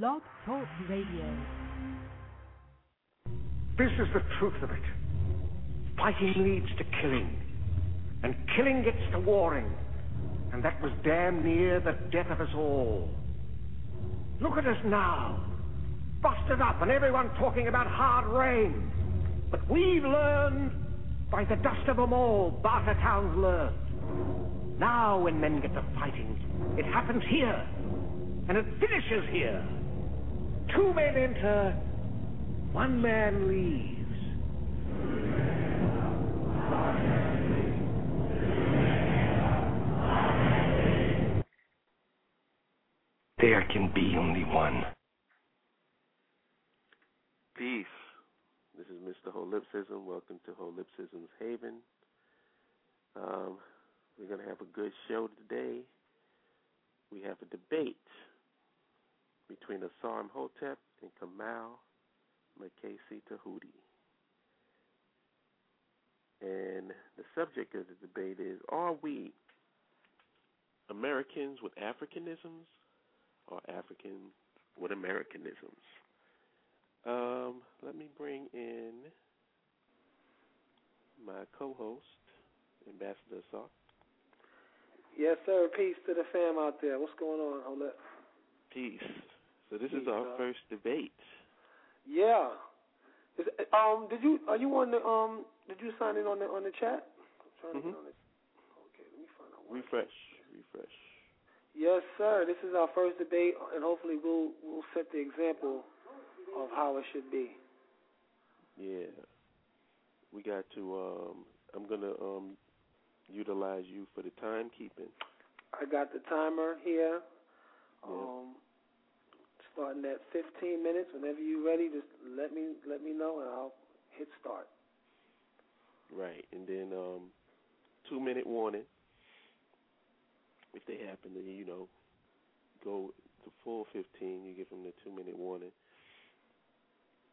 Blog Talk Radio. This is the truth of it. Fighting leads to killing, and killing gets to warring and that was damn near the death of us all. Look at us now, busted up, and everyone talking about hard rain. But we've learned by the dust of them all, Bartertown's learned. Now, when men get to fighting, it happens here, and it finishes here. Two men enter, one man leaves. There can be only one. Peace. This is Mr. Holipsism. Welcome to Holipsism's Haven. Um, we're going to have a good show today. We have a debate between Asar Hotep and Kamau Makesi Tehuti. And the subject of the debate is Are we Americans with Africanisms or Africans with Americanisms. Um, let me bring in my co-host, Ambassador Ausar. Yes, sir. Peace to the fam out there. What's going on? Hold up. Peace. So this is our first debate. Yeah. Is, um, did you are you on the um? Did you sign in on the on the chat? I'm trying to Mhm. get on it. Okay, let me find out. Refresh, refresh. Yes, sir. This is our first debate, and hopefully we'll we'll set the example of how it should be. Yeah. We got to um I'm gonna um utilize you for the timekeeping. I got the timer here. Yeah. Um, starting at 15 minutes. Whenever you're ready, just let me let me know, and I'll hit start. Right. And then um two minute warning. If they happen to, you know, go to full fifteen, you give them the two minute warning.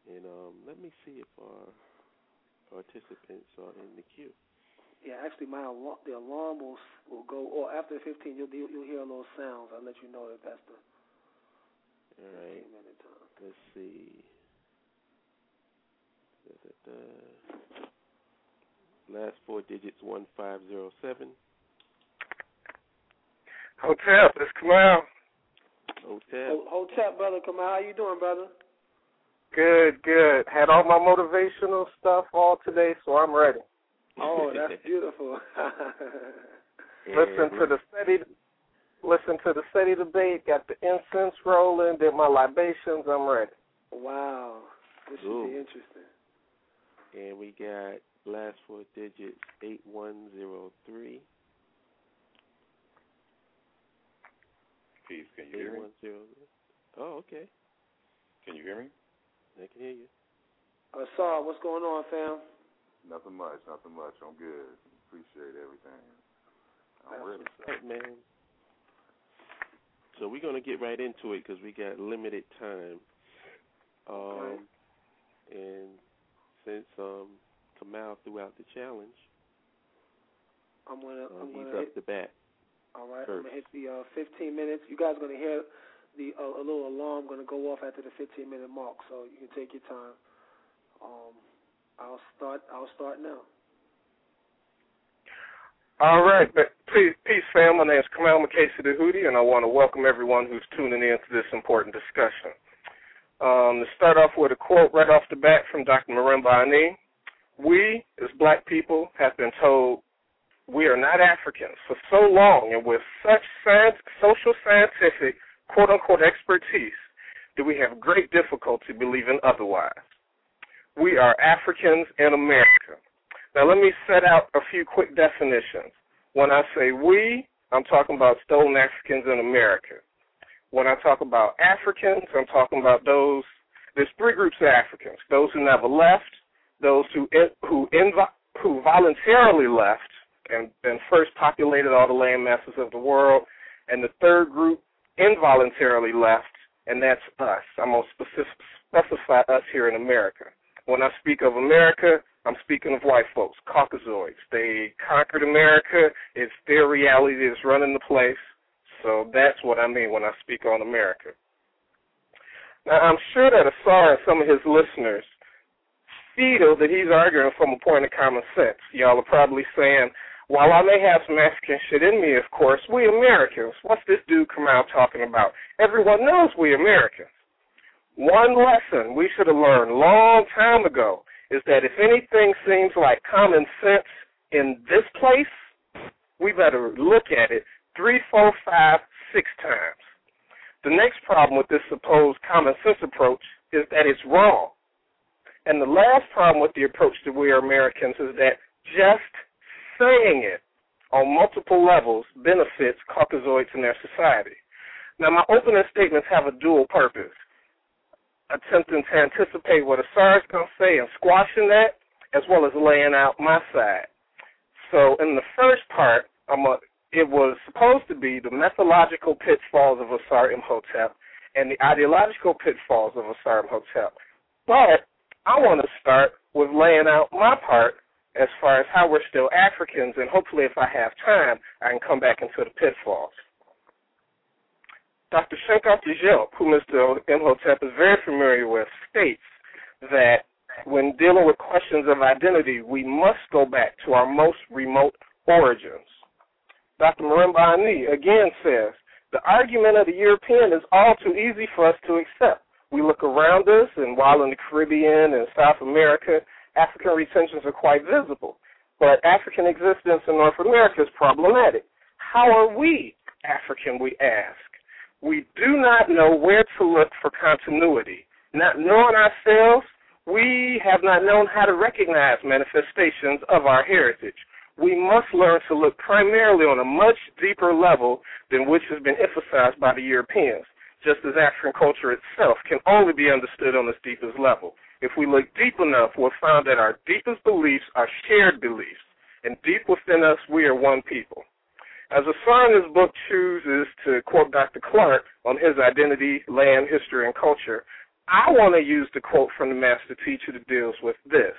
And um let me see if our participants are in the queue. Yeah, actually, my alarm, the alarm will will go. Or after 15, you'll you'll you'll hear a little sounds. I'll let you know if that's the All right. 15 minute time. Let's see. Da, da, da. Last four digits one five zero seven. Hotel, it's Kamau. Hotel. Ho- Hotep, brother, come on. How you doing, brother? Good, good. Had all my motivational stuff all today, so I'm ready. Oh, that's beautiful. Listen to the steady, listen to the steady debate. Got the incense rolling. Did my libations. I'm ready. wow, this should Ooh. be interesting. And we got last four digits eight one zero three. Peace. Can you hear me? one zero. Oh, okay. Can you hear me? I can hear you. Uh, Saul, what's going on, fam? Nothing much. Nothing much. I'm good. Appreciate everything. I'm ready. All right, man. So we're gonna get right into it because we got limited time. Um, and since um Kamau threw out the challenge, I'm gonna um, I'm he's gonna up hit. to bat. All right, first. I'm gonna hit the uh, 15 minutes. You guys are gonna hear the uh, a little alarm gonna go off after the 15 minute mark, so you can take your time. Um, I'll start. I'll start now. All right, peace, peace, fam. My name is Kamau Makesi Tehuti, and I want to welcome everyone who's tuning in to this important discussion. Um, to start off with a quote right off the bat from Dr. Marimba Ani, we, as black people, have been told we are not Africans for so long and with such science, social scientific quote-unquote expertise that we have great difficulty believing otherwise. We are Africans in America. Now, let me set out a few quick definitions. When I say we, I'm talking about stolen Africans in America. When I talk about Africans, I'm talking about those. There's three groups of Africans: those who never left, those who who inv- who voluntarily left and, and first populated all the land masses of the world, and the third group involuntarily left, and that's us. I'm going to specify us here in America. When I speak of America, I'm speaking of white folks, Caucasoids. They conquered America. It's their reality that's running the place. So that's what I mean when I speak on America. Now, I'm sure that Asar and some of his listeners feel that he's arguing from a point of common sense. Y'all are probably saying, while I may have some African shit in me, of course, we Americans, what's this dude come out talking about? Everyone knows we Americans. One lesson we should have learned long time ago is that if anything seems like common sense in this place, we better look at it three, four, five, six times. The next problem with this supposed common sense approach is that it's wrong. And the last problem with the approach to we are Americans is that just saying it on multiple levels benefits Caucasoids in their society. Now, my opening statements have a dual purpose attempting to anticipate what Asar is going to say and squashing that, as well as laying out my side. So, in the first part, I'm a, it was supposed to be the methodological pitfalls of Asar Imhotep and the ideological pitfalls of Asar Imhotep. But I want to start with laying out my part as far as how we're still Africans, and hopefully, if I have time, I can come back into the pitfalls. Dr. Shenkoff Dijel, who Mr. Imhotep is very familiar with, states that when dealing with questions of identity, we must go back to our most remote origins. Dr. Marimba Ani again says, the argument of the European is all too easy for us to accept. We look around us, and while in the Caribbean and South America, African retentions are quite visible. But African existence in North America is problematic. How are we African, we ask? We do not know where to look for continuity. Not knowing ourselves, we have not known how to recognize manifestations of our heritage. We must learn to look primarily on a much deeper level than which has been emphasized by the Europeans just as African culture itself can only be understood on its deepest level. If we look deep enough, we'll find that our deepest beliefs are shared beliefs, and deep within us, we are one people. As a sign his book chooses to quote Dr. Clark on his identity, land, history, and culture, I want to use the quote from the master teacher that deals with this.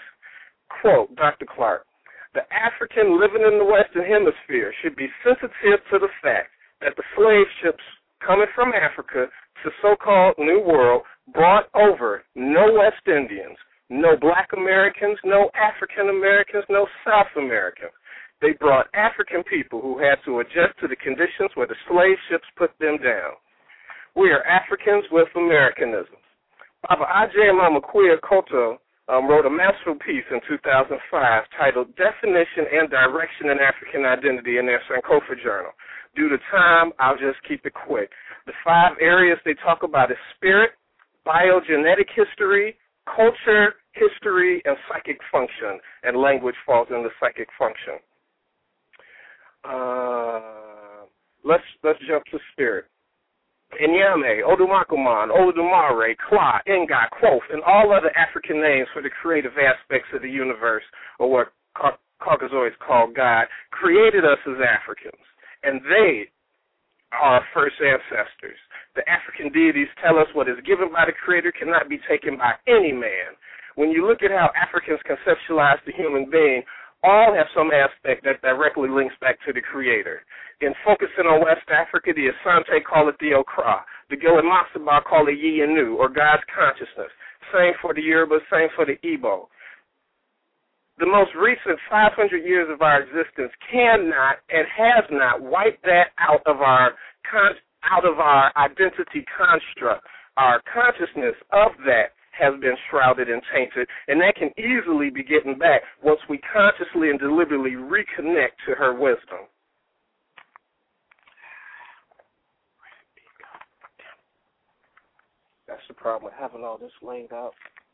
Quote, Dr. Clark, the African living in the Western Hemisphere should be sensitive to the fact that the slave ships coming from Africa to so-called New World brought over no West Indians, no Black Americans, no African Americans, no South Americans. They brought African people who had to adjust to the conditions where the slave ships put them down. We are Africans with Americanisms. Baba Ajay Mamaquia Koto um, wrote a masterful piece in 2005 titled Definition and Direction in African Identity in their Sankofa Journal. Due to time, I'll just keep it quick. The five areas they talk about is spirit, biogenetic history, culture, history, and psychic function. And language falls in the psychic function. Uh, let's let's jump to spirit. Inyame, Odumakuman, Olodumare, Kla, Nga, Quoth, and all other African names for the creative aspects of the universe, or what Caucasoids call God, created us as Africans and they are our first ancestors. The African deities tell us what is given by the Creator cannot be taken by any man. When you look at how Africans conceptualize the human being, all have some aspect that directly links back to the Creator. In focusing on West Africa, the Asante call it the Okra. The Gilimasiba call it Yiyanu, or God's consciousness. Same for the Yoruba, same for the Igbo the most recent 500 years of our existence cannot and has not wiped that out of our con- out of our identity construct. Our consciousness of that has been shrouded and tainted, and that can easily be getting back once we consciously and deliberately reconnect to her wisdom. That's the problem with having all this laid out.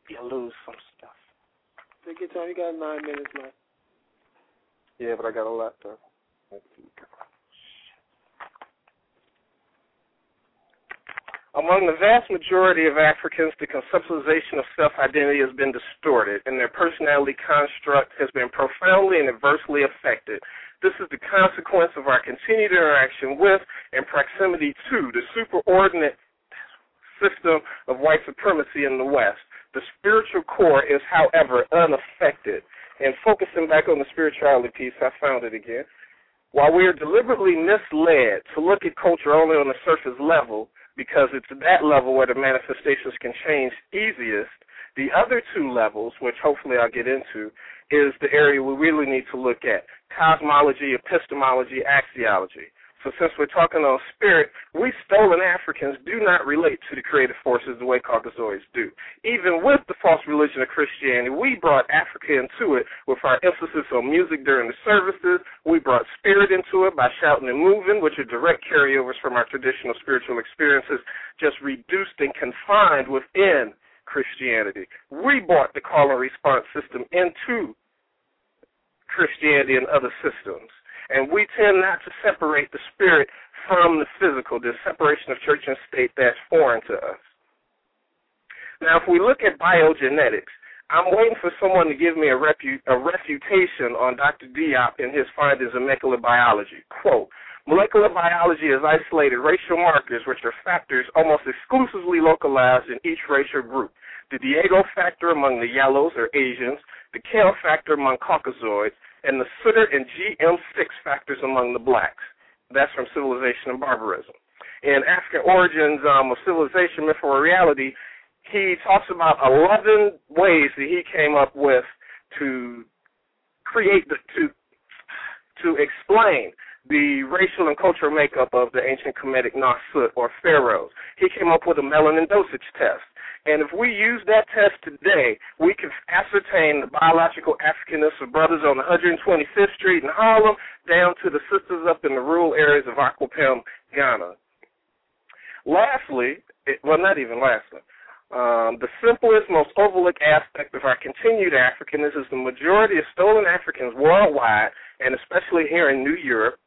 You lose some stuff. Take your time. You got nine minutes left. Yeah, but I got a lot though. Among the vast majority of Africans, the conceptualization of self-identity has been distorted, and their personality construct has been profoundly and adversely affected. This is the consequence of our continued interaction with and proximity to the superordinate system of white supremacy in the West. The spiritual core is, however, unaffected. And focusing back on the spirituality piece, I found it again. While we are deliberately misled to look at culture only on the surface level, because it's that level where the manifestations can change easiest, the other two levels, which hopefully I'll get into, is the area we really need to look at cosmology, epistemology, axiology. So since we're talking on spirit, we stolen Africans do not relate to the creative forces the way Caucasoids do. Even with the false religion of Christianity, we brought Africa into it with our emphasis on music during the services. We brought spirit into it by shouting and moving, which are direct carryovers from our traditional spiritual experiences, just reduced and confined within Christianity. We brought the call and response system into Christianity and other systems. And we tend not to separate the spirit from the physical, the separation of church and state that's foreign to us. Now, if we look at biogenetics, I'm waiting for someone to give me a, repu- a refutation on Dr. Diop and his findings in molecular biology. Quote, Molecular biology has isolated racial markers, which are factors almost exclusively localized in each racial group. The Diego factor among the yellows or Asians, the Kell factor among Caucasoids, and the Sutter and GM6 factors among the blacks. That's from Civilization and Barbarism. In African Origins um, of Civilization, Myth or Reality, he talks about 11 ways that he came up with to create the, to to explain the racial and cultural makeup of the ancient Kemetic Nasut or pharaohs. He came up with a melanin dosage test. And if we use that test today, we can ascertain the biological Africanness of brothers on 125th Street in Harlem down to the sisters up in the rural areas of Akuapem, Ghana. Lastly, it, well, not even lastly, um, the simplest, most overlooked aspect of our continued Africanness is the majority of stolen Africans worldwide, and especially here in New Europe,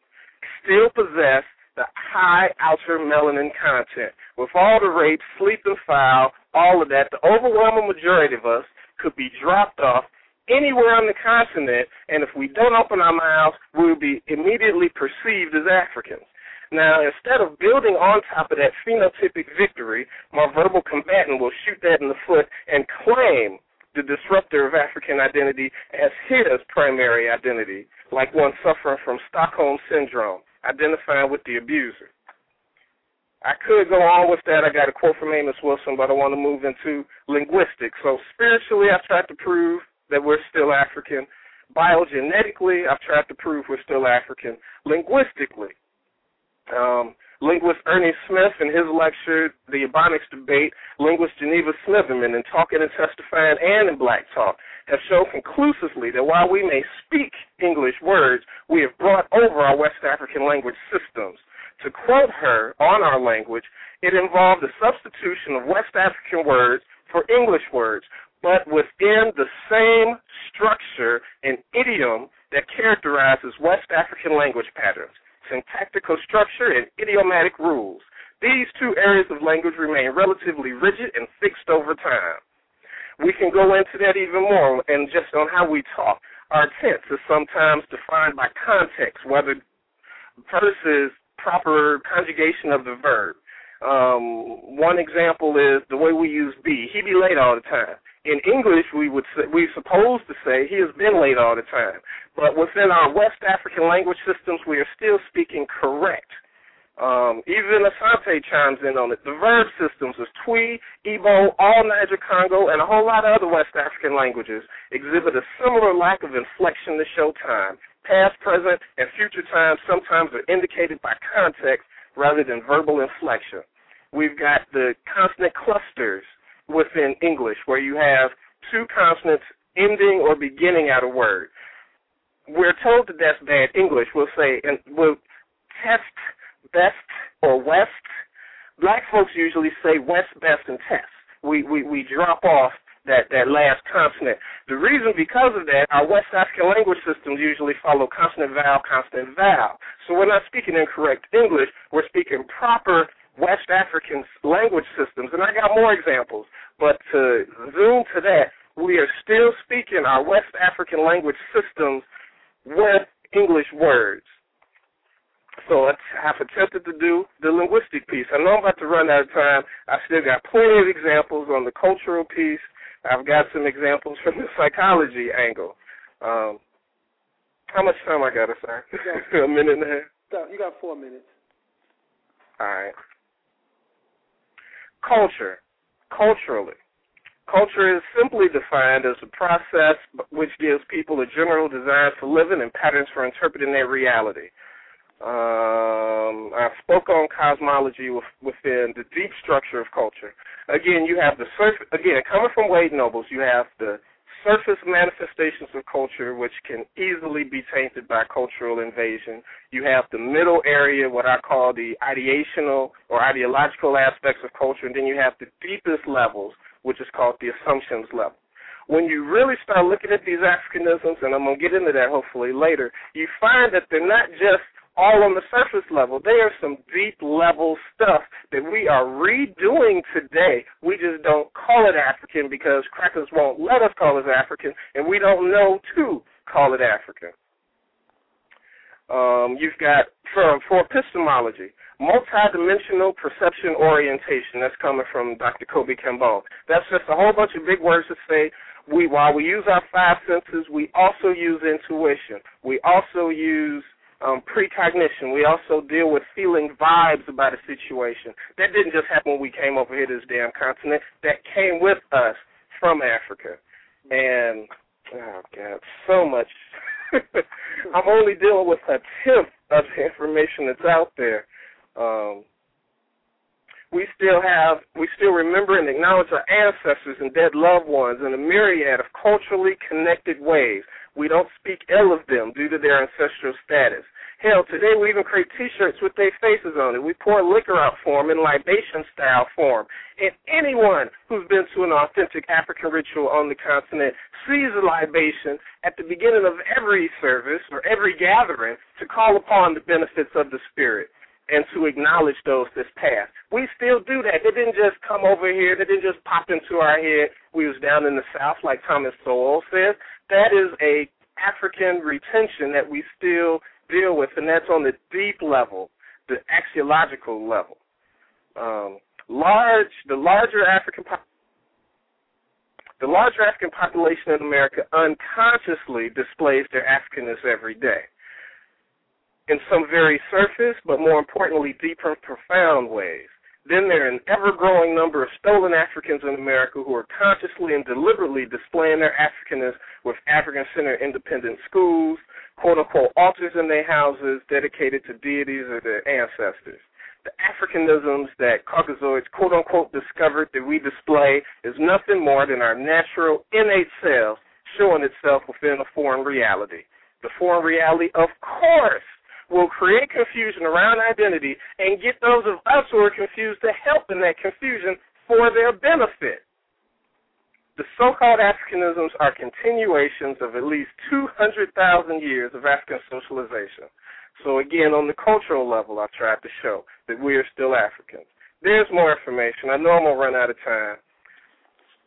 still possess the high outer melanin content. With all the rape, sleep and foul, all of that, the overwhelming majority of us could be dropped off anywhere on the continent, and if we don't open our mouths, we'll be immediately perceived as Africans. Now, instead of building on top of that phenotypic victory, my verbal combatant will shoot that in the foot and claim the disruptor of African identity as his primary identity, like one suffering from Stockholm Syndrome, identifying with the abuser. I could go on with that. I got a quote from Amos Wilson, but I want to move into linguistics. So spiritually, I've tried to prove that we're still African. Biogenetically, I've tried to prove we're still African. Linguistically, um, linguist Ernie Smith in his lecture, The Ebonics Debate, linguist Geneva Smitherman in Talking and Testifying and in Black Talk have shown conclusively that while we may speak English words, we have brought over our West African language systems. To quote her on our language, it involved the substitution of West African words for English words, but within the same structure and idiom that characterizes West African language patterns, syntactical structure, and idiomatic rules. These two areas of language remain relatively rigid and fixed over time. We can go into that even more and just on how we talk. Our tense is sometimes defined by context, whether versus proper conjugation of the verb. Um, one example is the way we use be. He be late all the time. In English, we would say, we're supposed to say he has been late all the time. But within our West African language systems, we are still speaking correct. Um, even Asante chimes in on it. The verb systems of Twi, Igbo, all Niger Congo, and a whole lot of other West African languages exhibit a similar lack of inflection to show time past, present, and future times sometimes are indicated by context rather than verbal inflection. We've got the consonant clusters within English where you have two consonants ending or beginning at a word. We're told that that's bad English. We'll say, and we'll test best or west. Black folks usually say west, best, and test. We, we, we drop off that, that last consonant. The reason because of that, our West African language systems usually follow consonant vowel, consonant vowel. So we're not speaking incorrect English, we're speaking proper West African language systems, and I got more examples. But to zoom to that, we are still speaking our West African language systems with English words. So I have attempted to do the linguistic piece. I know I'm about to run out of time. I still got plenty of examples on the cultural piece. I've got some examples from the psychology angle. Um, how much time I got, sir? a minute and a half. You got four minutes. All right. Culture. Culturally. Culture is simply defined as a process which gives people a general design for living and patterns for interpreting their reality. Um, I spoke on cosmology within the deep structure of culture. Again, you have the surface. Again, coming from Wade Nobles, you have the surface manifestations of culture which can easily be tainted by cultural invasion. You have the middle area, what I call the ideational or ideological aspects of culture, and then you have the deepest levels, which is called the assumptions level. When you really start looking at these Africanisms, and I'm going to get into that hopefully later, you find that they're not just all on the surface level. They are some deep level stuff that we are redoing today. We just don't call it African because crackers won't let us call it African, and we don't know to call it African. Um, you've got for, for epistemology, multidimensional perception orientation. That's coming from Dr. Kobe Campbell. That's just a whole bunch of big words to say. We while we use our five senses, we also use intuition. We also use um, precognition. We also deal with feeling vibes about a situation. That didn't just happen when we came over here to this damn continent. That came with us from Africa. And oh god, so much. I'm only dealing with a tenth of the information that's out there. Um, we still have, we still remember and acknowledge our ancestors and dead loved ones in a myriad of culturally connected ways. We don't speak ill of them due to their ancestral status. Hell, today we even create T-shirts with their faces on it. We pour liquor out for them in libation style form. And anyone who's been to an authentic African ritual on the continent sees a libation at the beginning of every service or every gathering to call upon the benefits of the spirit and to acknowledge those that's passed. We still do that. They didn't just come over here. They didn't just pop into our head. We was down in the South, like Thomas Sowell says. That is a African retention that we still deal with, and that's on the deep level, the axiological level. Um, large, the larger African the larger African population in America unconsciously displays their Africanness every day in some very surface, but more importantly, deeper and profound ways. Then there are an ever growing number of stolen Africans in America who are consciously and deliberately displaying their Africanness with African centered independent schools, quote unquote altars in their houses dedicated to deities or their ancestors. The Africanisms that Caucasoids quote unquote discovered that we display is nothing more than our natural innate self showing itself within a foreign reality. The foreign reality, of course, will create confusion around identity and get those of us who are confused to help in that confusion for their benefit. The so-called Africanisms are continuations of at least 200,000 years of African socialization. So again, on the cultural level, I tried to show that we are still Africans. There's more information. I know I'm going to run out of time.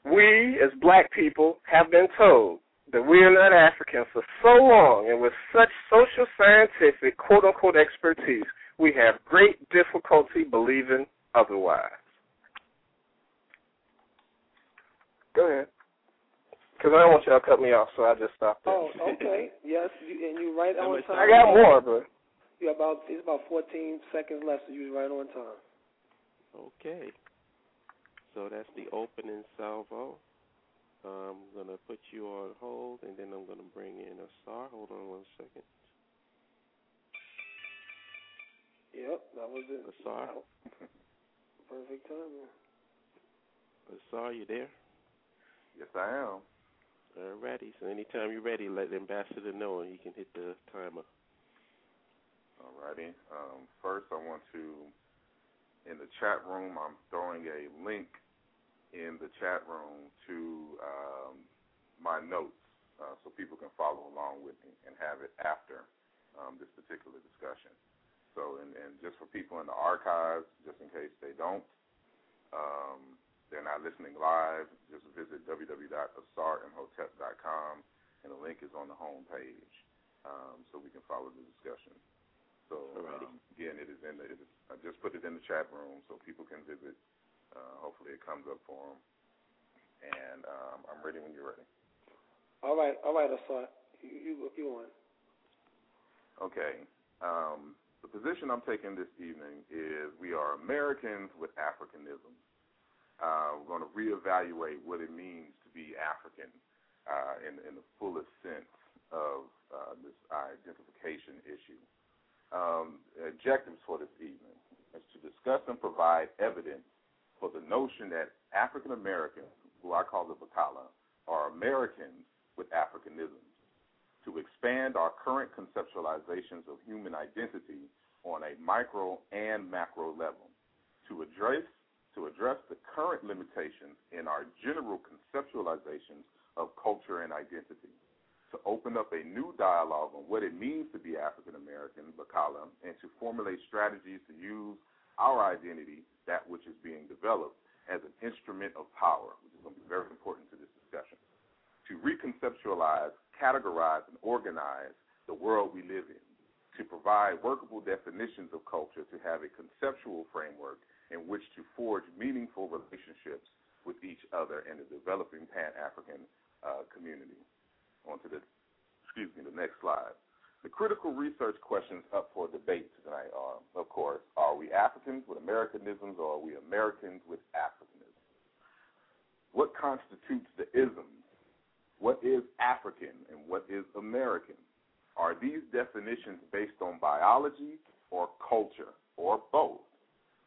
We, as black people, have been told that we are not African for so long and with such social scientific quote unquote expertise, we have great difficulty believing otherwise. Go ahead. Because I don't want y'all to cut me off, so I just stopped there. Oh, okay. yes, you, and you're right on time. I got more, but you about it's about 14 seconds left, so you're right on time. Okay. So that's the opening salvo. I'm going to put you on hold, and then I'm going to bring in a star. Hold on one second. Yep, that was it. Asar. Perfect timing. Asar, you there? Yes, I am. All righty. So anytime you're ready, let the ambassador know, and he can hit the timer. All righty. Um, first, I want to, in the chat room, I'm throwing a link in the chat room to um, my notes uh, so people can follow along with me and have it after um, this particular discussion. So, and, and just for people in the archives, just in case they don't, um, they're not listening live, just visit www.asarimhotep.com, and the link is on the home page, um, so we can follow the discussion. So um, again, it is in the. It is, I just put it in the chat room so people can visit. Uh, hopefully, it comes up for them. And um, I'm ready when you're ready. All right, all right, Asar. You you, you on? Okay. Um, the position I'm taking this evening is we are Americans with Africanism. Uh, we're going to reevaluate what it means to be African uh, in, in the fullest sense of uh, this identification issue. Um, objectives for this evening is to discuss and provide evidence for the notion that African Americans, who I call the Bakala, are Americans with Africanisms, to expand our current conceptualizations of human identity on a micro and macro level, to address to address the current limitations in our general conceptualizations of culture and identity, to open up a new dialogue on what it means to be African American, Bakala, and to formulate strategies to use our identity, that which is being developed, as an instrument of power, which is going to be very important to this discussion, to reconceptualize, categorize, and organize the world we live in, to provide workable definitions of culture, to have a conceptual framework in which to forge meaningful relationships with each other in the developing Pan African uh, community. On to the, excuse me, the next slide. The critical research questions up for debate tonight are, of course, are we Africans with Americanisms or are we Americans with Africanism? What constitutes the isms? What is African and what is American? Are these definitions based on biology or culture or both?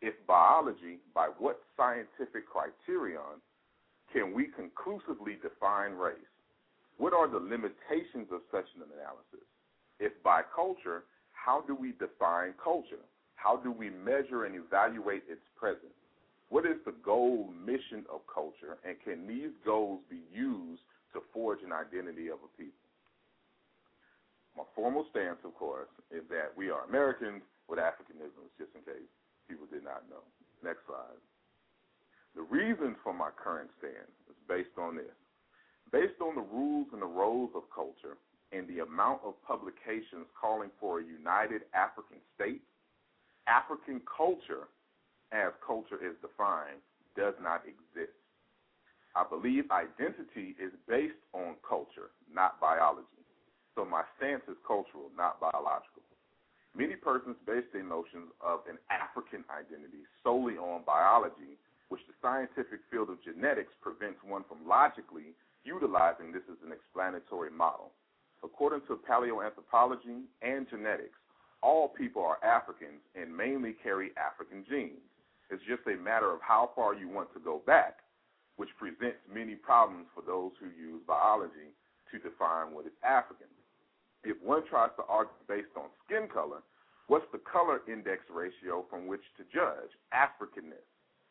If biology, by what scientific criterion can we conclusively define race? What are the limitations of such an analysis? If by culture, how do we define culture? How do we measure and evaluate its presence? What is the goal, mission of culture, and can these goals be used to forge an identity of a people? My formal stance, of course, is that we are Americans with Africanisms, just in case people did not know. Next slide. The reasons for my current stand is based on this. Based on the rules and the roles of culture and the amount of publications calling for a united African state, African culture, as culture is defined, does not exist. I believe identity is based on culture, not biology. So my stance is cultural, not biological. Many persons base their notions of an African identity solely on biology, which the scientific field of genetics prevents one from logically utilizing this as an explanatory model. According to paleoanthropology and genetics, all people are Africans and mainly carry African genes. It's just a matter of how far you want to go back, which presents many problems for those who use biology to define what is African if one tries to argue based on skin color, what's the color index ratio from which to judge Africanness?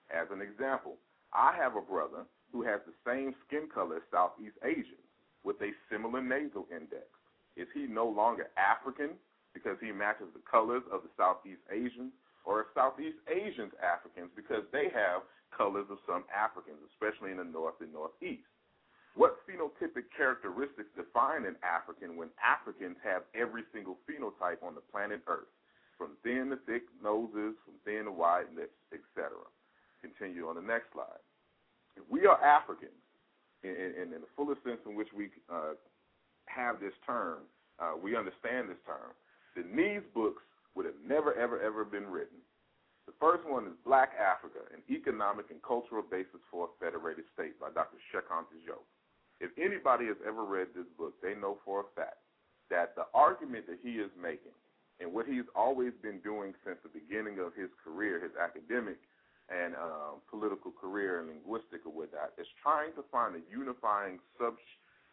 As an example, I have a brother who has the same skin color as Southeast Asians with a similar nasal index. Is he no longer African because he matches the colors of the Southeast Asians, or are Southeast Asians Africans because they have colors of some Africans, especially in the North and Northeast? What phenotypic characteristics define an African when Africans have every single phenotype on the planet Earth, from thin to thick noses, from thin to wide lips, etc.? Continue on the next slide. If we are Africans, in, in, in the fullest sense in which we uh, have this term, uh, we understand this term, then these books would have never, ever, ever been written. The first one is Black Africa, an economic and cultural basis for a federated state by Dr. Cheikh Anta Diop. If anybody has ever read this book, they know for a fact that the argument that he is making and what he's always been doing since the beginning of his career, his academic and uh, political career and linguistic or whatnot, is trying to find a unifying sub,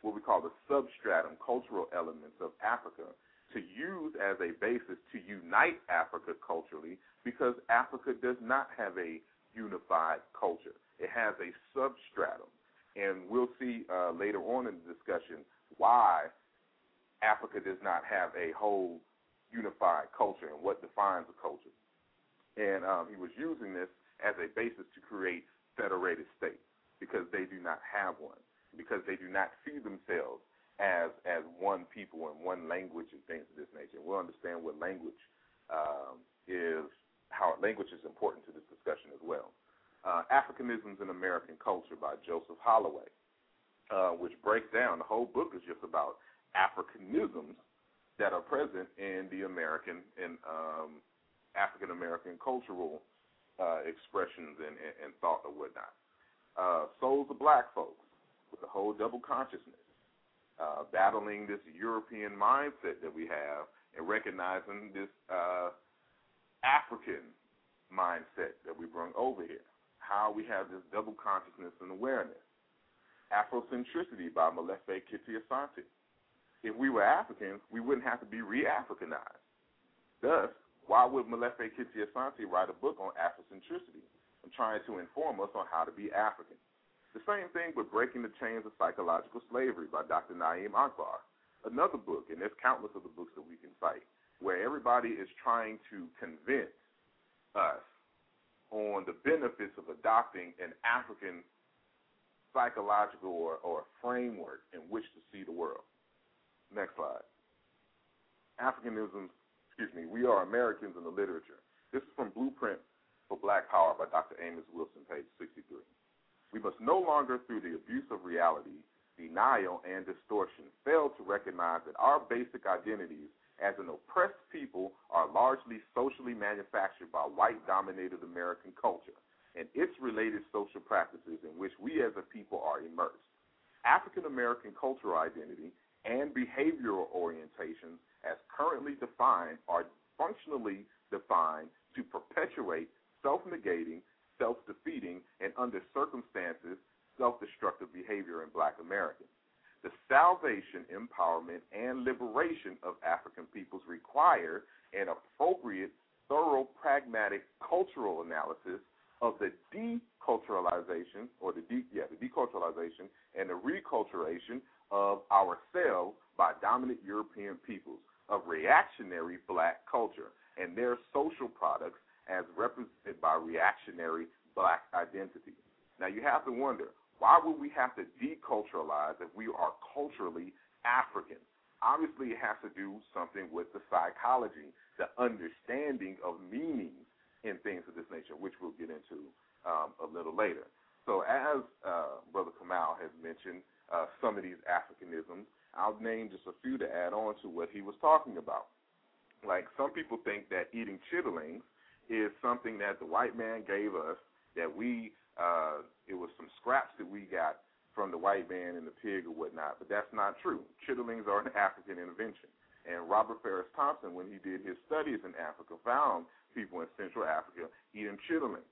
what we call the substratum cultural elements of Africa to use as a basis to unite Africa culturally because Africa does not have a unified culture. It has a substratum and we'll see uh, later on in the discussion why Africa does not have a whole unified culture and what defines a culture. And um, he was using this as a basis to create federated states because they do not have one, because they do not see themselves as as one people and one language and things of this nature. And We'll understand what language um, is, how language is important to this discussion as well. Uh, Africanisms in American Culture by Joseph Holloway, uh, which breaks down the whole book is just about Africanisms that are present in the American and um, African American cultural uh, expressions and, and, and, thought whatnot. Uh, souls of black folks with the whole double consciousness, uh, battling this European mindset that we have and recognizing this uh, African mindset that we bring over here. How we have this double consciousness and awareness. Afrocentricity by Molefi Kete Asante. If we were Africans, we wouldn't have to be re-Africanized. Thus, why would Molefi Kete Asante write a book on Afrocentricity and trying to inform us on how to be African? The same thing with Breaking the Chains of Psychological Slavery by Dr. Na'im Akbar. Another book, and there's countless other books that we can cite, where everybody is trying to convince us on the benefits of adopting an African psychological or, or framework in which to see the world. Next slide. Africanisms excuse me, We Are Americans in the Literature. This is from Blueprint for Black Power by Dr. Amos Wilson, page 63. We must no longer, through the abuse of reality, denial, and distortion, fail to recognize that our basic identities as an oppressed people are largely socially manufactured by white dominated American culture and its related social practices in which we as a people are immersed. African American cultural identity and behavioral orientations as currently defined are functionally defined to perpetuate self negating, self defeating, and under circumstances, self destructive behavior in black Americans. The salvation, empowerment, and liberation of African peoples require an appropriate, thorough, pragmatic cultural analysis of the deculturalization or the de, yeah, the deculturalization and the reculturation of ourselves by dominant European peoples of reactionary black culture and their social products as represented by reactionary black identity. Now you have to wonder, why would we have to deculturalize if we are culturally African? Obviously, it has to do something with the psychology, the understanding of meanings in things of this nature, which we'll get into um, a little later. So, as uh, Brother Kamau has mentioned, uh, some of these Africanisms I'll name just a few to add on to what he was talking about. Like some people think that eating chitterlings is something that the white man gave us that we uh it was some scraps that we got from the white man and the pig or whatnot, but that's not true. Chitterlings are an African invention. And Robert Farris Thompson, when he did his studies in Africa, found people in Central Africa eating chitterlings.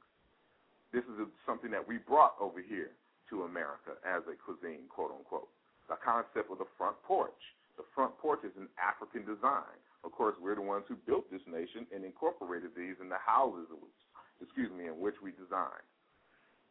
This is something that we brought over here to America as a cuisine, quote unquote the concept of the front porch. The front porch is an African design. Of course, we're the ones who built this nation and incorporated these in the houses, excuse me, in which we designed.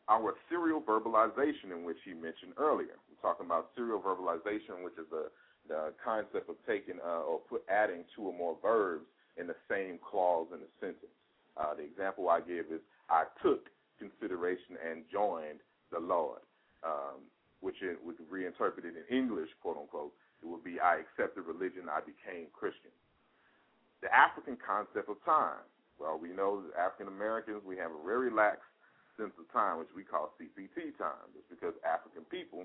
Our serial verbalization, in which he mentioned earlier, we're talking about serial verbalization, which is the the concept of taking uh, or put adding two or more verbs in the same clause in a sentence. Uh, the example I give is I took consideration and joined the Lord. Um, which it would reinterpreted in English, quote unquote, it would be I accepted religion, I became Christian. The African concept of time. Well, we know that African Americans, we have a very lax sense of time, which we call CPT time. It's because African people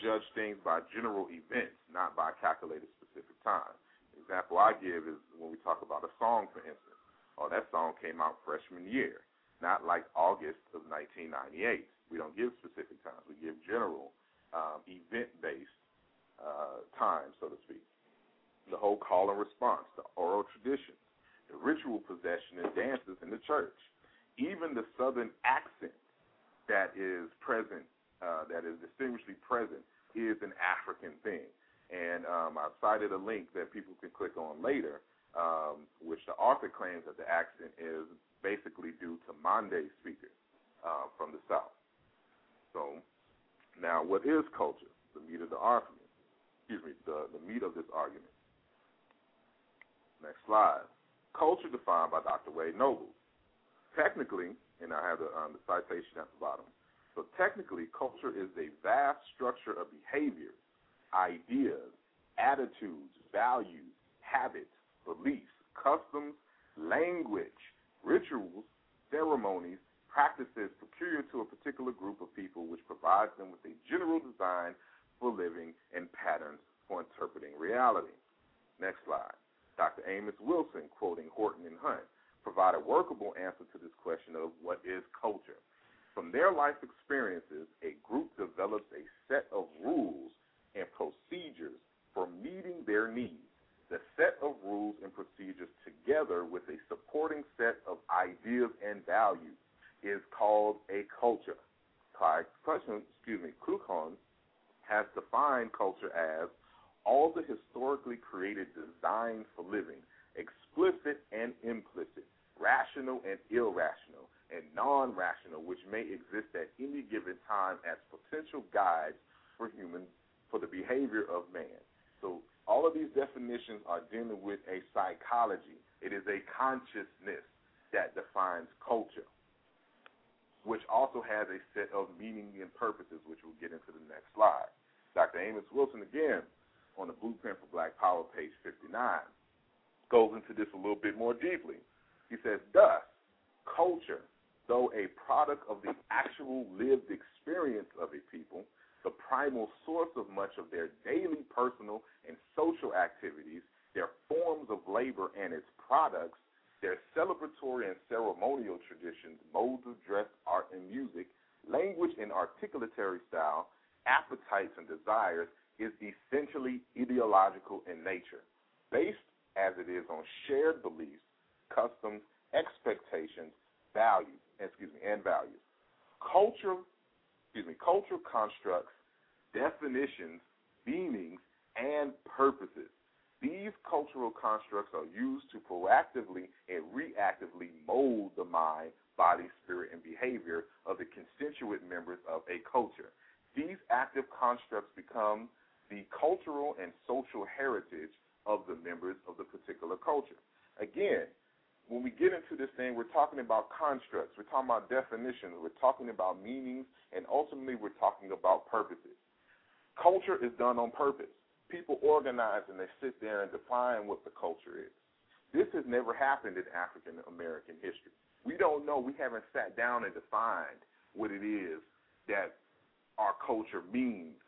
judge things by general events, not by calculated specific time. The example I give is when we talk about a song, for instance. Oh, that song came out freshman year, not like August of 1998. We don't give specific times. We give general um, event-based uh, time, so to speak. The whole call and response, the oral traditions, the ritual possession and dances in the church, even the southern accent that is present, uh, that is distinguishedly present, is an African thing. And um, I've cited a link that people can click on later, um, which the author claims that the accent is basically due to Mande speakers uh, from the South. So now, what is culture? The meat of the argument. Excuse me, the, the meat of this argument. Next slide. Culture defined by Dr. Wade Nobles. Technically, and I have the, um, the citation at the bottom. So technically, culture is a vast structure of behaviors, ideas, attitudes, values, habits, beliefs, customs, language, rituals, ceremonies, practices peculiar to a particular group of people, which provides them with a general design for living and patterns for interpreting reality. Next slide. Dr. Amos Wilson, quoting Horton and Hunt, provide a workable answer to this question of what is culture. From their life experiences, a group develops a set of rules and procedures for meeting their needs. The set of rules and procedures, together with a supporting set of ideas and values, is called a culture. Clyde, excuse me, has defined culture as all the historically created designs for living, explicit and implicit, rational and irrational, and non rational, which may exist at any given time as potential guides for human for the behavior of man. So all of these definitions are dealing with a psychology. It is a consciousness that defines culture, which also has a set of meaning and purposes, which we'll get into the next slide. Dr. Amos Wilson, again, on the Blueprint for Black Power, page 59, goes into this a little bit more deeply. He says, Thus, culture, though a product of the actual lived experience of a people, the primal source of much of their daily personal and social activities, their forms of labor and its products, their celebratory and ceremonial traditions, modes of dress, art and music, language and articulatory style, appetites and desires, is essentially ideological in nature, based as it is on shared beliefs, customs, expectations, values, excuse me, and values. Culture, excuse me, cultural constructs, definitions, meanings, and purposes. These cultural constructs are used to proactively and reactively mold the mind, body, spirit, and behavior of the constituent members of a culture. These active constructs become the cultural and social heritage of the members of the particular culture. Again, when we get into this thing, we're talking about constructs, we're talking about definitions, we're talking about meanings, and ultimately we're talking about purposes. Culture is done on purpose. People organize and they sit there and define what the culture is. This has never happened in African American history. We don't know, we haven't sat down and defined what it is that our culture means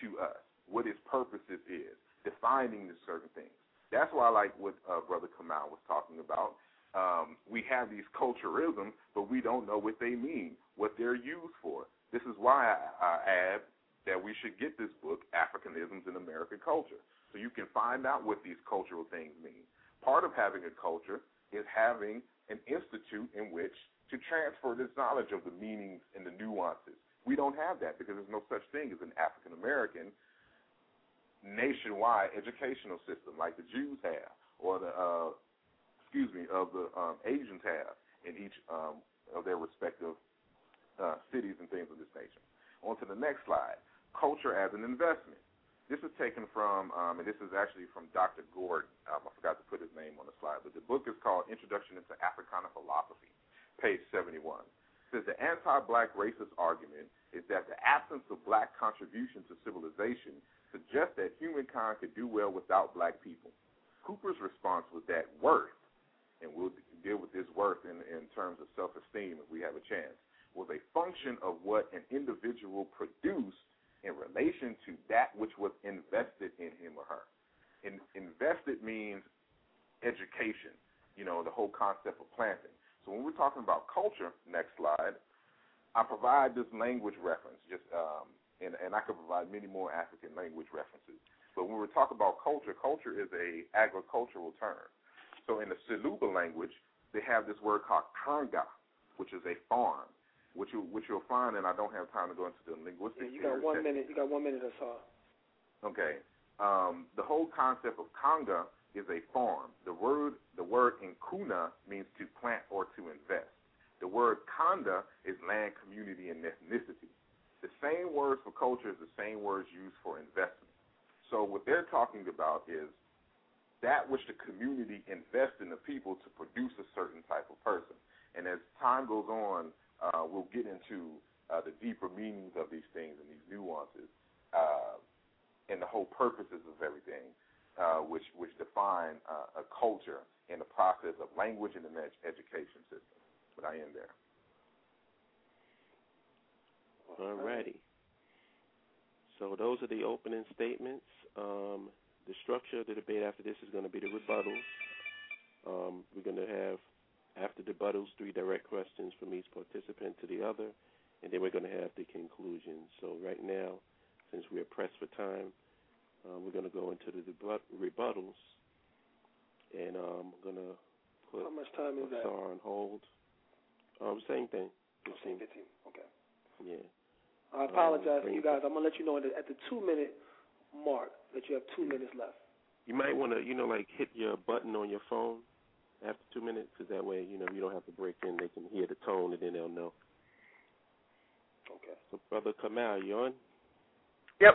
to us what its purposes is, defining certain things. That's why I like what uh, Brother Kamau was talking about. Um, we have these culturalisms, but we don't know what they mean, what they're used for. This is why I, I add that we should get this book, Africanisms in American Culture, so you can find out what these cultural things mean. Part of having a culture is having an institute in which to transfer this knowledge of the meanings and the nuances. We don't have that because there's no such thing as an African American nationwide educational system like the Jews have, or the uh, excuse me, of the um, Asians have in each um, of their respective uh, cities and things of this nature. On to the next slide, culture as an investment. This is taken from, um, and this is actually from Dr. Gordon. Um, I forgot to put his name on the slide, but the book is called Introduction into Africana Philosophy, page 71. It says the anti-black racist argument is that the absence of black contribution to civilization suggests that humankind could do well without black people. Cooper's response was that worth, and we'll deal with this worth in, in terms of self esteem if we have a chance, was a function of what an individual produced in relation to that which was invested in him or her. In, invested means education, you know, the whole concept of planting. So when we're talking about culture, next slide, I provide this language reference, just um, and, and I could provide many more African language references. But when we talk about culture, culture is a agricultural term. So in the Soluba language, they have this word called kanga, which is a farm, which you which you'll find, and I don't have time to go into the linguistics. Yeah, you got one minute. You got one minute or so. Okay. Um, the whole concept of kanga is a farm. The word the word nkuna means to plant or to invest. The word kanda is land, community, and ethnicity. The same words for culture is the same words used for investment. So what they're talking about is that which the community invests in the people to produce a certain type of person. And as time goes on, uh, we'll get into uh, the deeper meanings of these things and these nuances uh, and the whole purposes of everything, uh, which which define uh, a culture in the process of language and an ed- education system. But I end there. All righty. So those are the opening statements. Um, the structure of the debate after this is going to be the rebuttals. Um, we're going to have, after the rebuttals, three direct questions from each participant to the other, and then we're going to have the conclusion. So right now, since we're pressed for time, uh, we're going to go into the rebuttals, and um, I'm going to put How much time is that? on hold. Um, same thing. 15. 15. Okay. Yeah. I apologize for you guys. I'm gonna let you know at the two minute mark that you have two minutes left. You might want to, you know, like hit your button on your phone after two minutes, because that way, you know, you don't have to break in. They can hear the tone, and then they'll know. Okay. So, brother Kamau, you on? Yep.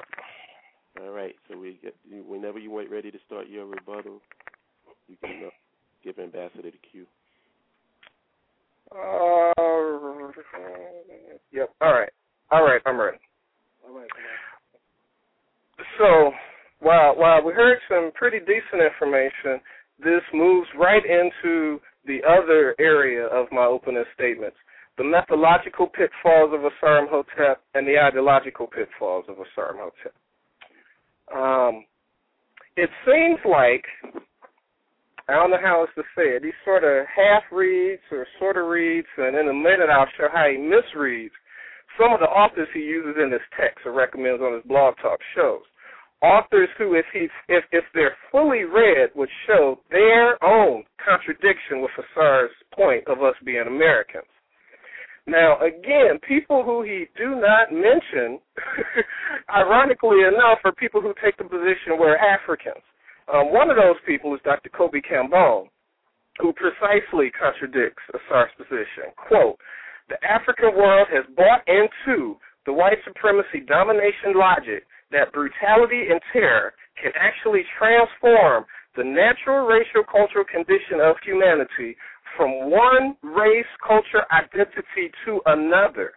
All right. So we get whenever you wait ready to start your rebuttal, you can uh, give Ambassador the cue. Uh, yep. All right. All right. I'm ready. All right. So, while while we heard some pretty decent information, this moves right into the other area of my opening statements: the methodological pitfalls of Asar Hotep and the ideological pitfalls of Asar Hotep. Um, it seems like I don't know how else to say it. These sort of half reads or sort of reads, and in a minute I'll show how he misreads some of the authors he uses in his text or recommends on his blog talk shows. Authors who, if he if if they're fully read, would show their own contradiction with Asar's point of us being Americans. Now, again, people who he do not mention, ironically enough, are people who take the position we're Africans. Um, one of those people is Dr. Kobi Kambon, who precisely contradicts Asar's position. Quote, the African world has bought into the white supremacy domination logic that brutality and terror can actually transform the natural racial cultural condition of humanity from one race culture identity to another.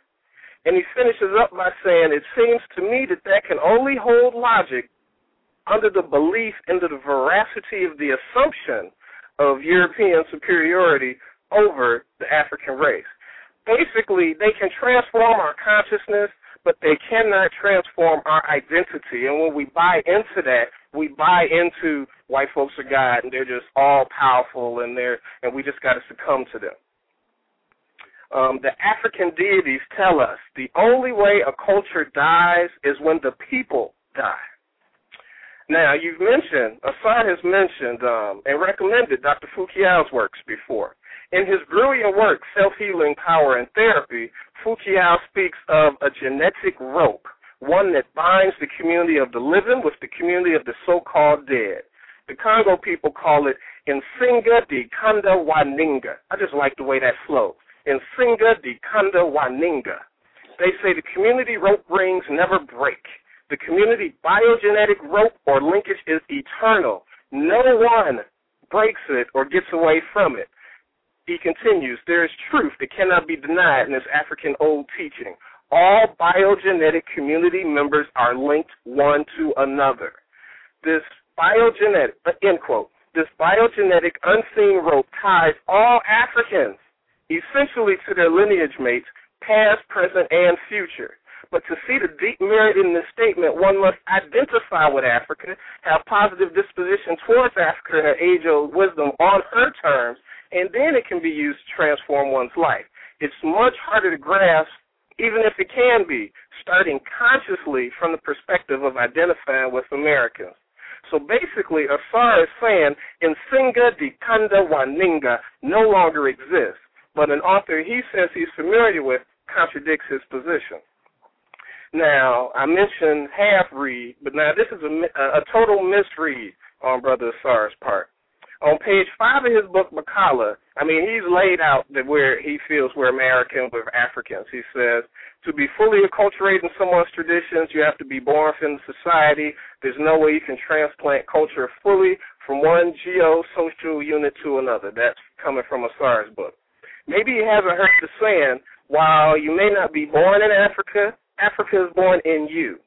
And he finishes up by saying, It seems to me that that can only hold logic under the belief into the veracity of the assumption of European superiority over the African race. Basically, they can transform our consciousness, but they cannot transform our identity. And when we buy into that, we buy into white folks are God and they're just all powerful and they're and we just got to succumb to them. Um, the African deities tell us the only way a culture dies is when the people die. Now, you've mentioned, Asar has mentioned um, and recommended Dr. Fu-Kiau's works before. In his brilliant work, Self Healing Power and Therapy, Fu-Kiau speaks of a genetic rope, one that binds the community of the living with the community of the so called dead. The Congo people call it Insinga di Kanda Waninga. I just like the way that flows. Insinga di Kanda Waninga. They say the community rope rings never break. The community biogenetic rope or linkage is eternal. No one breaks it or gets away from it. He continues, there is truth that cannot be denied in this African old teaching. All biogenetic community members are linked one to another. This biogenetic, uh, end quote, this biogenetic unseen rope ties all Africans essentially to their lineage mates, past, present, and future. But to see the deep merit in this statement, one must identify with Africa, have positive disposition towards Africa her age old wisdom on her terms, and then it can be used to transform one's life. It's much harder to grasp, even if it can be, starting consciously from the perspective of identifying with Americans. So basically, Asar is saying, Nsinga di Kanda Waninga no longer exists, but an author he says he's familiar with contradicts his position. Now, I mentioned half read, but now this is a, a total misread on Brother Asar's part. On page five of his book, Bakala, I mean, he's laid out that where he feels we're American, we're Africans. He says, to be fully acculturated in someone's traditions, you have to be born within society. There's no way you can transplant culture fully from one geosocial unit to another. That's coming from Asar's book. Maybe he hasn't heard the saying, while you may not be born in Africa, Africa is born in you.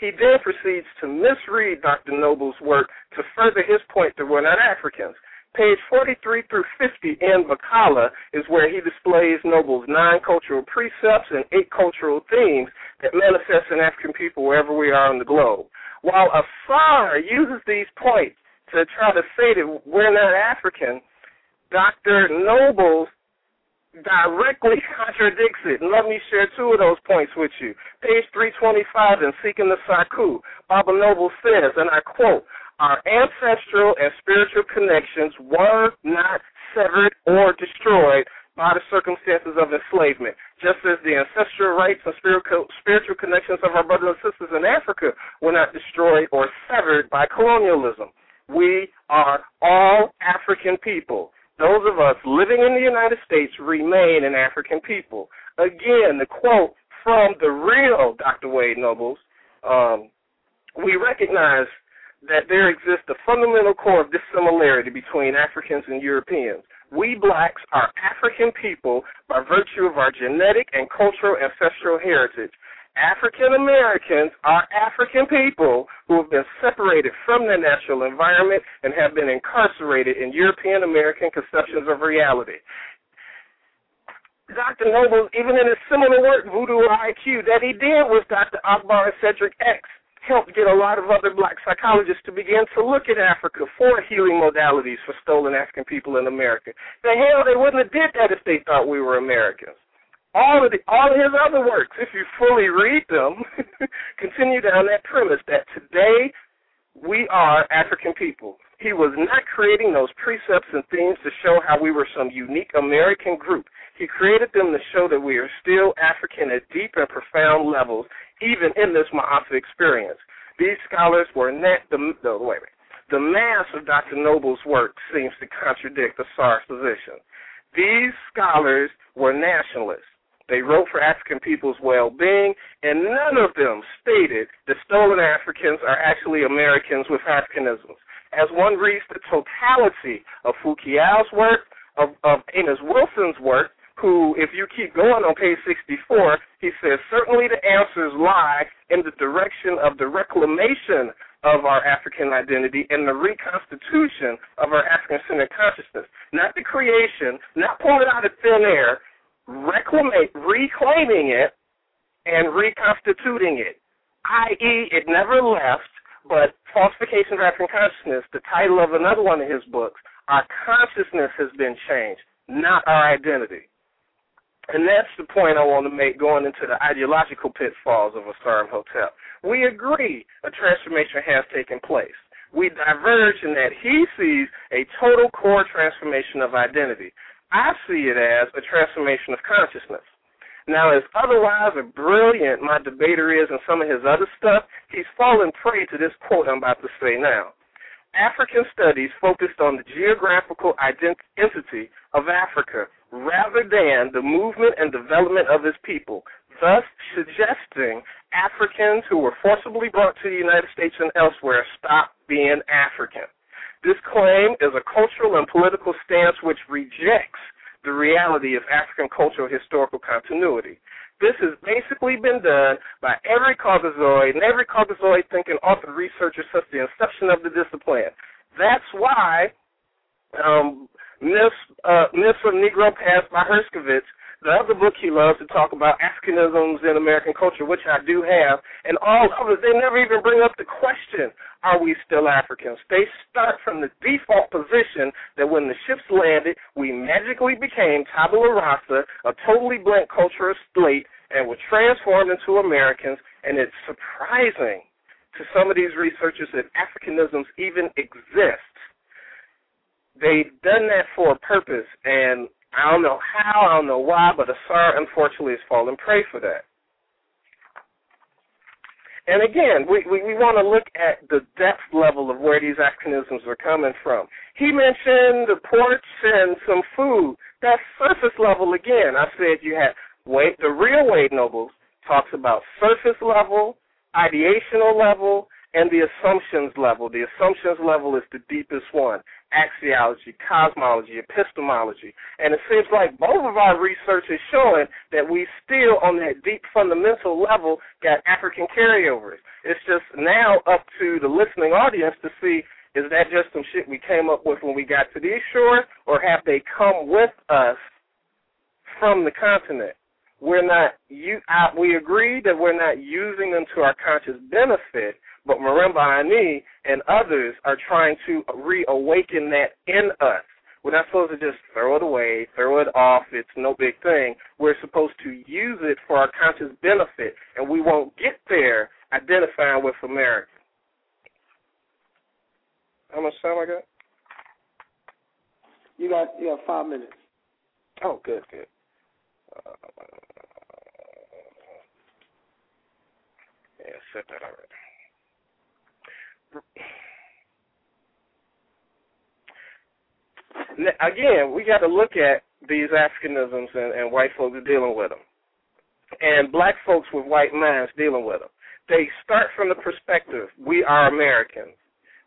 He then proceeds to misread Dr. Nobles' work to further his point that we're not Africans. Page 43 through 50 in Bakala is where he displays Nobles' nine cultural precepts and eight cultural themes that manifest in African people wherever we are on the globe. While Asar uses these points to try to say that we're not African, Dr. Nobles directly contradicts it. And let me share two of those points with you. Page 325 in Seeking the Sakhu, Baba Nobles says, and I quote, our ancestral and spiritual connections were not severed or destroyed by the circumstances of enslavement, just as the ancestral rights and spiritual, spiritual connections of our brothers and sisters in Africa were not destroyed or severed by colonialism. We are all African people. Those of us living in the United States remain an African people. Again, the quote from the real Dr. Wade Nobles, um, we recognize that there exists a fundamental core of dissimilarity between Africans and Europeans. We blacks are African people by virtue of our genetic and cultural ancestral heritage. African Americans are African people who have been separated from their natural environment and have been incarcerated in European American conceptions of reality. Dr. Nobles, even in his similar work, Voodoo IQ, that he did with Dr. Akbar and Cedric X, helped get a lot of other black psychologists to begin to look at Africa for healing modalities for stolen African people in America. The hell, they wouldn't have did that if they thought we were Americans all of the all of his other works, if you fully read them, continue down that premise that today we are African people. He was not creating those precepts and themes to show how we were some unique American group. He created them to show that we are still African at deep and profound levels, even in this Ma'afa experience. These scholars were not the, the wait, the mass of Dr. Nobles' work seems to contradict the Asar's position. These scholars were nationalists. They wrote for African people's well-being, and none of them stated that stolen Africans are actually Americans with Africanisms. As one reads the totality of Fu-Kiau's work, of, of Amos Wilson's work, who, if you keep going on page 64, he says, certainly the answers lie in the direction of the reclamation of our African identity and the reconstitution of our African-centered consciousness. Not the creation, not pulling out of thin air, reclaiming, it and reconstituting it, i.e., it never left, but Falsification of African Consciousness, the title of another one of his books, our consciousness has been changed, not our identity. And that's the point I want to make going into the ideological pitfalls of a Asar Hotep. We agree a transformation has taken place. We diverge in that he sees a total core transformation of identity. I see it as a transformation of consciousness. Now, as otherwise a brilliant my debater is and some of his other stuff, he's fallen prey to this quote I'm about to say now. African studies focused on the geographical identity of Africa rather than the movement and development of its people, thus suggesting Africans who were forcibly brought to the United States and elsewhere stop being African. This claim is a cultural and political stance which rejects the reality of African cultural historical continuity. This has basically been done by every Caucasoid and every Caucasoid thinking author researcher since the inception of the discipline. That's why um, Myths, uh, Negro Past by Herskovits the other book he loves to talk about Africanisms in American culture, which I do have, and all others, they never even bring up the question, are we still Africans? They start from the default position that when the ships landed, we magically became tabula rasa, a totally blank cultural slate, and were transformed into Americans, and it's surprising to some of these researchers that Africanisms even exist. They've done that for a purpose, and I don't know how, I don't know why, but Asar unfortunately has fallen prey for that. And again, we, we, we want to look at the depth level of where these Africanisms are coming from. He mentioned the ports and some food. That's surface level again. I said you had Wade, the real Wade Nobles talks about surface level, ideational level, and the assumptions level. The assumptions level is the deepest one axiology, cosmology, epistemology. And it seems like both of our research is showing that we still, on that deep fundamental level, got African carryovers. It's just now up to the listening audience to see is that just some shit we came up with when we got to these shores, or have they come with us from the continent? We're not. You, I, we agree that we're not using them to our conscious benefit, but Marimba Ani and others are trying to reawaken that in us. We're not supposed to just throw it away, throw it off. It's no big thing. We're supposed to use it for our conscious benefit, and we won't get there identifying with America. How much time I got? You got you got five minutes. Oh, good, good. Uh, yeah, set that already. Again, we got to look at these Africanisms and, and white folks dealing with them, and black folks with white minds dealing with them. They start from the perspective we are Americans.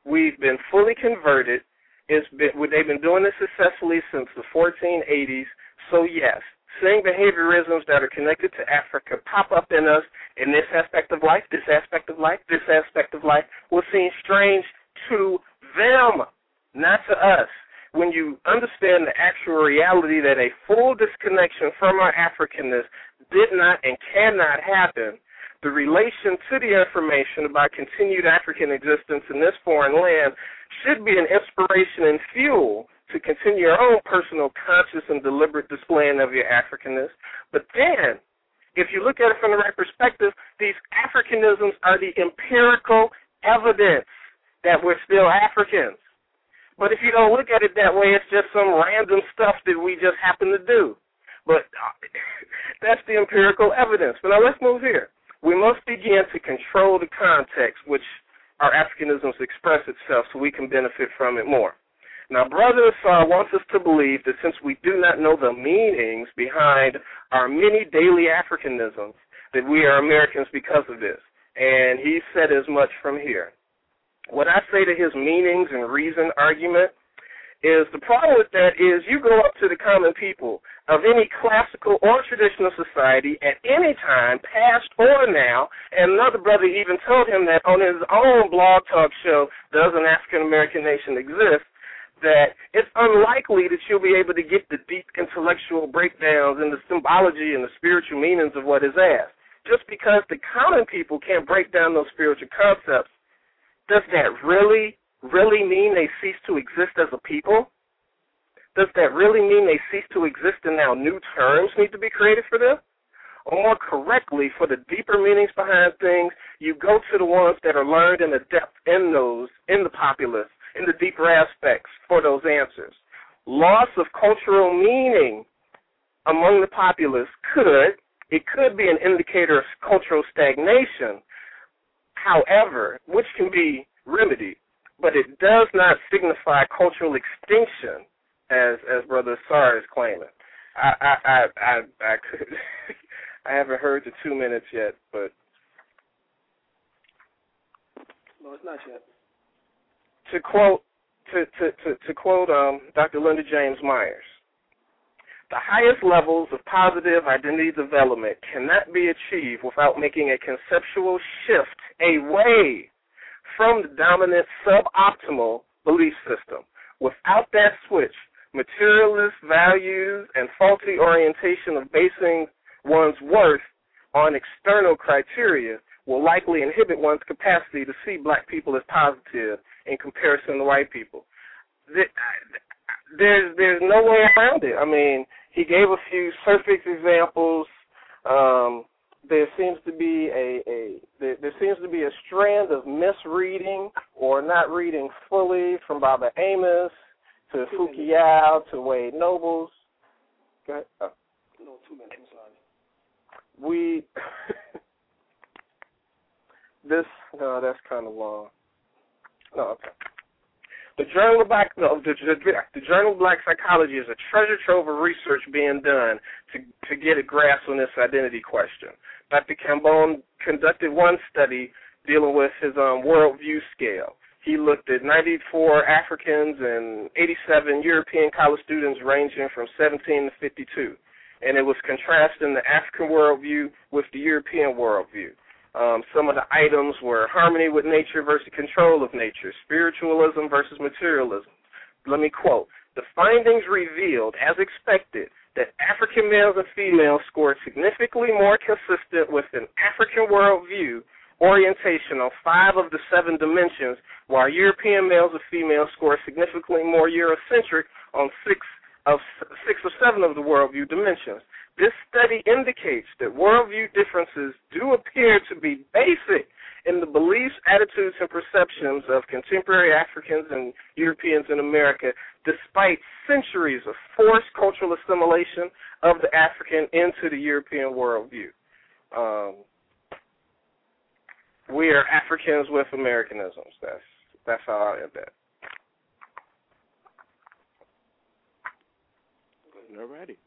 We've been fully converted. It's been they've been doing this successfully since the 1480s. So yes, seeing behaviorisms that are connected to Africa pop up in us in this aspect of life, this aspect of life, this aspect of life will seem strange to them, not to us. When you understand the actual reality that a full disconnection from our Africanness did not and cannot happen, the relation to the information about continued African existence in this foreign land should be an inspiration and fuel to continue your own personal conscious and deliberate displaying of your Africanness. But then, if you look at it from the right perspective, these Africanisms are the empirical evidence that we're still Africans. But if you don't look at it that way, it's just some random stuff that we just happen to do. But that's the empirical evidence. But now let's move here. We must begin to control the context which our Africanisms express itself so we can benefit from it more. Now, Brother Asar uh, wants us to believe that since we do not know the meanings behind our many daily Africanisms, that we are Americans because of this. And he said as much from here. What I say to his meanings and reason argument is the problem with that is you go up to the common people of any classical or traditional society at any time, past or now, and another brother even told him that on his own blog talk show, Does an African American Nation Exist? That it's unlikely that you'll be able to get the deep intellectual breakdowns and the symbology and the spiritual meanings of what is asked. Just because the common people can't break down those spiritual concepts, does that really, really mean they cease to exist as a people? Does that really mean they cease to exist and now new terms need to be created for them? Or more correctly, for the deeper meanings behind things, you go to the ones that are learned in the depth in those, in the populace, in the deeper aspects for those answers. Loss of cultural meaning among the populace could, it could be an indicator of cultural stagnation, however, which can be remedied, but it does not signify cultural extinction, as as Brother Sar is claiming. I I I I, I could I haven't heard the two minutes yet, but no, it's not yet to quote to to to, to quote um, Dr. Linda James Myers, the highest levels of positive identity development cannot be achieved without making a conceptual shift away from the dominant suboptimal belief system. Without that switch, materialist values and faulty orientation of basing one's worth on external criteria will likely inhibit one's capacity to see black people as positive in comparison to white people. There's there's no way around it. I mean, he gave a few surface examples. Um, there seems to be a, a there, there seems to be a strand of misreading or not reading fully from Baba Amos to Fu-Kiau to Wade Nobles. Go ahead. Oh. No, two minutes. I'm sorry. We this no, that's kind of long. No, okay. The Journal of Black no, the, the, the Journal of Black Psychology is a treasure trove of research being done to to get a grasp on this identity question. Dr. Kambon conducted one study dealing with his um, worldview scale. He looked at 94 Africans and 87 European college students ranging from 17 to 52. And it was contrasting the African worldview with the European worldview. Um, some of the items were harmony with nature versus control of nature, spiritualism versus materialism. Let me quote The findings revealed, as expected, that African males and females scored significantly more consistent with an African worldview orientation on five of the seven dimensions, while European males and females score significantly more Eurocentric on six of six or seven of the worldview dimensions. This study indicates that worldview differences do appear to be basic in the beliefs, attitudes, and perceptions of contemporary Africans and Europeans in America, despite centuries of forced cultural assimilation of the African into the European worldview. Um, we are Africans with Americanisms. That's that's how I end that. Alrighty.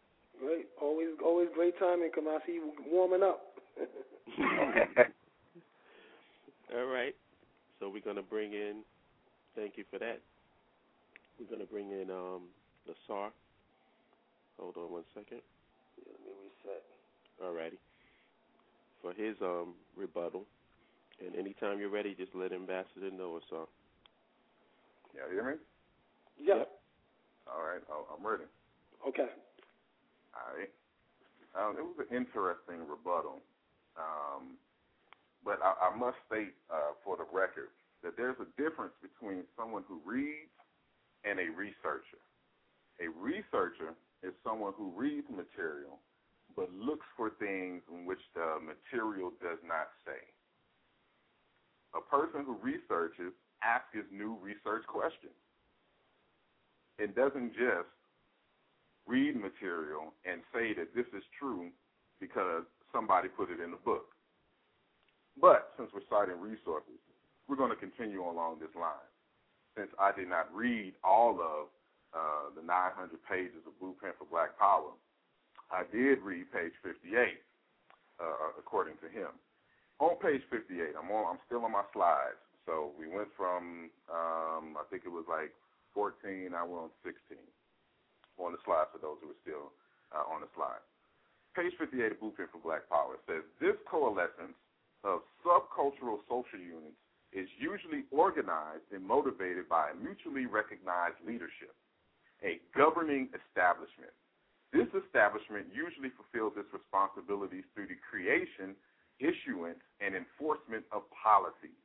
Great. Always always great timing, Kamasi. Warming up. All right. So we're gonna bring in. Thank you for that. We're gonna bring in um the SAR. Hold on one second. Yeah, let me reset. Alrighty. For his um rebuttal, and anytime you're ready, just let Ambassador know it's on. Yeah, you hear me? Yeah. Yep. All right, I'm ready. Okay. All right. Um, it was an interesting rebuttal, um, but I, I must state uh, for the record that there's a difference between someone who reads and a researcher. A researcher is someone who reads material but looks for things in which the material does not say. A person who researches asks new research questions and doesn't just read material and say that this is true because somebody put it in the book. But since we're citing resources, we're going to continue along this line. Since I did not read all of uh, the 900 pages of Blueprint for Black Power, I did read page 58, uh, according to him. On page 58, I'm on. I'm still on my slides. So we went from um, I think it was like 14. Now we're on 16 on the slide for those who are still uh, on the slide. Page 58 of Blueprint for Black Power says this coalescence of subcultural social units is usually organized and motivated by a mutually recognized leadership, a governing establishment. This establishment usually fulfills its responsibilities through the creation, issuance, and enforcement of policies.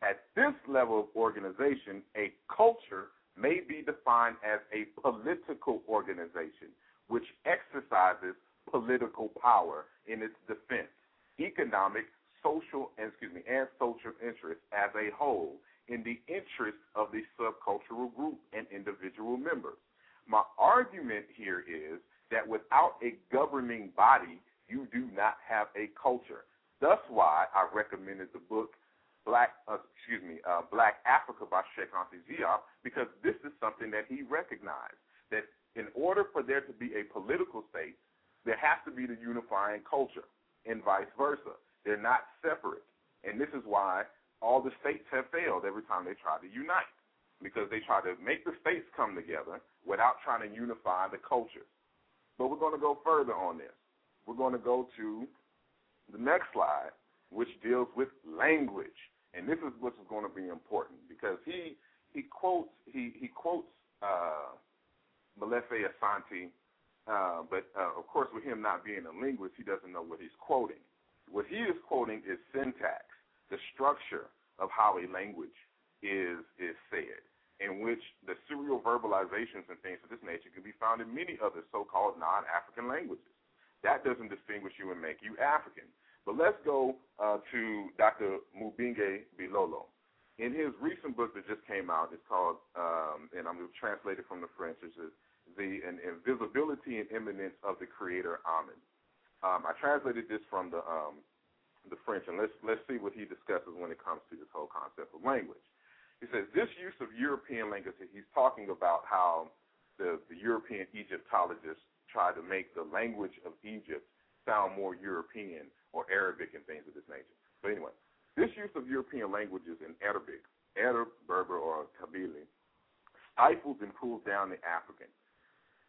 At this level of organization, a culture may be defined as a political organization which exercises political power in its defense, economic, social, and excuse me, and social interests as a whole in the interest of the subcultural group and individual members. My argument here is that without a governing body, you do not have a culture. That's why I recommended the book Black, uh, excuse me, uh, Black Africa by Cheikh Anta Diop, because this is something that he recognized that in order for there to be a political state, there has to be the unifying culture, and vice versa. They're not separate, and this is why all the states have failed every time they try to unite, because they try to make the states come together without trying to unify the cultures. But we're going to go further on this. We're going to go to the next slide, which deals with language, and this is what's going to be important because he he quotes he he quotes uh, Molefi Asante, uh, but uh, of course with him not being a linguist, he doesn't know what he's quoting. What he is quoting is syntax, the structure of how a language is is said, in which the serial verbalizations and things of this nature can be found in many other so-called non-African languages. That doesn't distinguish you and make you African. But let's go uh, to Dr. Mubabinge Bilolo. In his recent book that just came out, it's called, um, and I'm going to translate it from the French, it's The an Invisibility and Immanence of the Creator Amen. Um, I translated this from the um, the French, and let's let's see what he discusses when it comes to this whole concept of language. He says this use of European language. He's talking about how the, the European Egyptologists tried to make the language of Egypt sound more European or Arabic and things of this nature. But anyway, this use of European languages in Arabic, Arab, Berber, or Kabyle, stifles and pulls down the African,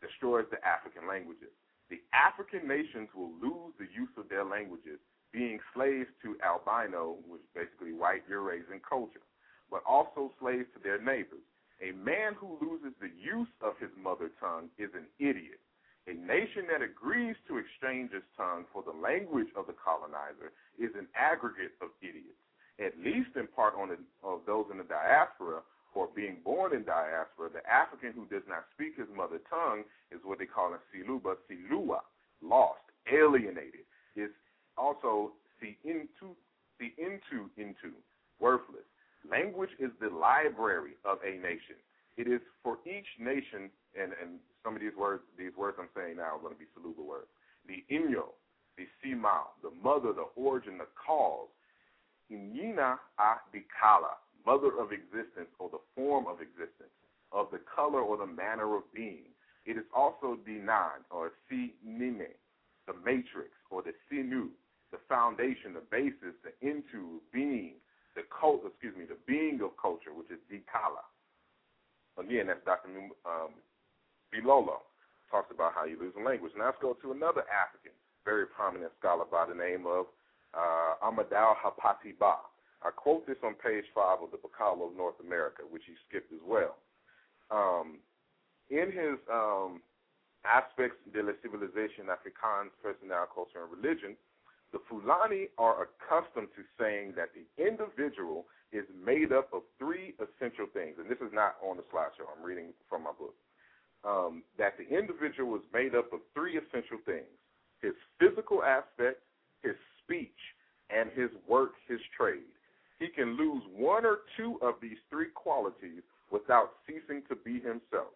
destroys the African languages. The African nations will lose the use of their languages, being slaves to albino, which is basically white Eurasian culture, but also slaves to their neighbors. A man who loses the use of his mother tongue is an idiot. A nation that agrees to exchange its tongue for the language of the colonizer is an aggregate of idiots, at least in part on the, of those in the diaspora or being born in diaspora. The African who does not speak his mother tongue is what they call a siluba, silua, lost, alienated. Is also see into, see into, into, worthless. Language is the library of a nation. It is for each nation, and, and some of these words, these words I'm saying now are going to be Saluba words. The inyo, the simao, the mother, the origin, the cause. Inyina a dikala, mother of existence or the form of existence, of the color or the manner of being. It is also dinan or sinine, the matrix or the sinu, the foundation, the basis, the into, being, the cult, excuse me, the being of culture, which is Dikala. Again, that's Dr. Um, Bilolo talks about how you lose a language. Now let's go to another African, very prominent scholar by the name of uh, Amadou Hampâté Bâ. I quote this on page five of the Bakala of North America, which he skipped as well. Um, in his um, aspects de la civilisation africaine, personnel, culture, and religion, the Fulani are accustomed to saying that the individual is made up of three essential things, and this is not on the slideshow. I'm reading from my book. Um, that the individual is made up of three essential things: his physical aspect, his speech, and his work, his trade. He can lose one or two of these three qualities without ceasing to be himself.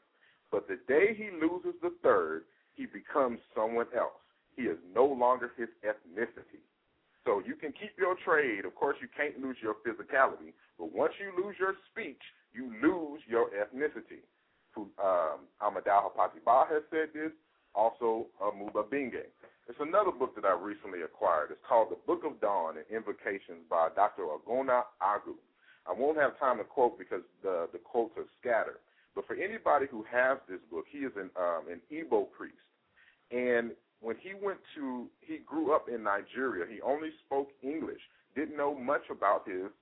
But the day he loses the third, he becomes someone else he is no longer his ethnicity. So you can keep your trade. Of course, you can't lose your physicality. But once you lose your speech, you lose your ethnicity. Um, Amadou Hampâté Bâ has said this. Also, uh, Mubabinge. It's another book that I recently acquired. It's called The Book of Dawn and Invocations by Dr. Agona Agu. I won't have time to quote because the, the quotes are scattered. But for anybody who has this book, he is an, um, an Igbo priest. And when he went to, he grew up in Nigeria. He only spoke English. Didn't know much about his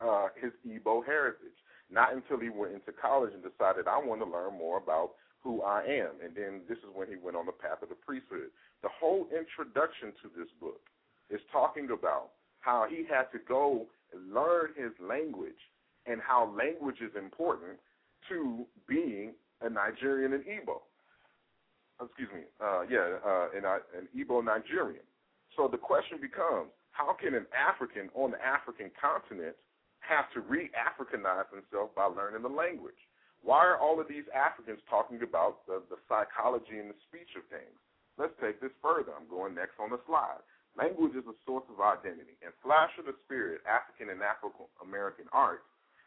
uh, his Igbo heritage. Not until he went into college and decided I want to learn more about who I am. And then this is when he went on the path of the priesthood. The whole introduction to this book is talking about how he had to go learn his language and how language is important to being a Nigerian and Igbo excuse me, uh, yeah, uh, an, an Igbo Nigerian. So the question becomes, how can an African on the African continent have to re-Africanize himself by learning the language? Why are all of these Africans talking about the, the psychology and the speech of things? Let's take this further. I'm going next on the slide. Language is a source of identity. and Flash of the Spirit, African and African American Art,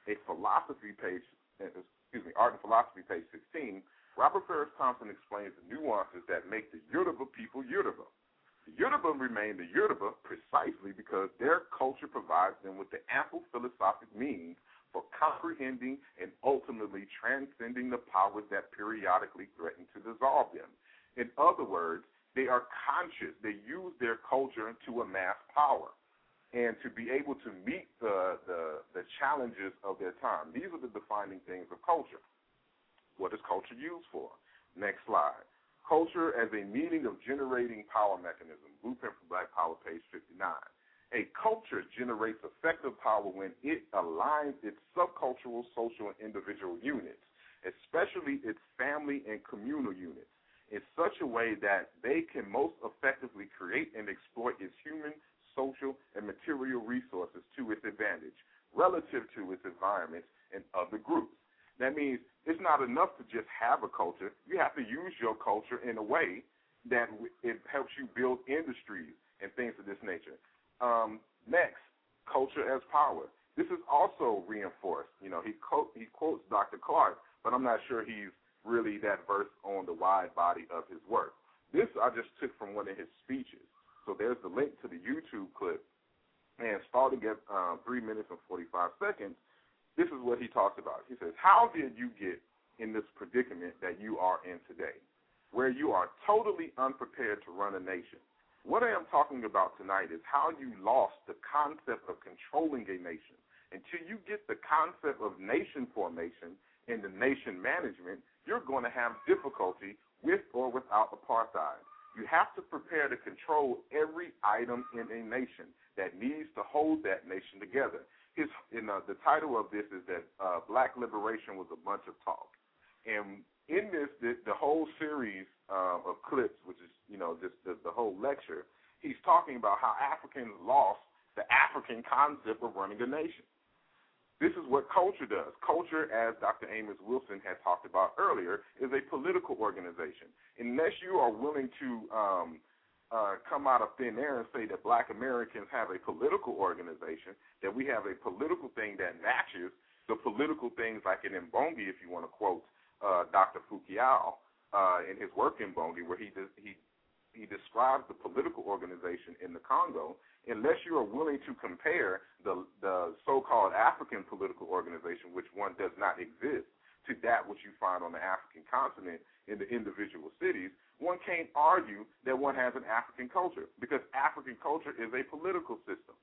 a philosophy page, excuse me, Art and Philosophy, page 16, Robert Farris Thompson explains the nuances that make the Yoruba people Yoruba. The Yoruba remain the Yoruba precisely because their culture provides them with the ample philosophic means for comprehending and ultimately transcending the powers that periodically threaten to dissolve them. In other words, they are conscious. They use their culture to amass power and to be able to meet the, the, the challenges of their time. These are the defining things of culture. What is culture used for? Next slide. Culture as a meaning of generating power mechanism. Blueprint for Black Power, page 59. A culture generates effective power when it aligns its subcultural, social, and individual units, especially its family and communal units, in such a way that they can most effectively create and exploit its human, social, and material resources to its advantage relative to its environment and other groups. That means it's not enough to just have a culture. You have to use your culture in a way that it helps you build industries and things of this nature. Um, next, culture as power. This is also reinforced. You know, he quote, he quotes Dr. Clark, but I'm not sure he's really that versed on the wide body of his work. This I just took from one of his speeches. So there's the link to the YouTube clip And starting at uh, three minutes and 45 seconds, this is what he talks about. He says, How did you get in this predicament that you are in today, where you are totally unprepared to run a nation? What I am talking about tonight is how you lost the concept of controlling a nation. Until you get the concept of nation formation and the nation management, you're going to have difficulty with or without apartheid. You have to prepare to control every item in a nation that needs to hold that nation together. His, in, uh, the title of this is that uh, Black Liberation was a bunch of talk, and in this, the, the whole series uh, of clips, which is you know just the, the whole lecture, he's talking about how Africans lost the African concept of running a nation. This is what culture does. Culture, as Dr. Amos Wilson had talked about earlier, is a political organization. Unless you are willing to um, uh, come out of thin air and say that black Americans have a political organization, that we have a political thing that matches the political things like in Mbongi, if you want to quote uh, Dr. Fu-Kiau uh, in his work in Mbongi, where he, he, he describes the political organization in the Congo unless you are willing to compare the the so-called African political organization, which one does not exist, to that which you find on the African continent in the individual cities, one can't argue that one has an African culture because African culture is a political system.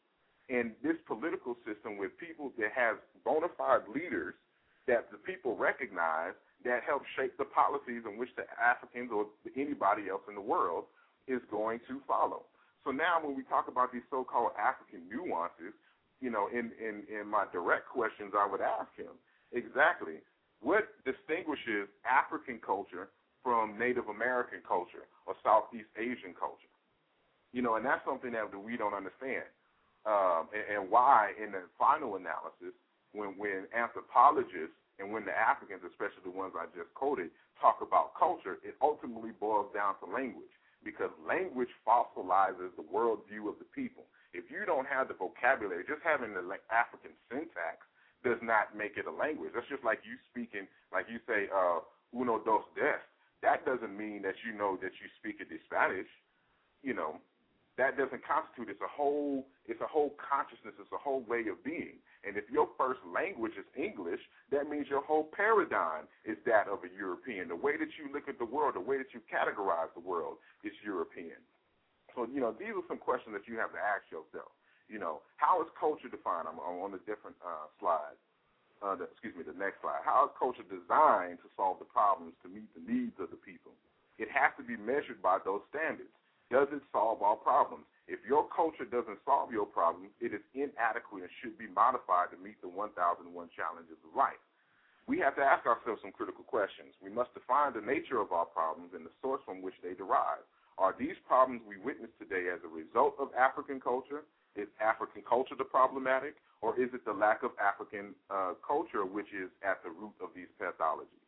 And this political system with people that has bona fide leaders that the people recognize that help shape the policies in which the Africans or anybody else in the world is going to follow. So now when we talk about these so-called African nuances, you know, in, in, in my direct questions, I would ask him exactly what distinguishes African culture from Native American culture or Southeast Asian culture. You know, and that's something that we don't understand. Um, and, and why, in the final analysis, when, when anthropologists and when the Africans, especially the ones I just quoted, talk about culture, it ultimately boils down to language because language fossilizes the worldview of the people. If you don't have the vocabulary, just having the African syntax does not make it a language. That's just like you speaking, like you say, uh, uno, dos, des. That doesn't mean that you know that you speak the Spanish. You know, that doesn't constitute. It's a whole. It's a whole consciousness. It's a whole way of being. And if your first language is English, that means your whole paradigm is that of a European. The way that you look at the world, the way that you categorize the world is European. So you know, these are some questions that you have to ask yourself. You know, how is culture defined? I'm, I'm on a different uh, slide. Uh, the, excuse me, the next slide. How is culture designed to solve the problems to meet the needs of the people? It has to be measured by those standards. Does it solve all problems? If your culture doesn't solve your problems, it is inadequate and should be modified to meet the 1001 challenges of life. We have to ask ourselves some critical questions. We must define the nature of our problems and the source from which they derive. Are these problems we witness today as a result of African culture? Is African culture the problematic, or is it the lack of African uh, culture which is at the root of these pathologies?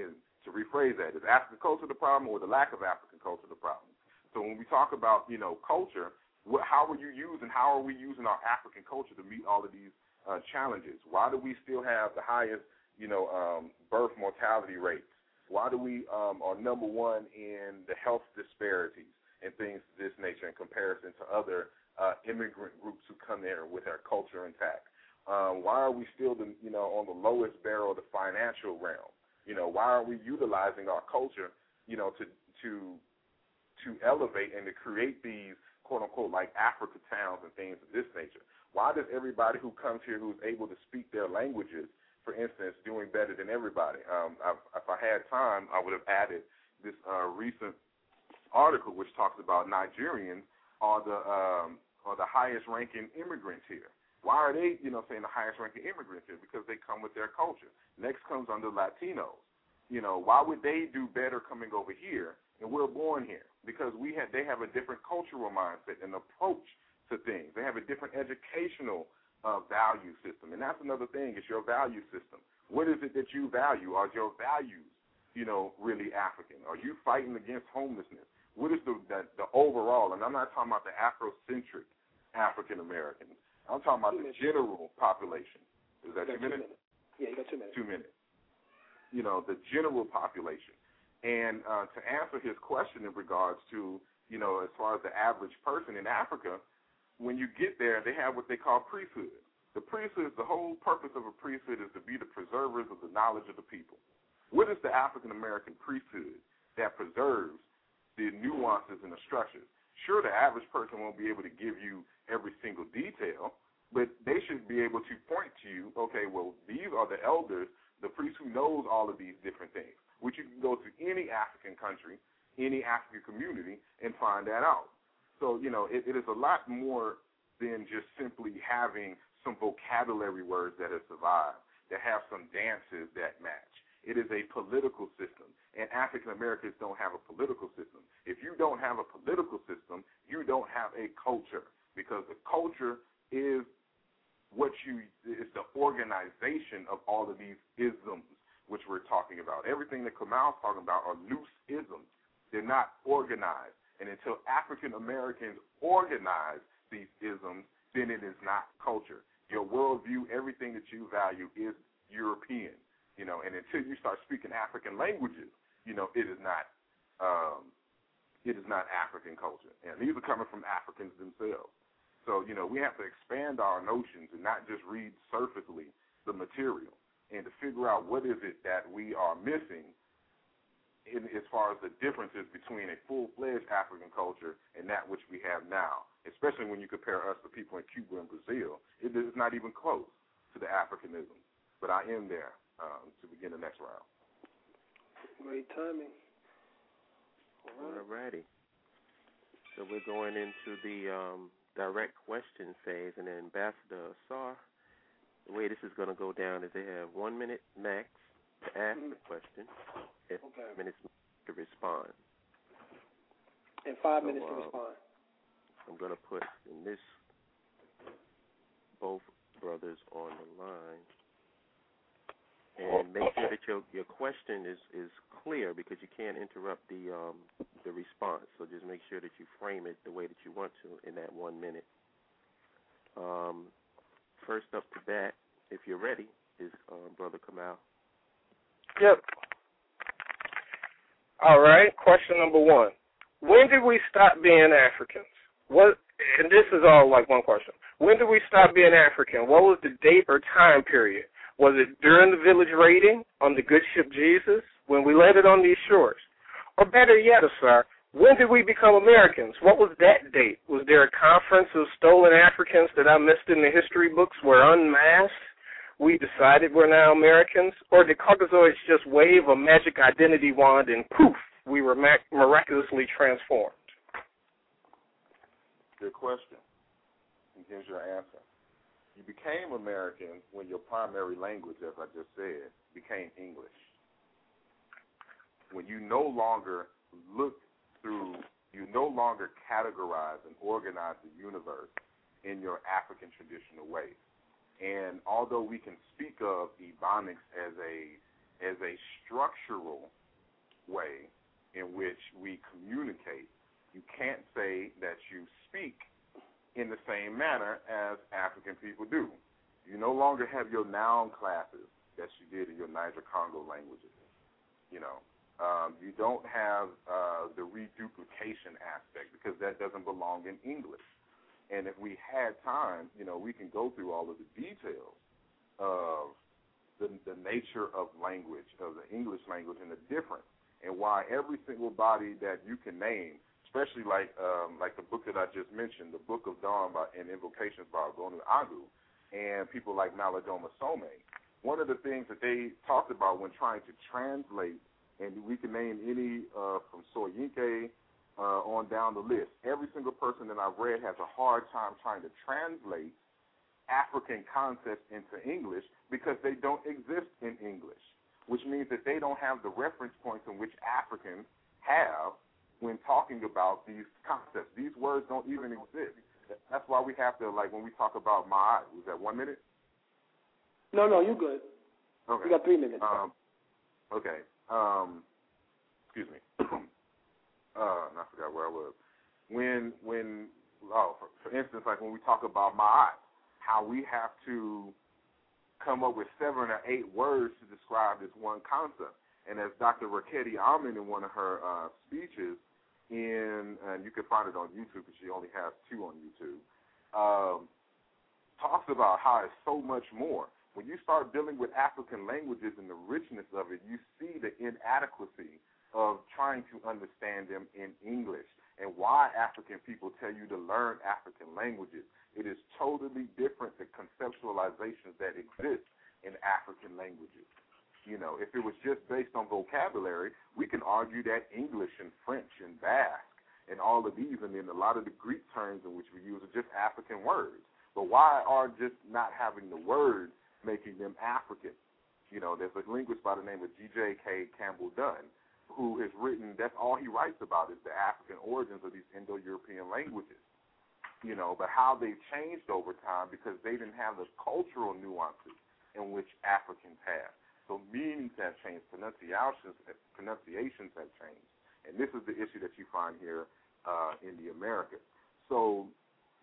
And to rephrase that, is African culture the problem, or the lack of African culture the problem? So when we talk about you know culture, what, how are you using? How are we using our African culture to meet all of these uh, challenges? Why do we still have the highest you know um, birth mortality rates? Why do we um, are number one in the health disparities and things of this nature in comparison to other uh, immigrant groups who come there with their culture intact? Um, why are we still the, you know on the lowest barrel of the financial realm? You know why are we utilizing our culture you know to to to elevate and to create these quote unquote like Africa towns and things of this nature? Why does everybody who comes here who's able to speak their languages, for instance, doing better than everybody? Um, I, if I had time, I would have added this uh, recent article which talks about Nigerians are the um, are the highest ranking immigrants here. Why are they, you know, saying the highest ranking immigrants here? Because they come with their culture. Next comes under Latinos. You know, why would they do better coming over here and we're born here because we have they have a different cultural mindset and approach to things. They have a different educational uh, value system, and that's another thing. It's your value system. What is it that you value? Are your values, you know, really African? Are you fighting against homelessness? What is the the, the overall? And I'm not talking about the Afrocentric African Americans. I'm talking about two the minutes. general population. Is that two minutes? minutes? Yeah, you got two minutes. Two minutes. You know, the general population. And uh, to answer his question in regards to, you know, as far as the average person in Africa, when you get there, they have what they call priesthood. The priesthood, the whole purpose of a priesthood is to be the preservers of the knowledge of the people. What is the African American priesthood that preserves the nuances and the structures? Sure, the average person won't be able to give you every single detail, but they should be able to point to you, okay, well, these are the elders, the priest who knows all of these different things, which you can go to any African country, any African community, and find that out. So, you know, it, it is a lot more than just simply having some vocabulary words that have survived, that have some dances that match. It is a political system, and African Americans don't have a political system. If you don't have a political system, you don't have a culture because the culture is what you is the organization of all of these isms which we're talking about. Everything that Kamau's talking about are loose isms. They're not organized. And until African Americans organize these isms, then it is not culture. Your worldview, everything that you value is European. You know, and until you start speaking African languages, you know, it is not um, it is not African culture. And these are coming from Africans themselves. So, you know, we have to expand our notions and not just read surfacely the material and to figure out what is it that we are missing in, as far as the differences between a full-fledged African culture and that which we have now, especially when you compare us to people in Cuba and Brazil. It is not even close to the Africanism. But I am there um, to begin the next round. Great timing. All righty. So we're going into the um, direct question phase, and then Ambassador Asar, the way this is going to go down is they have one minute max to ask mm-hmm. the question, and okay. five minutes to respond. And five so, minutes to uh, respond. I'm going to put in this both brothers on the line and make sure that your your question is is clear because you can't interrupt the um the response. So just make sure that you frame it the way that you want to in that one minute. Um, first up to bat, if you're ready, is um, Brother Kamau. Yep. All right. Question number one: When did we stop being Africans? What? And this is all like one question. When did we stop being African? What was the date or time period? Was it during the village raiding on the good ship Jesus when we landed on these shores? Or better yet, sir, when did we become Americans? What was that date? Was there a conference of stolen Africans that I missed in the history books where unmasked we decided we're now Americans? Or did Caucasoids just wave a magic identity wand and poof, we were miraculously transformed? Good question. And here's your answer. Became American when your primary language, as I just said, became English. When you no longer look through, you no longer categorize and organize the universe in your African traditional way. And although we can speak of Ebonics as a as a structural way in which we communicate, you can't say that you speak in the same manner as African people do. You no longer have your noun classes that you did in your Niger Congo languages. You know, um, you don't have uh, the reduplication aspect because that doesn't belong in English. And if we had time, you know, we can go through all of the details of the, the nature of language, of the English language, and the difference, and why every single body that you can name especially like um, like the book that I just mentioned, the Book of Dawn by, and Invocations by Ogonu Agu, and people like Malidoma Somé. One of the things that they talked about when trying to translate, and we can name any uh, from Soyinka uh, on down the list. Every single person that I've read has a hard time trying to translate African concepts into English because they don't exist in English, which means that they don't have the reference points in which Africans have when talking about these concepts. These words don't even exist. That's why we have to like when we talk about my was that one minute? No, no, you good. Okay. You got three minutes. Um, okay. Um, excuse me. uh, I forgot where I was. When when oh for, for instance like when we talk about my how we have to come up with seven or eight words to describe this one concept. And as Dr. Rkhty Amen in one of her uh, speeches in, and you can find it on YouTube because she only has two on YouTube. um, talks about how it's so much more. When you start dealing with African languages and the richness of it, you see the inadequacy of trying to understand them in English and why African people tell you to learn African languages. It is totally different the conceptualizations that exist in African languages. You know, if it was just based on vocabulary, we can argue that English and French and Basque and all of these, and then a lot of the Greek terms in which we use are just African words. But why are just not having the words making them African? You know, there's a linguist by the name of G.J.K. Campbell Dunn who has written, that's all he writes about is the African origins of these Indo-European languages. You know, but how they've changed over time because they didn't have the cultural nuances in which Africans have. So meanings have changed, pronunciations pronunciations have changed, and this is the issue that you find here uh, in the Americas. So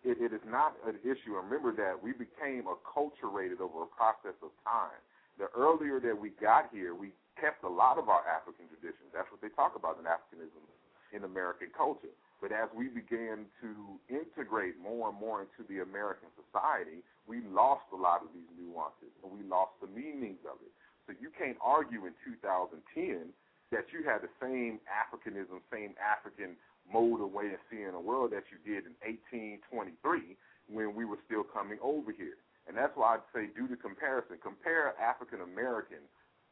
it, it is not an issue. Remember that we became acculturated over a process of time. The earlier that we got here, we kept a lot of our African traditions. That's what they talk about in Africanism in American culture. But as we began to integrate more and more into the American society, we lost a lot of these nuances and we lost the meanings of it. So you can't argue in 2010 that you had the same Africanism, same African mode of way of seeing the world that you did in 1823 when we were still coming over here. And that's why I'd say do the comparison. Compare African American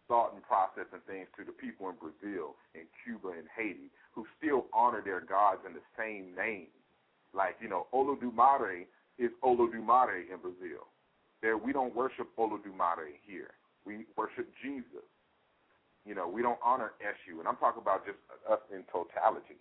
thought and process and things to the people in Brazil and Cuba and Haiti who still honor their gods in the same name. Like, you know, Olodumare is Olodumare in Brazil. There we don't worship Olodumare here. We worship Jesus. You know, we don't honor Eshu, and I'm talking about just us in totality.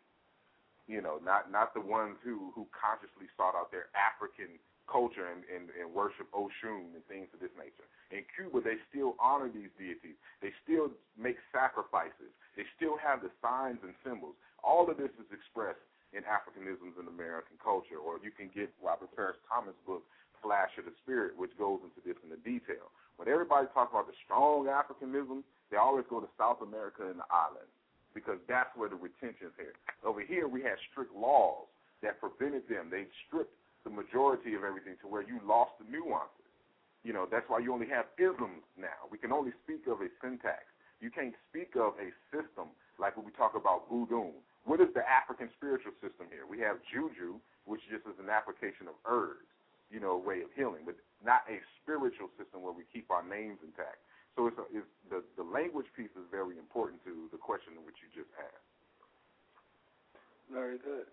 You know, not not the ones who who consciously sought out their African culture and, and, and worship Oshun and things of this nature. In Cuba, they still honor these deities. They still make sacrifices. They still have the signs and symbols. All of this is expressed in Africanisms in American culture. Or you can get Robert Farris Thompson's book, Flash of the Spirit, which goes into this in the detail. When everybody talks about the strong Africanism, they always go to South America and the islands because that's where the retention is here. Over here, we had strict laws that prevented them. They stripped the majority of everything to where you lost the nuances. You know, that's why you only have isms now. We can only speak of a syntax. You can't speak of a system like when we talk about voodoo. What is the African spiritual system here? We have juju, which just is an application of herbs, you know, way of healing, but not a spiritual system where we keep our names intact. So it's, a, it's the the language piece is very important to the question in which you just asked. Very good.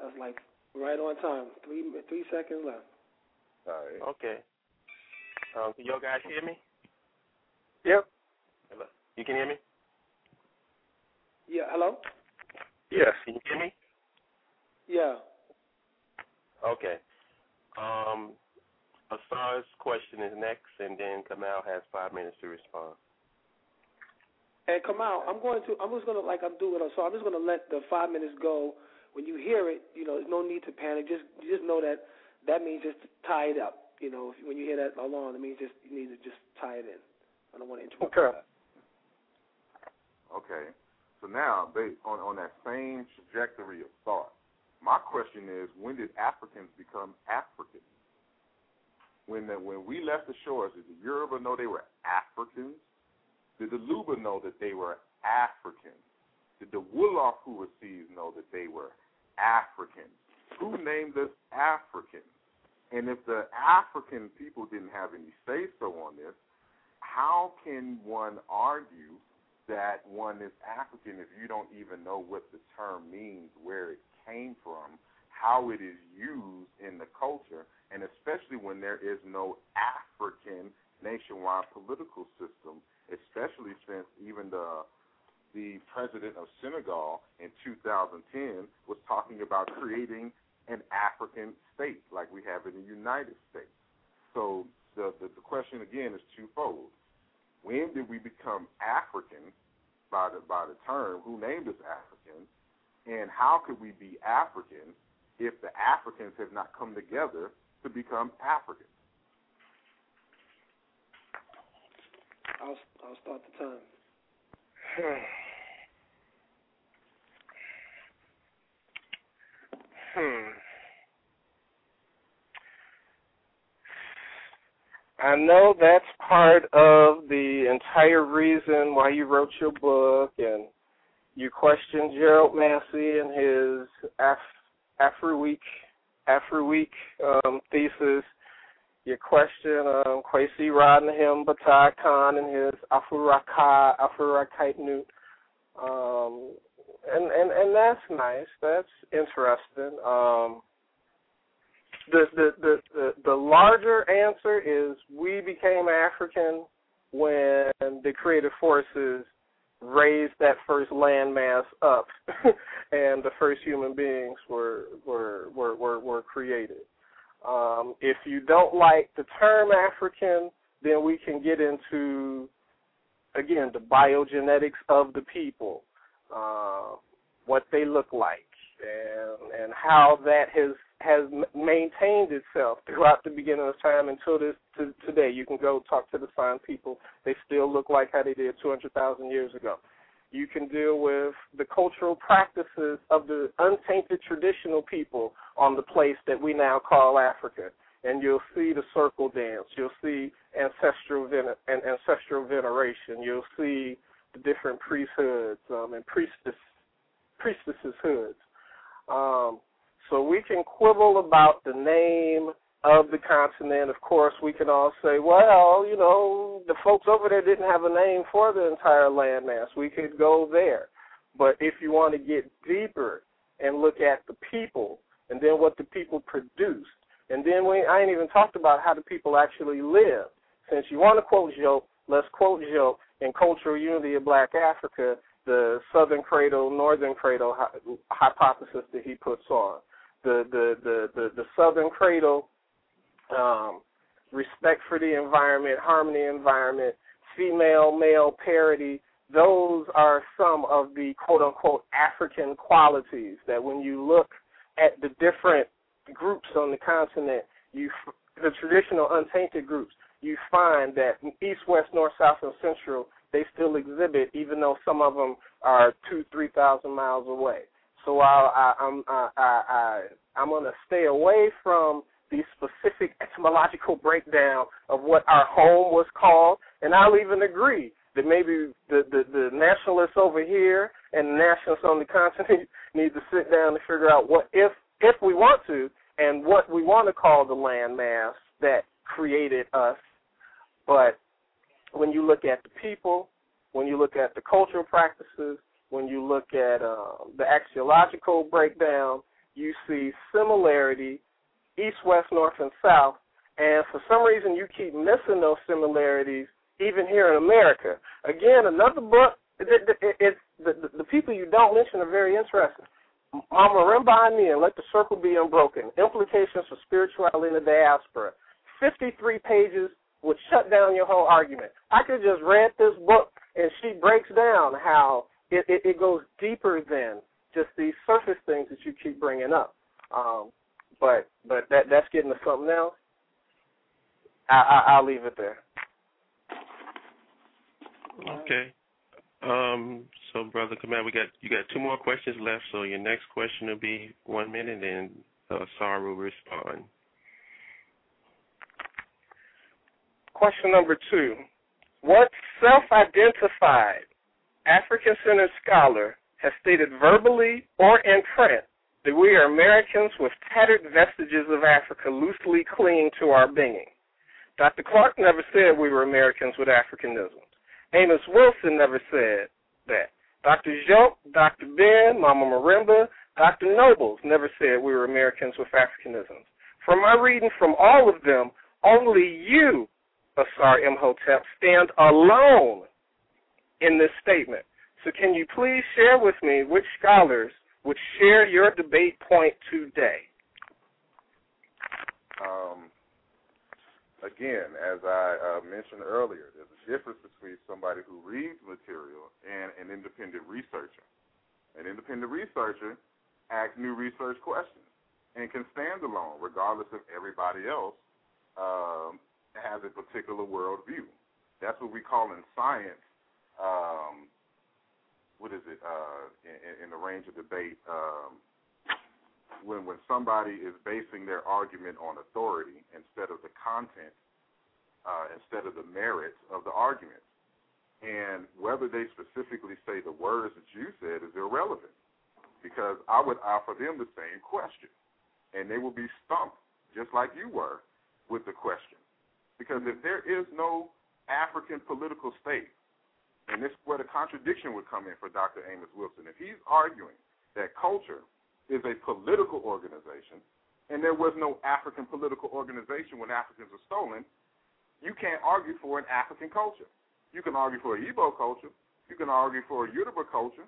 That's like right on time. Three three seconds left. All right. Okay. Um, can y'all guys hear me? Yep. Hello. You can hear me? Yeah. Hello. Yes. Can you hear me? Yeah. Okay. Um, Asar's question is next, and then Kamau has five minutes to respond. And Kamau, I'm going to. I'm just going to like I'm doing. So I'm just going to let the five minutes go. When you hear it, you know, there's no need to panic. Just just know that that means just tie it up. You know, if, when you hear that alarm, it means just you need to just tie it in. I don't want to interrupt. Okay. That. Okay. So now, based on, on that same trajectory of thought, my question is, when did Africans become African? When the, when we left the shores, did the Yoruba know they were Africans? Did the Luba know that they were Africans? Did the Wolof Hausas know that they were Africans? Who named us Africans? And if the African people didn't have any say so on this, how can one argue that one is African if you don't even know what the term means, where it came from, how it is used in the culture, and especially when there is no African nationwide political system, especially since even the the president of Senegal in 2010 was talking about creating an African state like we have in the United States. So the, the, the question again is twofold. When did we become African by the by the term? Who named us African? And how could we be African if the Africans have not come together to become African. I'll I'll start the time. hmm. I know that's part of the entire reason why you wrote your book, and you questioned Gerald Massey and his Af- Afroweek Afroweek um, thesis. your question um, Kwesi Rodnahim Batai Khan and his Afuraka Afurakaitnut. Um, and, and and that's nice. That's interesting. Um, the, the the the the larger answer is we became African when the creative forces raised that first landmass up, and the first human beings were were were were, were created. Um, if you don't like the term African, then we can get into again the biogenetics of the people, uh, what they look like, and and how that has has maintained itself throughout the beginning of time until this to today. You can go talk to the San people; they still look like how they did 200,000 years ago. You can deal with the cultural practices of the untainted traditional people on the place that we now call Africa, and you'll see the circle dance. You'll see ancestral vener- and ancestral veneration. You'll see the different priesthoods um, and priestess priestesses hoods. Um, so we can quibble about the name of the continent. Of course, we can all say, well, you know, the folks over there didn't have a name for the entire landmass. We could go there. But if you want to get deeper and look at the people and then what the people produced, and then we, I ain't even talked about how the people actually lived. Since you want to quote Diop, let's quote Diop in Cultural Unity of Black Africa, the Southern Cradle, Northern Cradle hypothesis that he puts on the the the the, the Southern Cradle, um, respect for the environment, harmony environment, female male parity. Those are some of the quote unquote African qualities that when you look at the different groups on the continent, you the traditional untainted groups, you find that east, west, north, south, and central they still exhibit, even though some of them are two, three thousand miles away. So while I, I'm I, I, I I'm to stay away from the specific etymological breakdown of what our home was called, and I'll even agree that maybe the, the, the nationalists over here and the nationalists on the continent need to sit down and figure out what if if we want to and what we want to call the landmass that created us. But when you look at the people, when you look at the cultural practices, when you look at uh, the axiological breakdown, you see similarity east, west, north, and south. And for some reason, you keep missing those similarities even here in America. Again, another book. It, it, it's the, the, people you don't mention are very interesting. Mama Marimba Ani and Let the Circle Be Unbroken. Implications for Spirituality in the Diaspora. 53 pages would shut down your whole argument. I could just read this book and she breaks down how it, it, it goes deeper than just these surface things that you keep bringing up. Um, but but that that's getting to something else. I, I I'll leave it there. Okay. Um, so, brother Kamau, we got you got two more questions left. So your next question will be one minute, and uh, Sar will respond. Question number two: What self-identified African-centered scholar has stated verbally or in print that we are Americans with tattered vestiges of Africa loosely clinging to our being. Dr. Clark never said we were Americans with Africanisms. Amos Wilson never said that. Dr. Diop, Dr. Ben, Mama Marimba, Dr. Nobles never said we were Americans with Africanisms. From my reading from all of them, only you, Asar Imhotep, stand alone in this statement. So can you please share with me which scholars would share your debate point today? Um, again, as I uh, mentioned earlier, there's a difference between somebody who reads material and an independent researcher. An independent researcher asks new research questions and can stand alone, regardless of everybody else um, has a particular worldview. That's what we call in science um, what is it uh, in, in the range of debate um, when when somebody is basing their argument on authority instead of the content uh, instead of the merits of the argument. And whether they specifically say the words that you said is irrelevant because I would offer them the same question and they will be stumped just like you were with the question. Because if there is no African political state, and this is where the contradiction would come in for Dr. Amos Wilson, if he's arguing that culture is a political organization and there was no African political organization when Africans were stolen, you can't argue for an African culture. You can argue for an Igbo culture. You can argue for a Yoruba culture.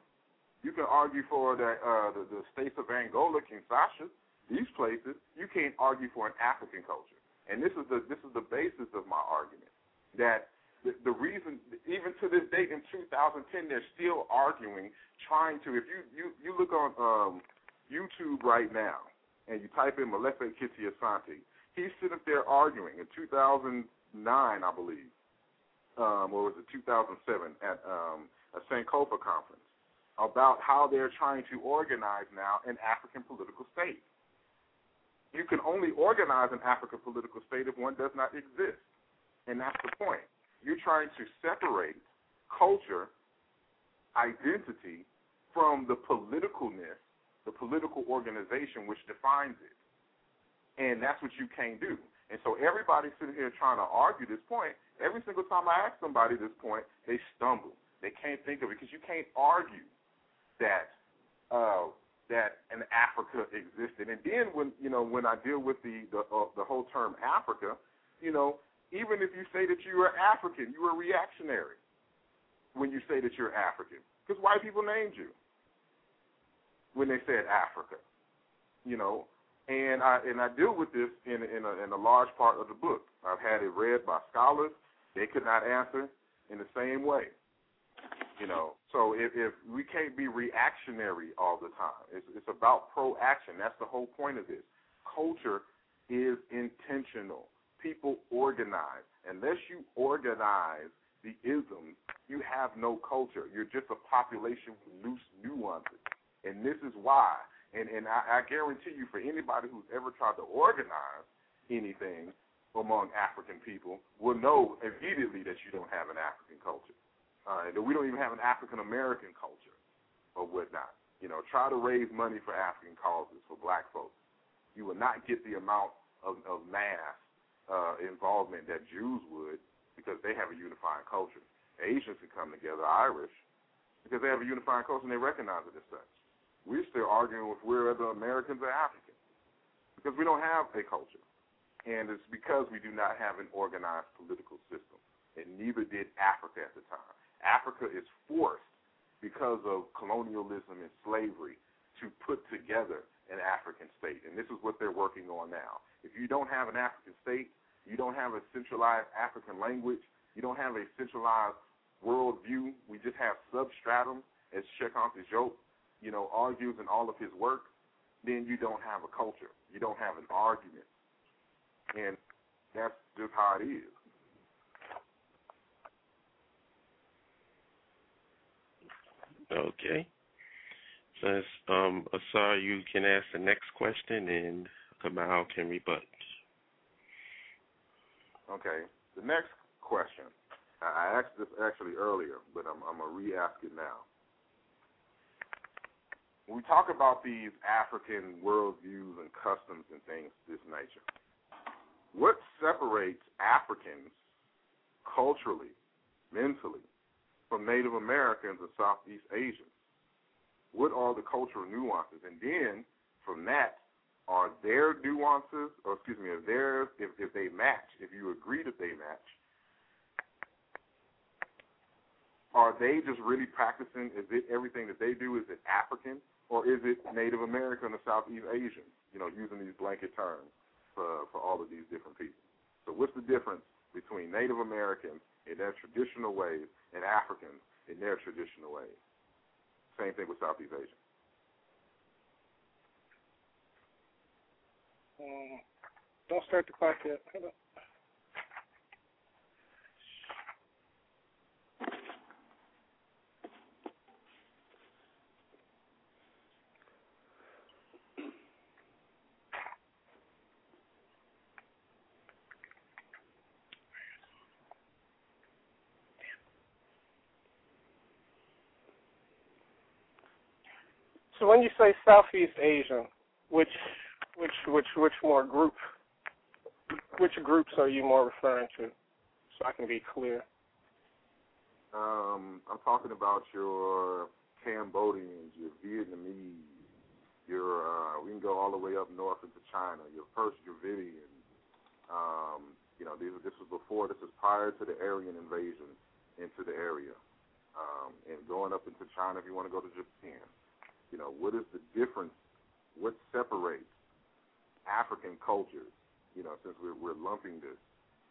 You can argue for the, uh, the, the states of Angola, Kinshasa, these places. You can't argue for an African culture. And this is the this is the basis of my argument that the, reason, even to this date in 2010, they're still arguing, trying to. If you you you look on um, YouTube right now and you type in Molefi Kete Asante, he's sitting up there arguing in 2009, I believe um, or was it 2007 at um, a Sankofa conference about how they're trying to organize now an African political state. You can only organize an African political state if one does not exist, and that's the point. You're trying to separate culture, identity, from the politicalness, the political organization which defines it, and that's what you can't do. And so everybody's sitting here trying to argue this point. Every single time I ask somebody this point, they stumble. They can't think of it because you can't argue that uh, that an Africa existed. And then when you know when I deal with the the, uh, the whole term Africa, you know, even if you say that you are African, you are reactionary when you say that you're African because white people named you when they said Africa. You know, and I and I deal with this in in a, in a large part of the book. I've had it read by scholars; they could not answer in the same way. You know, so if, if we can't be reactionary all the time, it's, it's about proaction. That's the whole point of this. Culture is intentional. People organize. Unless you organize the isms, you have no culture. You're just a population with loose nuances. And this is why and and I, I guarantee you, for anybody who's ever tried to organize anything among African people, will know immediately that you don't have an African culture. Uh, that we don't even have an African American culture or whatnot. You know, try to raise money for African causes for Black folks. You will not get the amount of, of mass uh, involvement that Jews would because they have a unifying culture. Asians can come together, Irish, because they have a unifying culture and they recognize it as such. We're still arguing with whether Americans are African because we don't have a culture. And it's because we do not have an organized political system. And neither did Africa at the time. Africa is forced because of colonialism and slavery to put together an African state. And this is what they're working on now. If you don't have an African state, you don't have a centralized African language, you don't have a centralized worldview, we just have substratum, as Cheikh Anta Diop you know, argues in all of his work, then you don't have a culture. You don't have an argument. And that's just how it is. Okay. Since um, Asar, you can ask the next question, and Kamau can rebut. Okay. The next question, I asked this actually earlier, but I'm, I'm going to re-ask it now when we talk about these African worldviews and customs and things of this nature, what separates Africans culturally, mentally, from Native Americans and Southeast Asians? What are the cultural nuances? And then from that, are their nuances, or excuse me, are theirs, if, if they match, if you agree that they match, are they just really practicing? Is it everything that they do? Is it African? or is it Native American or Southeast Asian? You know, using these blanket terms for for all of these different people. So what's the difference between Native Americans in their traditional ways and Africans in their traditional ways? Same thing with Southeast Asian. Um, don't start the clock yet. Hold up. So when you say Southeast Asia, which which which which more group which groups are you more referring to? So I can be clear. Um, I'm talking about your Cambodians, your Vietnamese, your uh, we can go all the way up north into China, your First. Um, you know, these, this was before, this is prior to the Aryan invasion into the area. Um, and going up into China, if you want to go to Japan, you know, what is the difference? What separates African cultures? You know, since we're, we're lumping this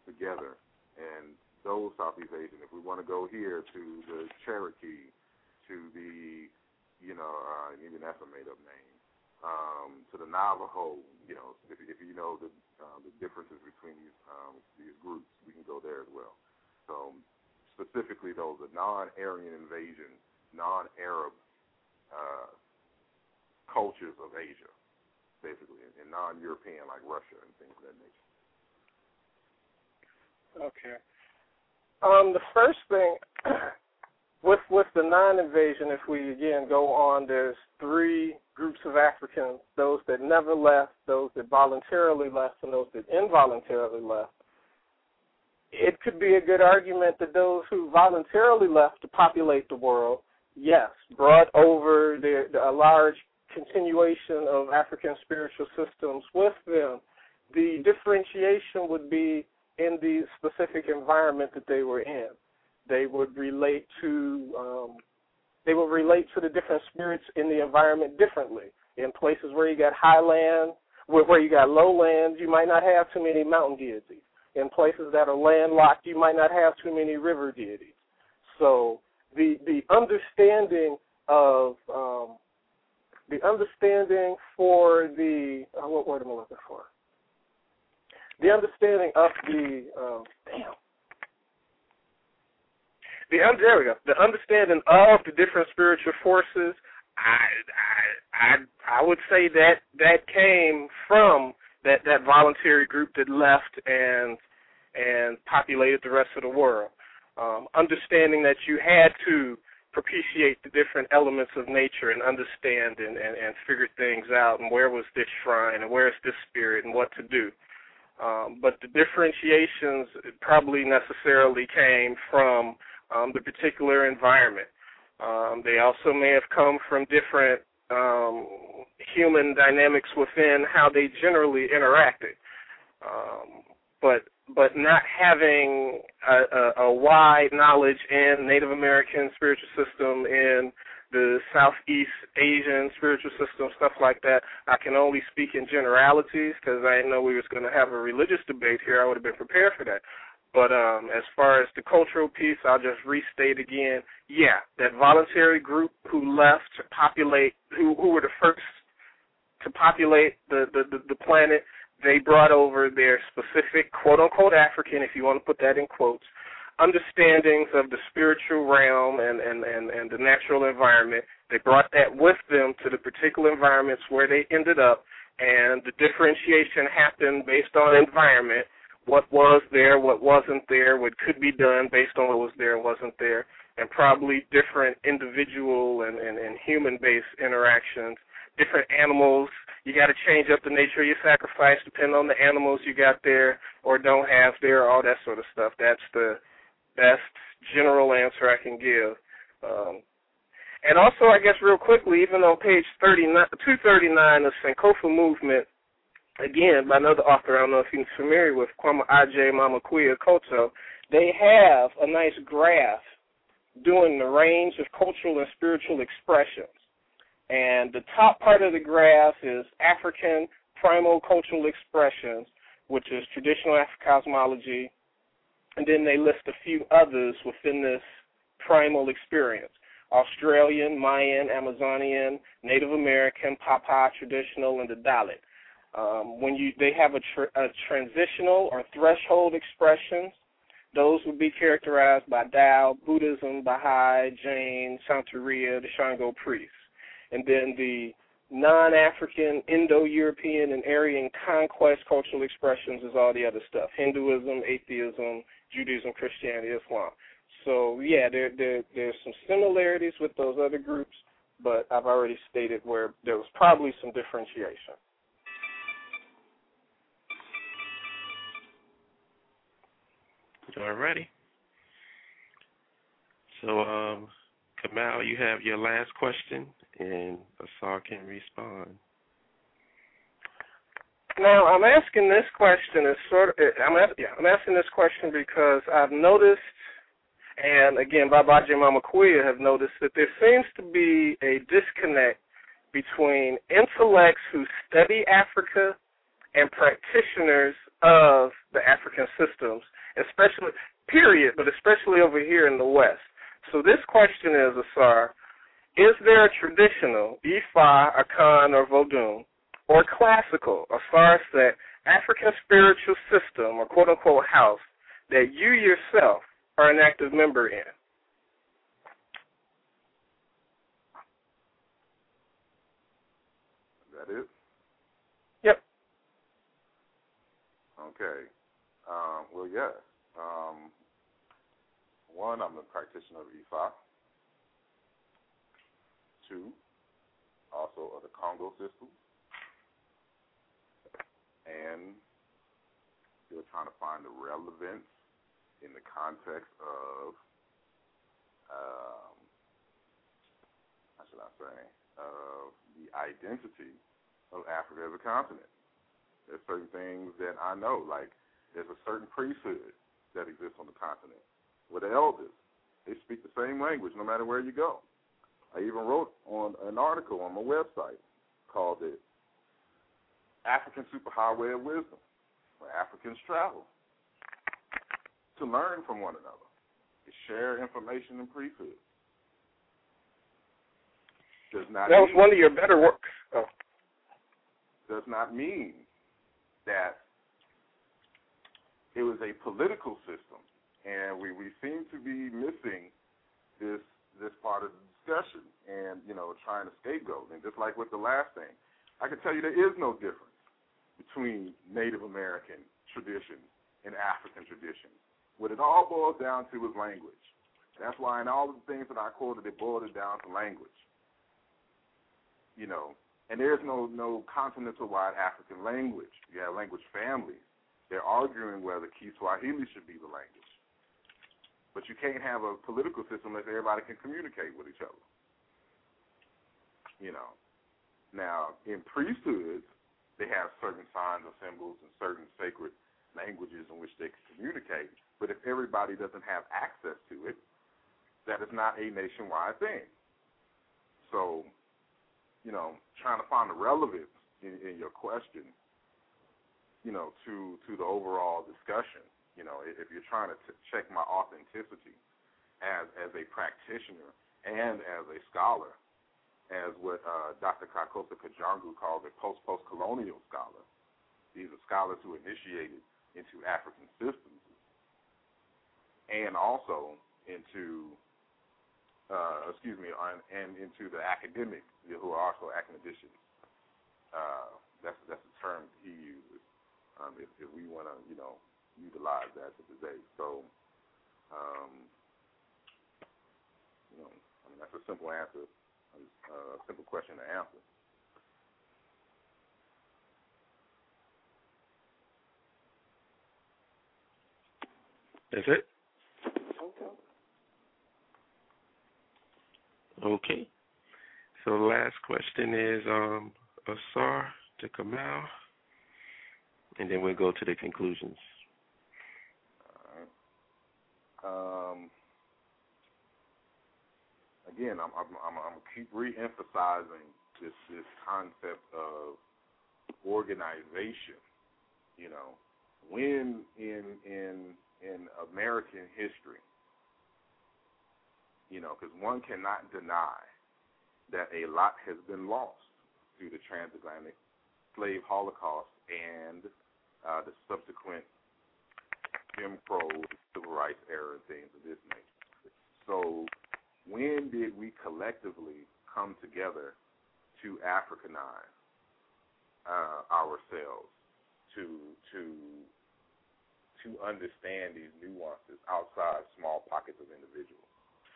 together, and those Southeast Asian, if we want to go here to the Cherokee, to the, you know, uh, even that's a made-up name, um, to the Navajo, you know, if, if you know the uh, the differences between these um, these groups, we can go there as well. So specifically, those the non-Aryan invasion, non-Arab uh, cultures of Asia, basically, and non-European like Russia and things of that nature. Okay. Um, the first thing with with the non-invasion, if we again go on, there's three groups of Africans: those that never left, those that voluntarily left, and those that involuntarily left. It could be a good argument that those who voluntarily left to populate the world, yes, brought over a large continuation of African spiritual systems with them. The differentiation would be in the specific environment that they were in. They would relate to um, they would relate to the different spirits in the environment differently. In places where you got highland, where, where you got lowlands, you might not have too many mountain deities. In places that are landlocked, you might not have too many river deities. So the the understanding of um, the understanding for the uh, what word am I looking for? the understanding of the um, damn. The there we go. The understanding of the different spiritual forces. I I I I would say that that came from that that voluntary group that left and and populated the rest of the world. Um, understanding that you had to propitiate the different elements of nature and understand and, and, and figure things out and where was this shrine and where's this spirit and what to do. Um, but the differentiations probably necessarily came from um, the particular environment. Um, they also may have come from different um, human dynamics within how they generally interacted. Um, but but not having a, a, a wide knowledge in Native American spiritual system in the Southeast Asian spiritual system, stuff like that. I can only speak in generalities because I didn't know we was going to have a religious debate here. I would have been prepared for that. But um, as far as the cultural piece, I'll just restate again. Yeah, that voluntary group who left to populate, who who were the first to populate the the, the, the planet, they brought over their specific quote unquote African, if you want to put that in quotes, understandings of the spiritual realm and, and, and, and the natural environment. They brought that with them to the particular environments where they ended up, and the differentiation happened based on environment, what was there, what wasn't there, what could be done based on what was there and wasn't there, and probably different individual and, and, and human-based interactions, different animals. You got to change up the nature of your sacrifice depending on the animals you got there or don't have there, all that sort of stuff. That's the best general answer I can give. Um, and also, I guess real quickly, even on page 39, 239 of Sankofa Movement, again, by another author, I don't know if you're familiar with, Kwame Aj Mamakuya Koto, they have a nice graph doing the range of cultural and spiritual expressions. And the top part of the graph is African primal cultural expressions, which is traditional Afrocosmology, and then they list a few others within this primal experience. Australian, Mayan, Amazonian, Native American, Papa, traditional, and the Dalit. Um, when you they have a, a transitional or threshold expressions, those would be characterized by Tao, Buddhism, Baha'i, Jain, Santeria, the Shango priests. And then the non-African, Indo-European, and Aryan conquest cultural expressions is all the other stuff: Hinduism, atheism, Judaism, Christianity, Islam. So yeah, there there there's some similarities with those other groups, but I've already stated where there was probably some differentiation. Alrighty. So, um, Kamau, you have your last question, and Asar can respond. Now, I'm asking this question is sort of I'm ask, yeah, I'm asking this question because I've noticed, and again, Babaji and Mama Kuya have noticed that there seems to be a disconnect between intellects who study Africa and practitioners of the African systems, especially period, but especially over here in the West. So this question is, Asar, is there a traditional Ifa, Akan, or Vodun, or classical, Asar said, African spiritual system, or quote unquote house, that you yourself are an active member in? Is that it? Yep. Okay. Um, well, yes. Um, one, I'm a practitioner of Ifa. Two, also of the Congo system. And still trying to find the relevance in the context of, um, how should I say, of the identity of Africa as a continent. There's certain things that I know, like there's a certain priesthood that exists on the continent with the elders. They speak the same language no matter where you go. I even wrote on an article on my website called it African Superhighway of Wisdom, where Africans travel to learn from one another, to share information and priesthood. Does not that was one of your better works. Oh. Does not mean that it was a political system and we, we seem to be missing this this part of discussion and you know trying to scapegoat. And just like with the last thing i can tell you there is no difference between native american traditions and african traditions what it all boils down to is language. That's why in all the things that i quoted it boiled it down to language. You know and there's no no continental wide african language. You have language families. They're arguing whether Kiswahili should be the language but you can't have a political system unless everybody can communicate with each other. You know. Now, in priesthoods, they have certain signs and symbols and certain sacred languages in which they can communicate. But if everybody doesn't have access to it, that is not a nationwide thing. So, you know, trying to find the relevance in, in your question, you know, to to the overall discussion you know, if you're trying to t- check my authenticity as as a practitioner and as a scholar, as what uh, Dr. Kakosa Kajangu calls a post post colonial scholar. These are scholars who initiated into African systems and also into uh, excuse me, on, and into the academic, who are also academicians. Uh, that's that's the term he uses. Um, if, if we want to, you know, utilize that to today. So, um, you know, I mean, that's a simple answer, uh, a simple question to answer. That's it? Okay. Okay. So the last question is um, Asar to Kamau, and then we'll go to the conclusions. Um, again, I'm, I'm, I'm, I'm keep re-emphasizing this this concept of organization. You know, when in in in American history, you know, because one cannot deny that a lot has been lost through the transatlantic slave holocaust and uh, the subsequent Jim Crow, civil rights era, things of this nature. So, when did we collectively come together to Africanize uh, ourselves, to to to understand these nuances outside small pockets of individuals?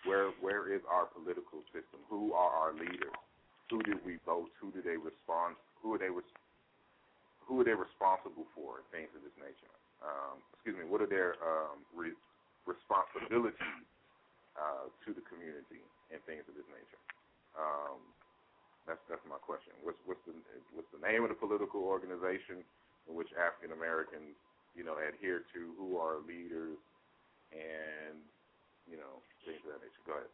Where where is our political system? Who are our leaders? Who did we vote? Who do they respond? Who are they? Who are they responsible for? Things of this nature. Um, excuse me. What are their um, re- responsibilities uh, to the community and things of this nature? Um, that's that's my question. What's what's the what's the name of the political organization in which African Americans, you know, adhere to? Who are leaders, and you know, things of that nature. Go ahead.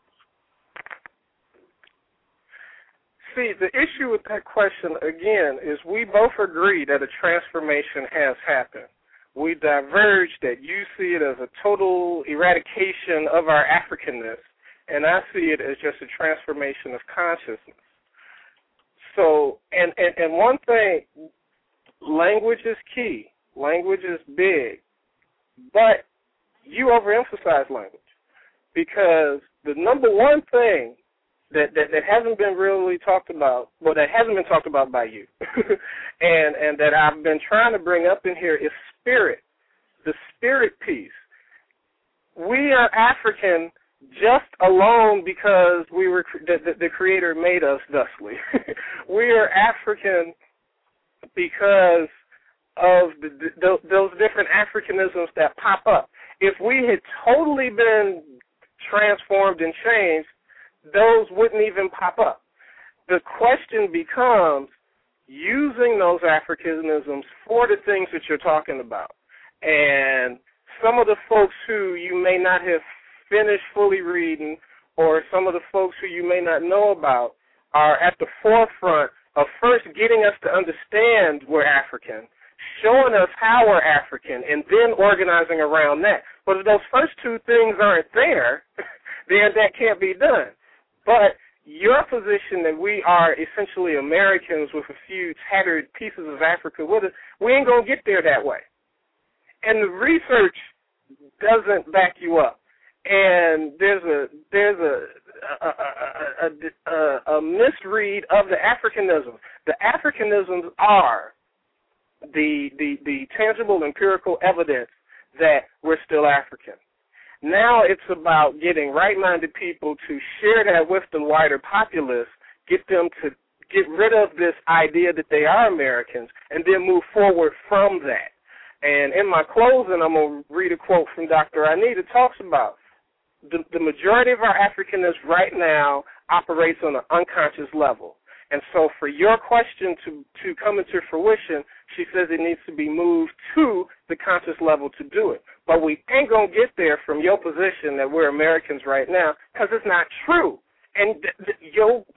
See, the issue with that question again is we both agree that a transformation has happened. We diverge that you see it as a total eradication of our Africanness, and I see it as just a transformation of consciousness. So, and, and, and one thing, language is key. Language is big. But you overemphasize language because the number one thing that, that that hasn't been really talked about, well, that hasn't been talked about by you, and and that I've been trying to bring up in here is spirit, the spirit piece. We are African just alone because we were the, the, the creator made us thusly. we are African because of the, the, those different Africanisms that pop up. If we had totally been transformed and changed, those wouldn't even pop up. The question becomes using those Africanisms for the things that you're talking about. And some of the folks who you may not have finished fully reading, or some of the folks who you may not know about, are at the forefront of first getting us to understand we're African, showing us how we're African, and then organizing around that. But if those first two things aren't there, then that can't be done. But your position that we are essentially Americans with a few tattered pieces of Africa with us, we ain't gonna get there that way. And the research doesn't back you up and there's a there's a a, a, a, a misread of the Africanism. The Africanisms are the the the tangible empirical evidence that we're still African. Now it's about getting right-minded people to share that with the wider populace, get them to get rid of this idea that they are Americans, and then move forward from that. And in my closing, I'm going to read a quote from Dr. Anita talks about the, the majority of our Africanness right now operates on an unconscious level. And so for your question to, to come into fruition, she says it needs to be moved to the conscious level to do it. But we ain't going to get there from your position that we're Americans right now because it's not true. And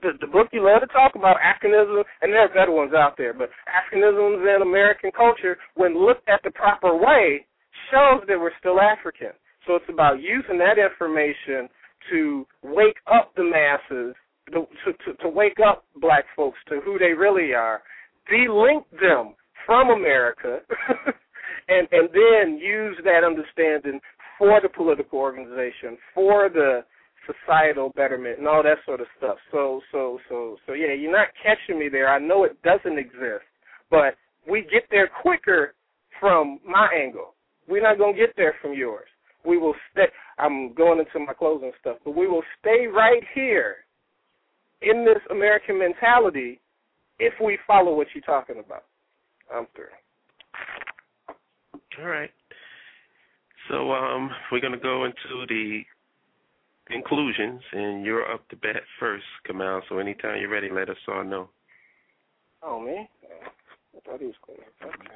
the, the, book you love to talk about, Africanism, and there are better ones out there, but Africanisms and American culture, when looked at the proper way, shows that we're still African. So it's about using that information to wake up the masses, to, to, to wake up black folks to who they really are, de-link them from America, and and then use that understanding for the political organization, for the societal betterment, and all that sort of stuff. So so so so yeah, you're not catching me there. I know it doesn't exist, but we get there quicker from my angle. We're not gonna get there from yours we will stay. I'm going into my closing stuff, but we will stay right here in this American mentality if we follow what you're talking about. I'm through. All right. So um, we're going to go into the conclusions, and you're up to bat first, Kamau. So anytime you're ready, let us all know. Oh, me? I thought he was going to. Okay.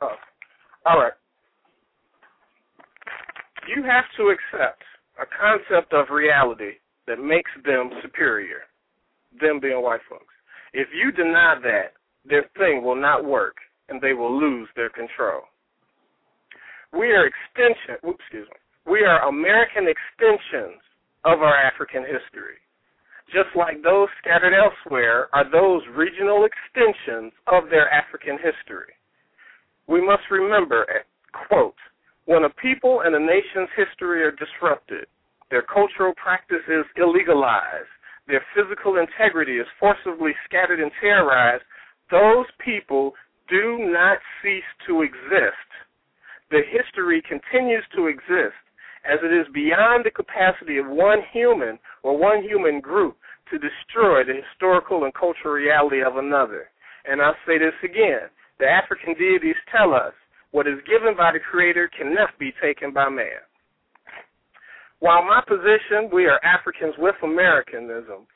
Oh. All right. You have to accept a concept of reality that makes them superior, them being white folks. If you deny that, their thing will not work and they will lose their control. We are extension, excuse me, we are American extensions of our African history. Just like those scattered elsewhere are those regional extensions of their African history we must remember, quote, when a people and a nation's history are disrupted, their cultural practices illegalized, their physical integrity is forcibly scattered and terrorized, those people do not cease to exist. The history continues to exist as it is beyond the capacity of one human or one human group to destroy the historical and cultural reality of another. And I'll say this again the African deities tell us what is given by the Creator cannot be taken by man. While my position, we are Africans with Americanism,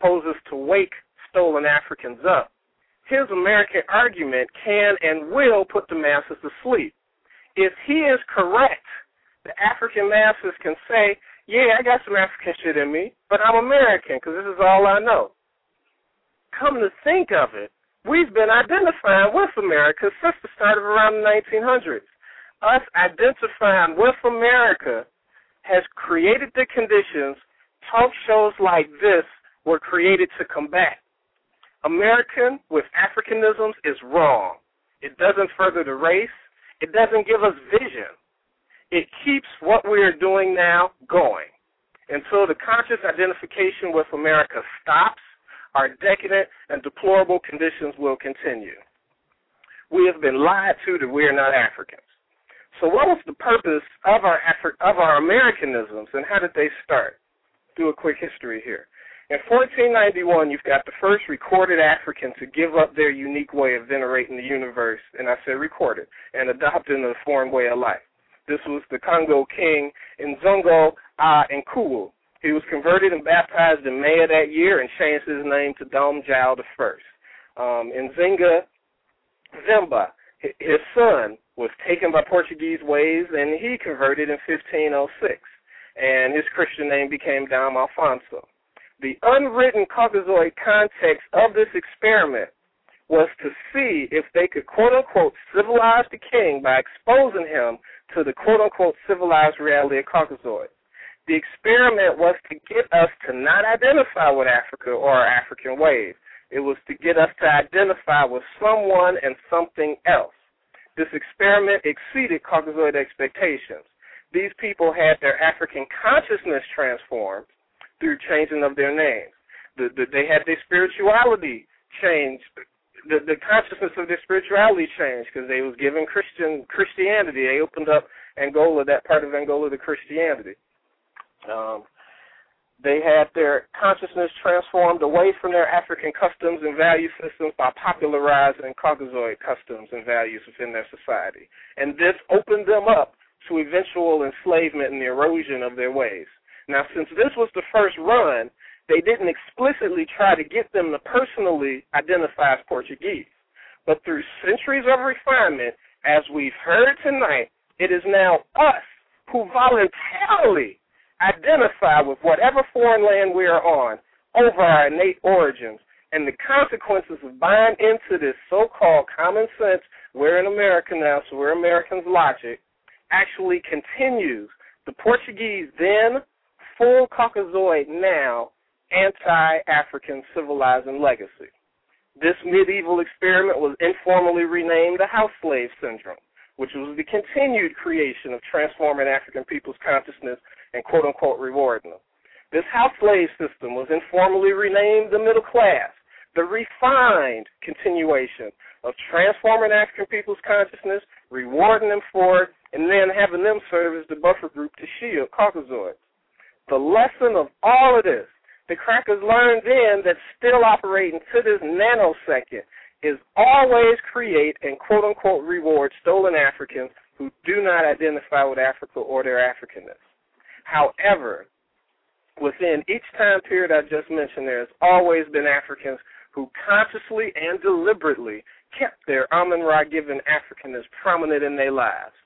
poses to wake stolen Africans up, his American argument can and will put the masses to sleep. If he is correct, the African masses can say, yeah, I got some African shit in me, but I'm American because this is all I know. Come to think of it, we've been identifying with America since the start of around the 1900s. Us identifying with America has created the conditions talk shows like this were created to combat. American with Africanisms is wrong. It doesn't further the race. It doesn't give us vision. It keeps what we are doing now going. Until the conscious identification with America stops, our decadent and deplorable conditions will continue. We have been lied to that we are not Africans. So, what was the purpose of our Afri- of our Americanisms, and how did they start? Do a quick history here. In 1491, you've got the first recorded African to give up their unique way of venerating the universe, and I said recorded, and adopting a foreign way of life. This was the Congo king Nzongo Ah Nkuwu. He was converted and baptized in May of that year and changed his name to Dom João First. Um, Nzinga Mbemba, his son, was taken by Portuguese ways, and he converted in 1506, and his Christian name became Dom Alfonso. The unwritten Caucasoid context of this experiment was to see if they could quote unquote civilize the king by exposing him to the quote unquote civilized reality of Caucasoid. The experiment was to get us to not identify with Africa or our African ways. It was to get us to identify with someone and something else. This experiment exceeded Caucasoid expectations. These people had their African consciousness transformed through changing of their names. The, the, they had their spirituality changed. The, the consciousness of their spirituality changed because they was given Christian Christianity. They opened up Angola, that part of Angola, to Christianity. Um, they had their consciousness transformed away from their African customs and value systems by popularizing Caucasoid customs and values within their society. And this opened them up to eventual enslavement and the erosion of their ways. Now, since this was the first run, they didn't explicitly try to get them to personally identify as Portuguese. But through centuries of refinement, as we've heard tonight, it is now us who voluntarily identify with whatever foreign land we are on over our innate origins and the consequences of buying into this so-called common sense, we're in America now, so we're Americans logic, actually continues the Portuguese then, full Caucasoid now, anti-African civilizing legacy. This medieval experiment was informally renamed the house slave syndrome, which was the continued creation of transforming African people's consciousness and quote unquote rewarding them. This house slave system was informally renamed the middle class, the refined continuation of transforming African people's consciousness, rewarding them for it, and then having them serve as the buffer group to shield Caucasoids. The lesson of all of this, the crackers learned then that's still operating to this nanosecond, is always create and quote unquote reward stolen Africans who do not identify with Africa or their Africanness. However, within each time period I just mentioned, there has always been Africans who consciously and deliberately kept their Amun Ra given Africanness prominent in their lives.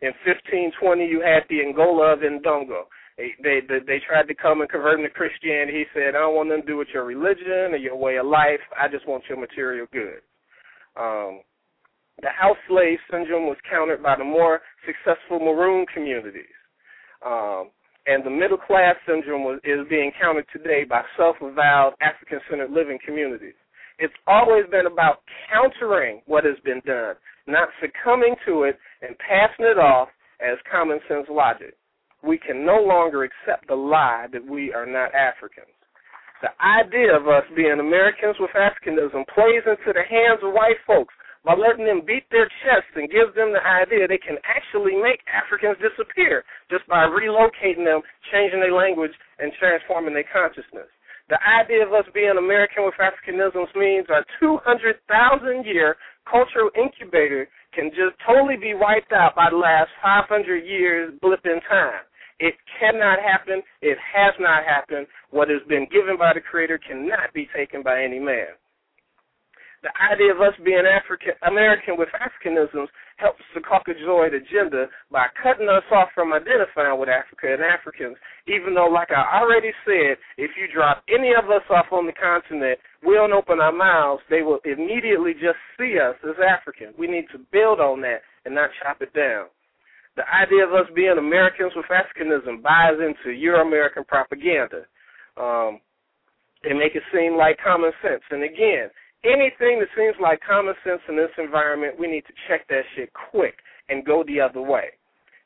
In 1520, you had the Ngola of Ndongo. They, they they tried to come and convert him to Christianity. He said, "I don't want nothing to do with your religion or your way of life. I just want your material goods." Um, the house slave syndrome was countered by the more successful maroon communities. Um, and the middle class syndrome was, is being countered today by self avowed African centered living communities. It's always been about countering what has been done, not succumbing to it and passing it off as common sense logic. We can no longer accept the lie that we are not Africans. The idea of us being Americans with Africanism plays into the hands of white folks by letting them beat their chests and gives them the idea they can actually make Africans disappear just by relocating them, changing their language, and transforming their consciousness. The idea of us being American with Africanisms means our 200,000 year cultural incubator can just totally be wiped out by the last 500 years blip in time. It cannot happen. It has not happened. What has been given by the Creator cannot be taken by any man. The idea of us being African American with Africanisms helps the Caucasoid agenda by cutting us off from identifying with Africa and Africans, even though, like I already said, if you drop any of us off on the continent, we don't open our mouths, they will immediately just see us as African. We need to build on that and not chop it down. The idea of us being Americans with Africanism buys into Euro-American propaganda. Um, and make it seem like common sense. And again, anything that seems like common sense in this environment, we need to check that shit quick and go the other way.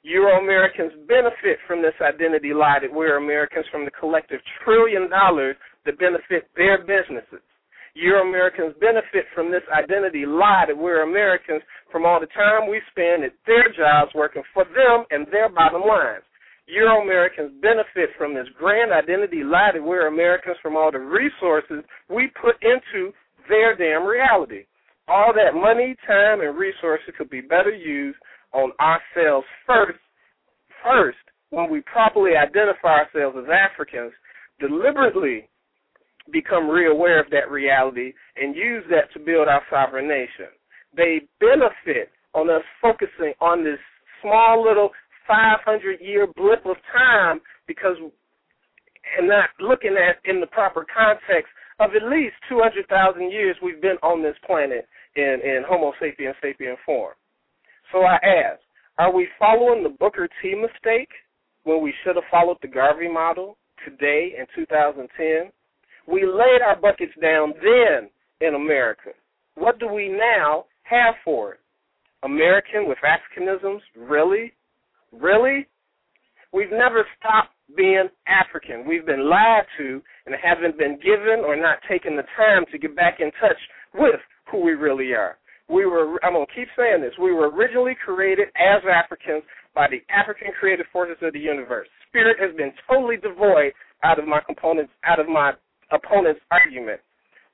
Euro Americans benefit from this identity lie that we're Americans from the collective trillion dollars that benefit their businesses. Euro Americans benefit from this identity lie that we're Americans from all the time we spend at their jobs working for them and their bottom lines. Euro Americans benefit from this grand identity lie that we're Americans from all the resources we put into their damn reality. All that money, time, and resources could be better used on ourselves first, first when we properly identify ourselves as Africans, deliberately become reaware of that reality and use that to build our sovereign nation. They benefit on us focusing on this small little 500 year blip of time because and not looking at in the proper context of at least 200,000 years we've been on this planet in, in Homo sapien sapien form. So I ask, are we following the Booker T mistake when we should have followed the Garvey model today in 2010? We laid our buckets down then in America. What do we now have for it? American with Africanisms? Really? Really? We've never stopped being African. We've been lied to and haven't been given or not taken the time to get back in touch with who we really are. We were I'm gonna keep saying this. We were originally created as Africans by the African creative forces of the universe. Spirit has been totally devoid out of my components out of my opponent's argument.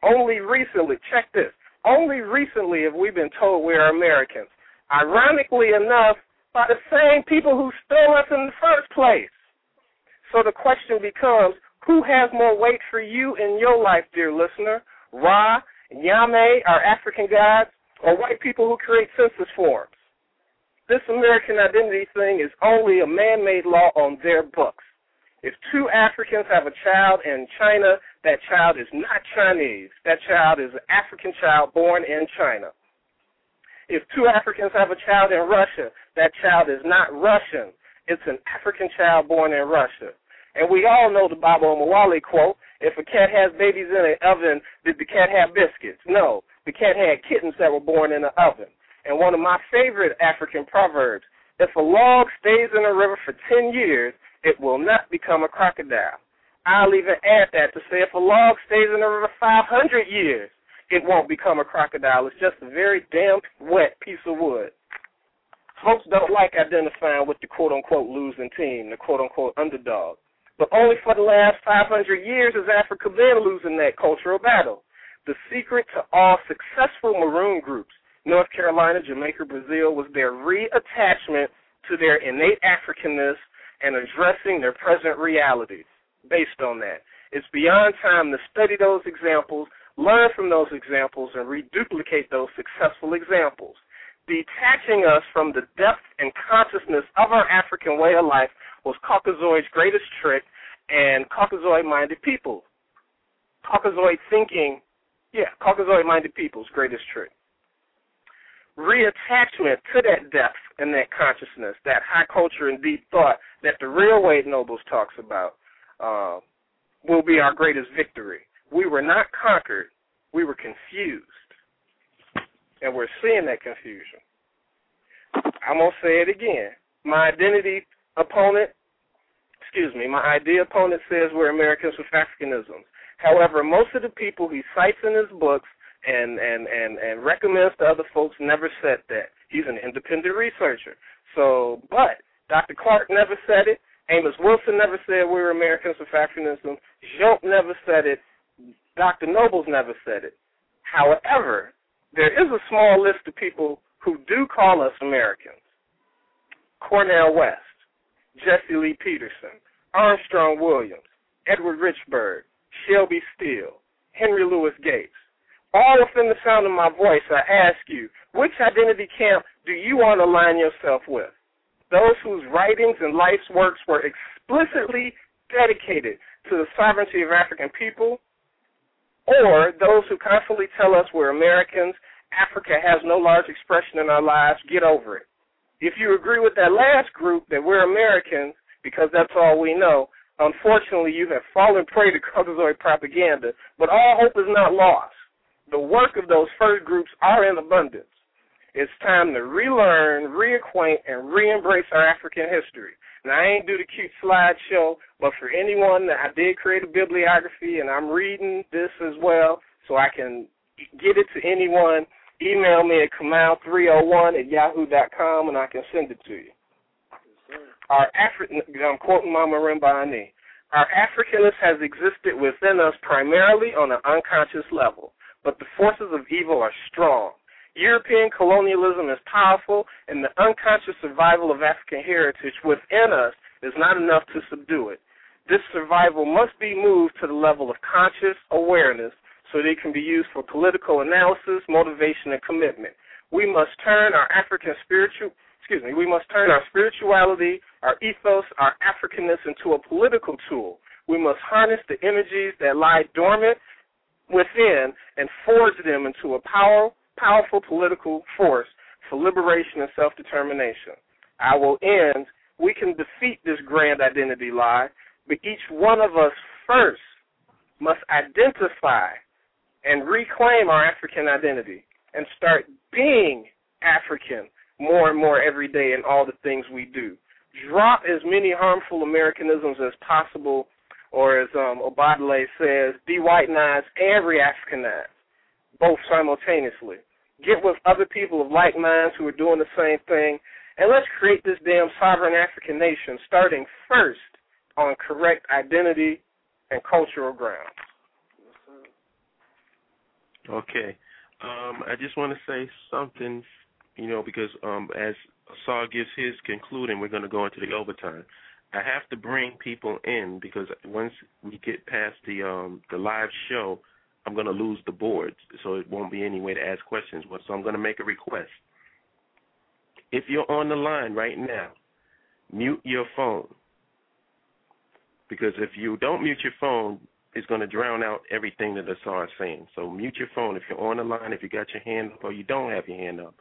Only recently, check this. Only recently have we been told we are Americans. Ironically enough, by the same people who stole us in the first place. So the question becomes, who has more weight for you in your life, dear listener? Ra, Nyame, our African gods, or white people who create census forms? This American identity thing is only a man-made law on their books. If two Africans have a child in China, that child is not Chinese. That child is an African child born in China. If two Africans have a child in Russia, that child is not Russian. It's an African child born in Russia. And we all know the Baba Omowale quote, if a cat has babies in an oven, did the cat have biscuits? No. The cat had kittens that were born in an oven. And one of my favorite African proverbs, if a log stays in a river for 10 years, it will not become a crocodile. I'll even add that to say if a log stays in a river 500 years, it won't become a crocodile. It's just a very damp, wet piece of wood. Folks don't like identifying with the quote unquote losing team, the quote unquote underdog. But only for the last 500 years has Africa been losing that cultural battle. The secret to all successful maroon groups, North Carolina, Jamaica, Brazil, was their reattachment to their innate Africanness and addressing their present realities based on that. It's beyond time to study those examples, learn from those examples, and reduplicate those successful examples. Detaching us from the depth and consciousness of our African way of life was Caucasoid's greatest trick and Caucasoid minded people. Caucasoid thinking, yeah, Caucasoid minded people's greatest trick. Reattachment to that depth and that consciousness, that high culture and deep thought that the real Nobles talks about, uh, will be our greatest victory. We were not conquered, we were confused. And we're seeing that confusion. I'm going to say it again. My identity opponent excuse me, my idea opponent says we're Americans with Africanisms. However, most of the people he cites in his books and and and and recommends to other folks never said that. He's an independent researcher. So, but Dr. Clarke never said it. Amos Wilson never said we were Americans with Africanism. Jump never said it. Dr. Nobles never said it. However, there is a small list of people who do call us Americans. Cornel West, Jesse Lee Peterson, Armstrong Williams, Edward Richburg, Shelby Steele, Henry Louis Gates. All within the sound of my voice, I ask you, which identity camp do you want to align yourself with? Those whose writings and life's works were explicitly dedicated to the sovereignty of African people, or those who constantly tell us we're Americans, Africa has no large expression in our lives, get over it. If you agree with that last group that we're Americans because that's all we know, unfortunately you have fallen prey to Caucasoid propaganda, but all hope is not lost. The work of those first groups are in abundance. It's time to relearn, reacquaint, and re-embrace our African history. Now, I ain't do the cute slideshow, but for anyone that I did create a bibliography, and I'm reading this as well, so I can get it to anyone. Email me at kamal301 at yahoo.com, and I can send it to you. Our African, I'm quoting Mama Marimba Ani. Our Africanness has existed within us primarily on an unconscious level, but the forces of evil are strong. European colonialism is powerful, and the unconscious survival of African heritage within us is not enough to subdue it. This survival must be moved to the level of conscious awareness so that it can be used for political analysis, motivation, and commitment. We must turn our African spiritual excuse me, we must turn our spirituality, our ethos, our Africanness into a political tool. We must harness the energies that lie dormant within and forge them into a power, powerful political force for liberation and self determination. I will end. We can defeat this grand identity lie, but each one of us first must identify and reclaim our African identity and start being African more and more every day in all the things we do. Drop as many harmful Americanisms as possible, or as um, Obadele says, de-whitenize and re-Africanize, both simultaneously get with other people of like minds who are doing the same thing, and let's create this damn sovereign African nation, starting first on correct identity and cultural grounds. Okay. Um, I just want to say something, you know, because um, as Saul gives his concluding, we're going to go into the overtime. I have to bring people in because once we get past the um, the live show, I'm going to lose the board, so it won't be any way to ask questions. So I'm going to make a request. If you're on the line right now, mute your phone. Because if you don't mute your phone, it's going to drown out everything that Asar is saying. So mute your phone if you're on the line, if you got your hand up or you don't have your hand up,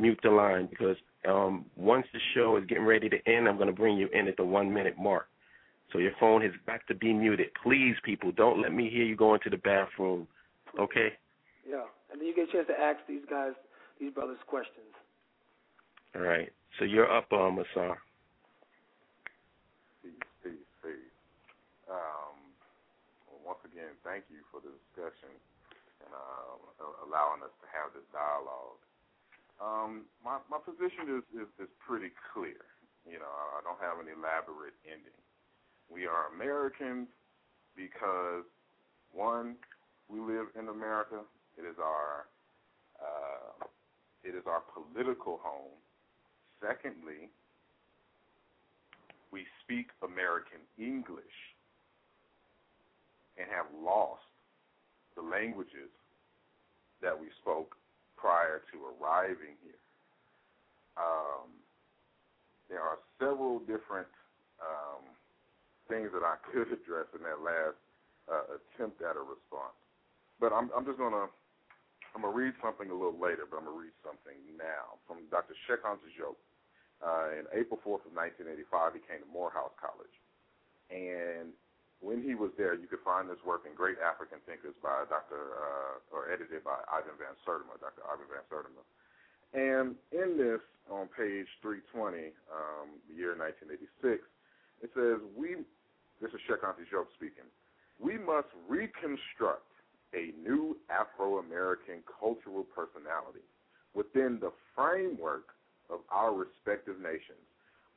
mute the line because um, once the show is getting ready to end, I'm going to bring you in at the one minute mark. So your phone has got to be muted. Please, people, don't let me hear you going to the bathroom. Okay? Yeah, and then you get a chance to ask these guys, these brothers, questions. All right. So you're up, um, Asar. Peace, peace, peace. Um, once again, thank you for the discussion and uh, allowing us to have this dialogue. Um, my my position is, is is pretty clear. You know, I don't have an elaborate ending. We are Americans because one, we live in America. It is our uh, it is our political home. Secondly, we speak American English and have lost the languages that we spoke prior to arriving here. Um, there are several different um, things that I could address in that last uh, attempt at a response. But I'm, I'm just gonna I'm gonna read something a little later, but I'm gonna read something now from Dr. Shekan Joke. Uh, in April 4th of 1985, he came to Morehouse College, and when he was there, you could find this work in Great African Thinkers by Dr. Uh, or edited by Ivan Van Sertima, Dr. Ivan Van Sertima. And in this, on page 320, um, the year 1986, It says, we, this is Cheikh Anta Diop speaking, we must reconstruct a new Afro American cultural personality within the framework of our respective nations.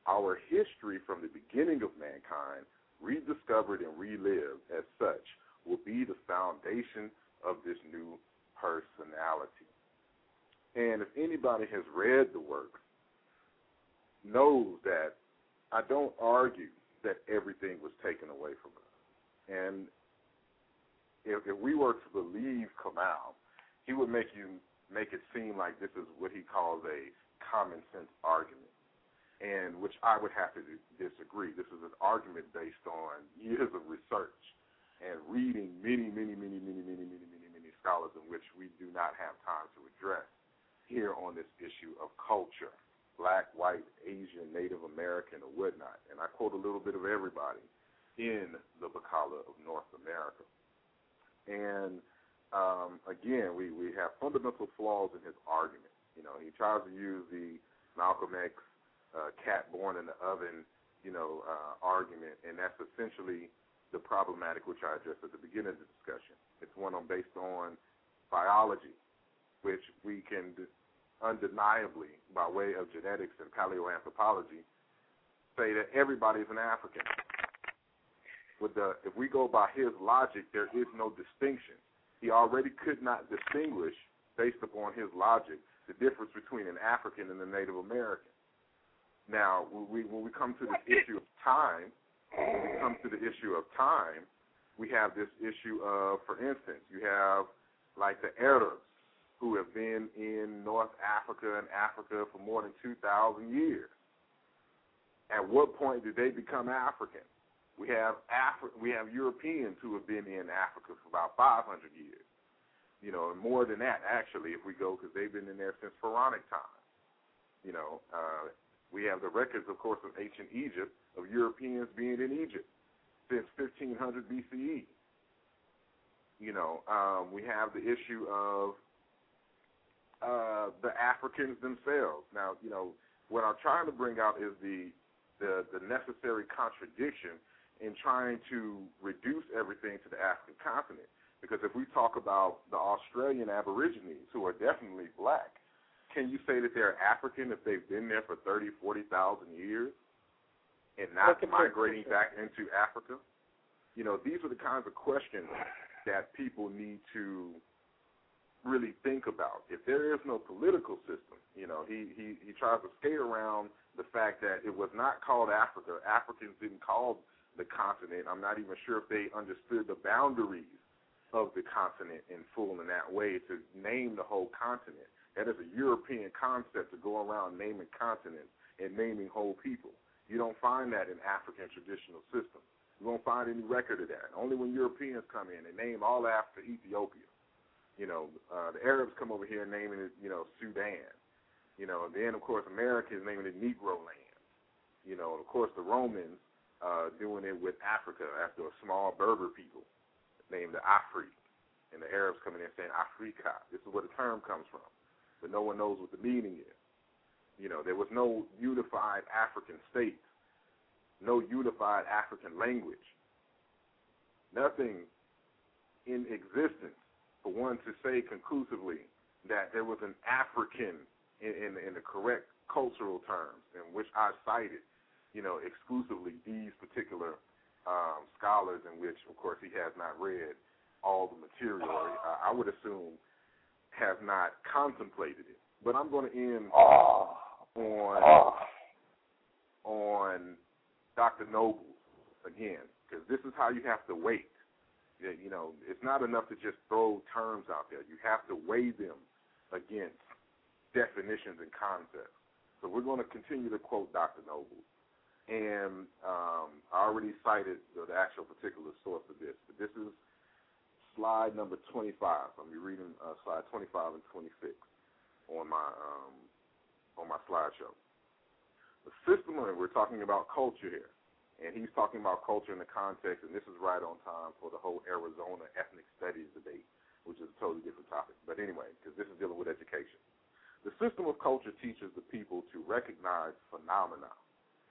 Our history from the beginning of mankind, rediscovered and relived as such, will be the foundation of this new personality. And if anybody has read the work, knows that I don't argue that everything was taken away from us. And if, if we were to believe Kamau, he would make you make it seem like this is what he calls a common sense argument, and which I would have to disagree. This is an argument based on years of research and reading many, many, many, many, many, many, many, many scholars in which we do not have time to address here on this issue of culture, black, white, Asian, Native American, or whatnot. And I quote a little bit of everybody in the Bakala of North America. And um, again, we, we have fundamental flaws in his argument. You know, he tries to use the Malcolm X uh, cat born in the oven, you know, uh, argument, and that's essentially the problematic which I addressed at the beginning of the discussion. It's one on based on biology, which we can undeniably, by way of genetics and paleoanthropology, say that everybody is an African. With the, if we go by his logic, there is no distinction. He already could not distinguish, based upon his logic, the difference between an African and a Native American. Now, when we, when we come to this issue of time, when we come to the issue of time, we have this issue of, for instance, you have like the Arabs who have been in North Africa and Africa for more than 2,000 years. At what point did they become African? We have Afri- we have Europeans who have been in Africa for about 500 years. You know, and more than that actually, if we go, because they've been in there since Pharaonic times. You know, uh, we have the records, of course, of ancient Egypt of Europeans being in Egypt since 1500 BCE. You know, um, we have the issue of uh, the Africans themselves. Now, you know, what I'm trying to bring out is the the, the necessary contradiction in trying to reduce everything to the African continent. Because if we talk about the Australian Aborigines, who are definitely black, can you say that they're African if they've been there for 30, 40,000 years and not migrating back into Africa? You know, these are the kinds of questions that people need to really think about. If there is no political system, you know, he, he, he tries to skate around the fact that it was not called Africa. Africans didn't call the continent. I'm not even sure if they understood the boundaries of the continent in full in that way to name the whole continent. That is a European concept to go around naming continents and naming whole people. You don't find that in African traditional systems. You won't find any record of that. Only when Europeans come in and name all Africa Ethiopia. You know, uh, the Arabs come over here naming it, you know, Sudan. You know, and then of course America is naming it Negro land. You know, and of course the Romans uh, doing it with Africa after a small Berber people named the Afri, and the Arabs coming in saying Afrika. This is where the term comes from, but no one knows what the meaning is. You know, there was no unified African state, no unified African language, nothing in existence for one to say conclusively that there was an African in, in, in the correct cultural terms, in which I cited you know, exclusively these particular um, scholars, in which, of course, he has not read all the material. Uh, I would assume has not contemplated it. But I'm going to end on on Dr. Noble again, because this is how you have to wait. You know, it's not enough to just throw terms out there. You have to weigh them against definitions and concepts. So we're going to continue to quote Dr. Noble and um, I already cited the, the, actual particular source of this, but this is slide number 25. I'll be reading uh, slide 25 and 26 on my um, on my slideshow. The system, and we're talking about culture here, and he's talking about culture in the context, and this is right on time for the whole Arizona ethnic studies debate, which is a totally different topic. But anyway, because this is dealing with education. The system of culture teaches the people to recognize phenomena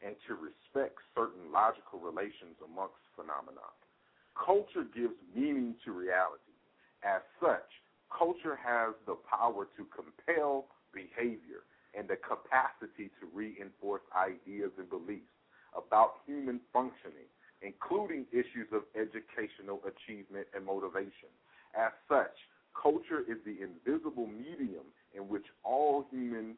and to respect certain logical relations amongst phenomena. Culture gives meaning to reality. As such, culture has the power to compel behavior and the capacity to reinforce ideas and beliefs about human functioning, including issues of educational achievement and motivation. As such, culture is the invisible medium in which all human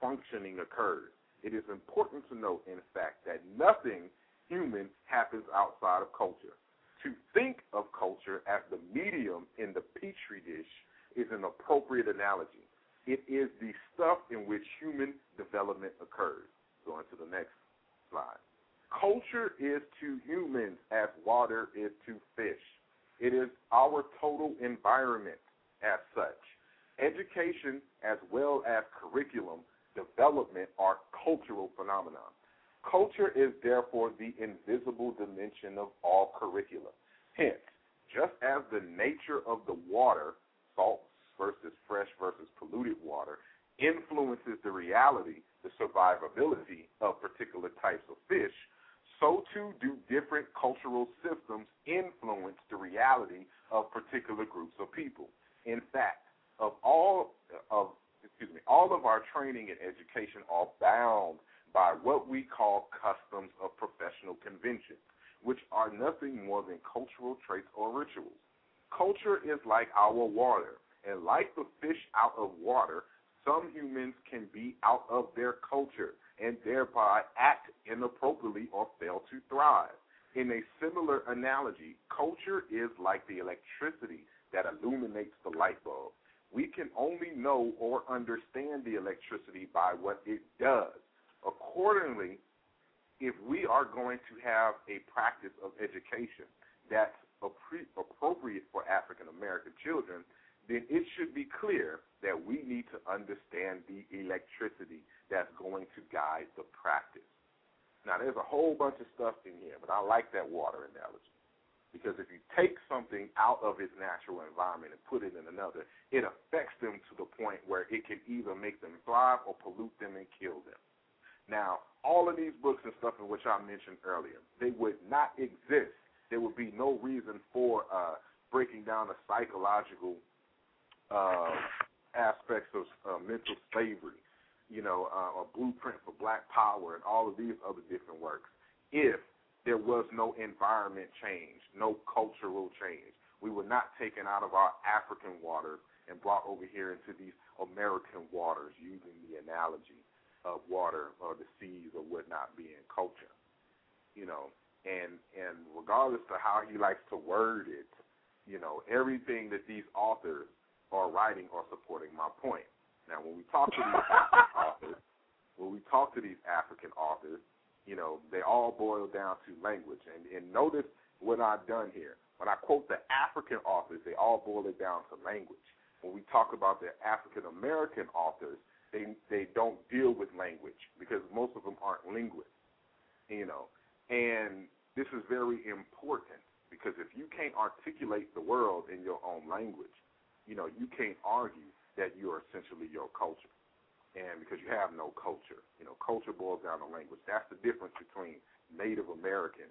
functioning occurs. It is important to note, in fact, that nothing human happens outside of culture. To think of culture as the medium in the petri dish is an appropriate analogy. It is the stuff in which human development occurs. Going to the next slide. Culture is to humans as water is to fish. It is our total environment as such. Education as well as curriculum development are cultural phenomena. Culture is therefore the invisible dimension of all curricula. Hence, just as the nature of the water, salt versus fresh versus polluted water, influences the reality, the survivability of particular types of fish, so too do different cultural systems influence the reality of particular groups of people. In fact, of all of excuse me, all of our training and education are bound by what we call customs of professional convention, which are nothing more than cultural traits or rituals. Culture is like our water, and like the fish out of water, some humans can be out of their culture and thereby act inappropriately or fail to thrive. In a similar analogy, culture is like the electricity that illuminates the light bulb. We can only know or understand the electricity by what it does. Accordingly, if we are going to have a practice of education that's appropriate for African American children, then it should be clear that we need to understand the electricity that's going to guide the practice. Now, there's a whole bunch of stuff in here, but I like that water analogy. Because if you take something out of its natural environment and put it in another, it affects them to the point where it can either make them thrive or pollute them and kill them. Now, all of these books and stuff in which I mentioned earlier, they would not exist. There would be no reason for uh, breaking down the psychological uh, aspects of uh, mental slavery, you know, uh, a blueprint for black power, and all of these other different works. If there was no environment change, no cultural change, we were not taken out of our African waters and brought over here into these American waters using the analogy of water or the seas or whatnot being culture. You know, and and regardless of how he likes to word it, you know, everything that these authors are writing or supporting my point. Now, when we talk to these African authors, when we talk to these African authors, you know, they all boil down to language. And, and notice what I've done here. When I quote the African authors, they all boil it down to language. When we talk about the African American authors, they they don't deal with language because most of them aren't linguists, you know. And this is very important because if you can't articulate the world in your own language, you know, you can't argue that you're essentially your culture. And because you have no culture, you know, culture boils down to language. That's the difference between Native American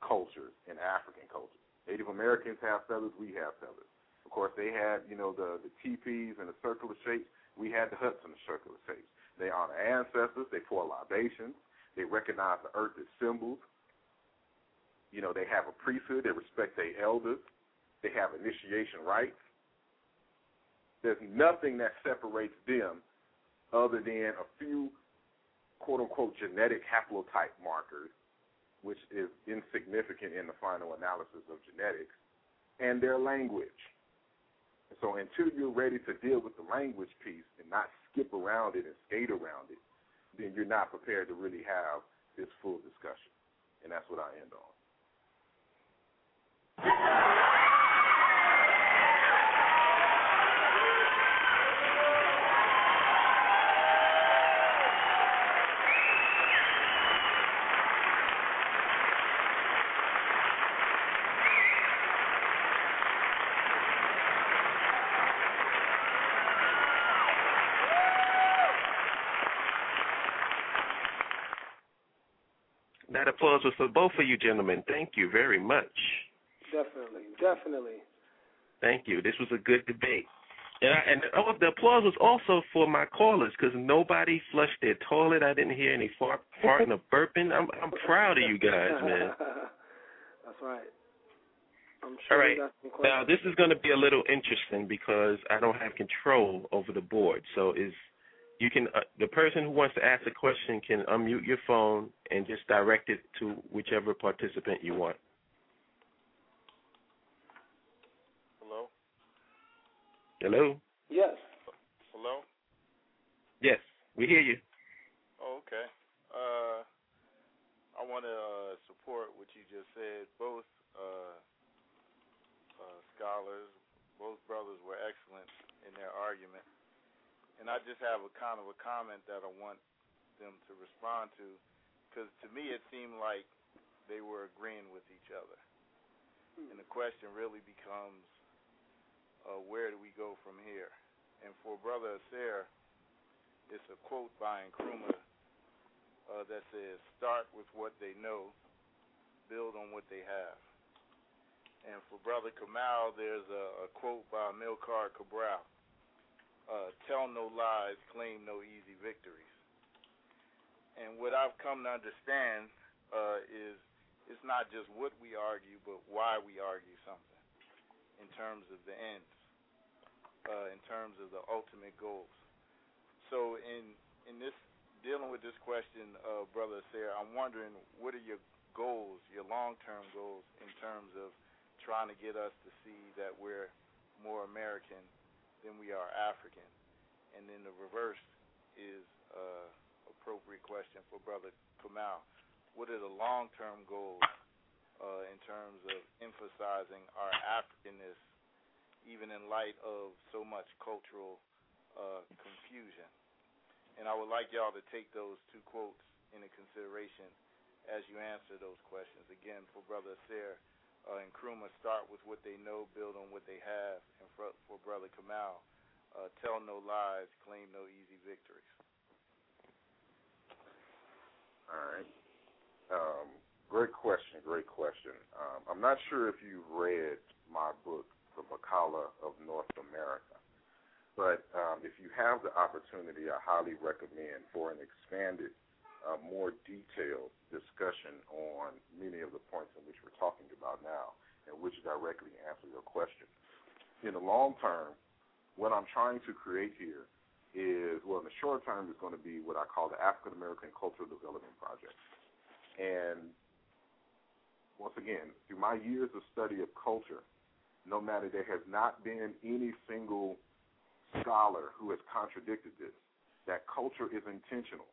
cultures and African cultures. Native Americans have feathers, we have feathers. Of course, they had, you know, the, the teepees and the circular shapes. We had the huts in the circular shapes. They honor ancestors. They pour libations. They recognize the earth as symbols. You know, they have a priesthood. They respect their elders. They have initiation rites. There's nothing that separates them other than a few quote unquote genetic haplotype markers, which is insignificant in the final analysis of genetics, and their language. So until you're ready to deal with the language piece and not skip around it and skate around it, then you're not prepared to really have this full discussion. And that's what I end on. Applause was for both of you gentlemen. Thank you very much. Definitely, definitely. Thank you. This was a good debate. And, I, and oh, the applause was also for my callers because nobody flushed their toilet. I didn't hear any fart, farting or burping. I'm I'm proud of you guys, man. That's right. I'm sure All right. Now this is going to be a little interesting because I don't have control over the board. So is you can uh, the person who wants to ask a question can unmute your phone and just direct it to whichever participant you want. Hello? Hello. Yes. Hello? Yes, we hear you. Oh, okay. Uh, I want to uh, support what you just said. Both uh, uh, scholars, both brothers were excellent in their argument. And I just have a kind of a comment that I want them to respond to, because to me it seemed like they were agreeing with each other. And the question really becomes, uh, where do we go from here? And for Brother Asar, it's a quote by Nkrumah uh, that says, "Start with what they know, build on what they have." And for Brother Kamau, there's a, a quote by Amilcar Cabral: uh, "Tell no lies, claim no easy victories." And what I've come to understand uh, is it's not just what we argue, but why we argue something in terms of the ends, uh, in terms of the ultimate goals. So in in this dealing with this question, uh, brother Asar, I'm wondering what are your goals, your long-term goals in terms of trying to get us to see that we're more American than we are African, and then the reverse is uh, appropriate question for brother Kamau. What are the long-term goals uh, in terms of emphasizing our Africanness, even in light of so much cultural uh, confusion? And I would like y'all to take those two quotes into consideration as you answer those questions. Again, for Brother Asar uh, Nkrumah, start with what they know, build on what they have. And for, for Brother Kamau, uh, tell no lies, claim no easy victories. All right. Um, great question. Great question. Um, I'm not sure if you've read my book, The Bakala of North America, but um, if you have the opportunity, I highly recommend for an expanded, uh, more detailed discussion on many of the points in which we're talking about now, and which directly answer your question. In the long term, what I'm trying to create here is, well, in the short term, is going to be what I call the African American Cultural Development Project. And once again, through my years of study of culture, no matter there has not been any single scholar who has contradicted this, that culture is intentional,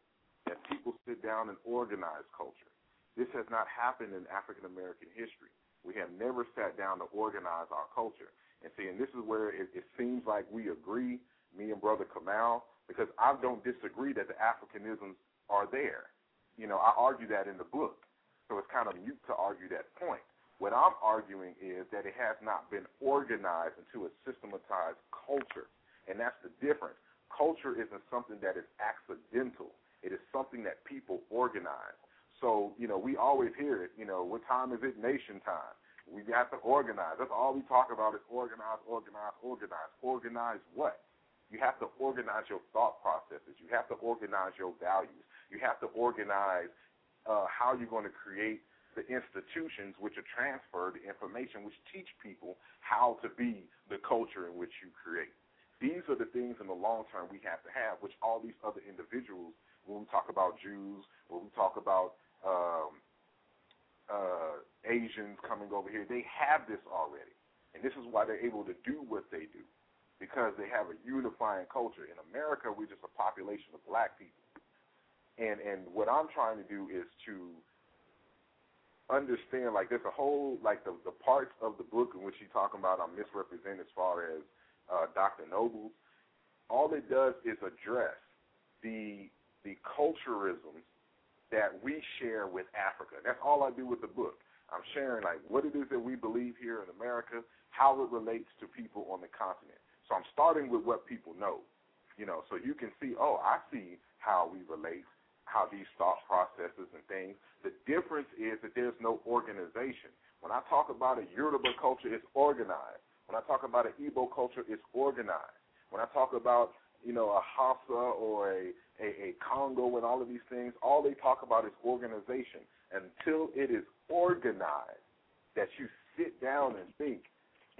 that people sit down and organize culture. This has not happened in African American history. We have never sat down to organize our culture. And see, and this is where it, it seems like we agree, me and Brother Kamau, because I don't disagree that the Africanisms are there. You know, I argue that in the book. So it's kind of mute to argue that point. What I'm arguing is that it has not been organized into a systematized culture. And that's the difference. Culture isn't something that is accidental. It is something that people organize. So, you know, we always hear it, you know, what time is it? Nation time. We have to organize. That's all we talk about is organize, organize, organize. Organize what? You have to organize your thought processes. You have to organize your values. You have to organize uh, how you're going to create the institutions which are transfer the information, which teach people how to be the culture in which you create. These are the things in the long term we have to have, which all these other individuals, when we talk about Jews, when we talk about um, uh, Asians coming over here, they have this already. And this is why they're able to do what they do, because they have a unifying culture. In America, we're just a population of black people. And and what I'm trying to do is to understand like there's a whole like the the parts of the book in which he's talking about I'm misrepresented as far as uh, Dr. Nobles. All it does is address the the culturalisms that we share with Africa. That's all I do with the book. I'm sharing like what it is that we believe here in America, how it relates to people on the continent. So I'm starting with what people know, you know, so you can see, oh, I see how we relate, how these thought processes and things. The difference is that there's no organization. When I talk about a Yoruba culture, it's organized. When I talk about an Igbo culture, it's organized. When I talk about you know a Hausa or a, a a Congo and all of these things, all they talk about is organization. Until it is organized, that you sit down and think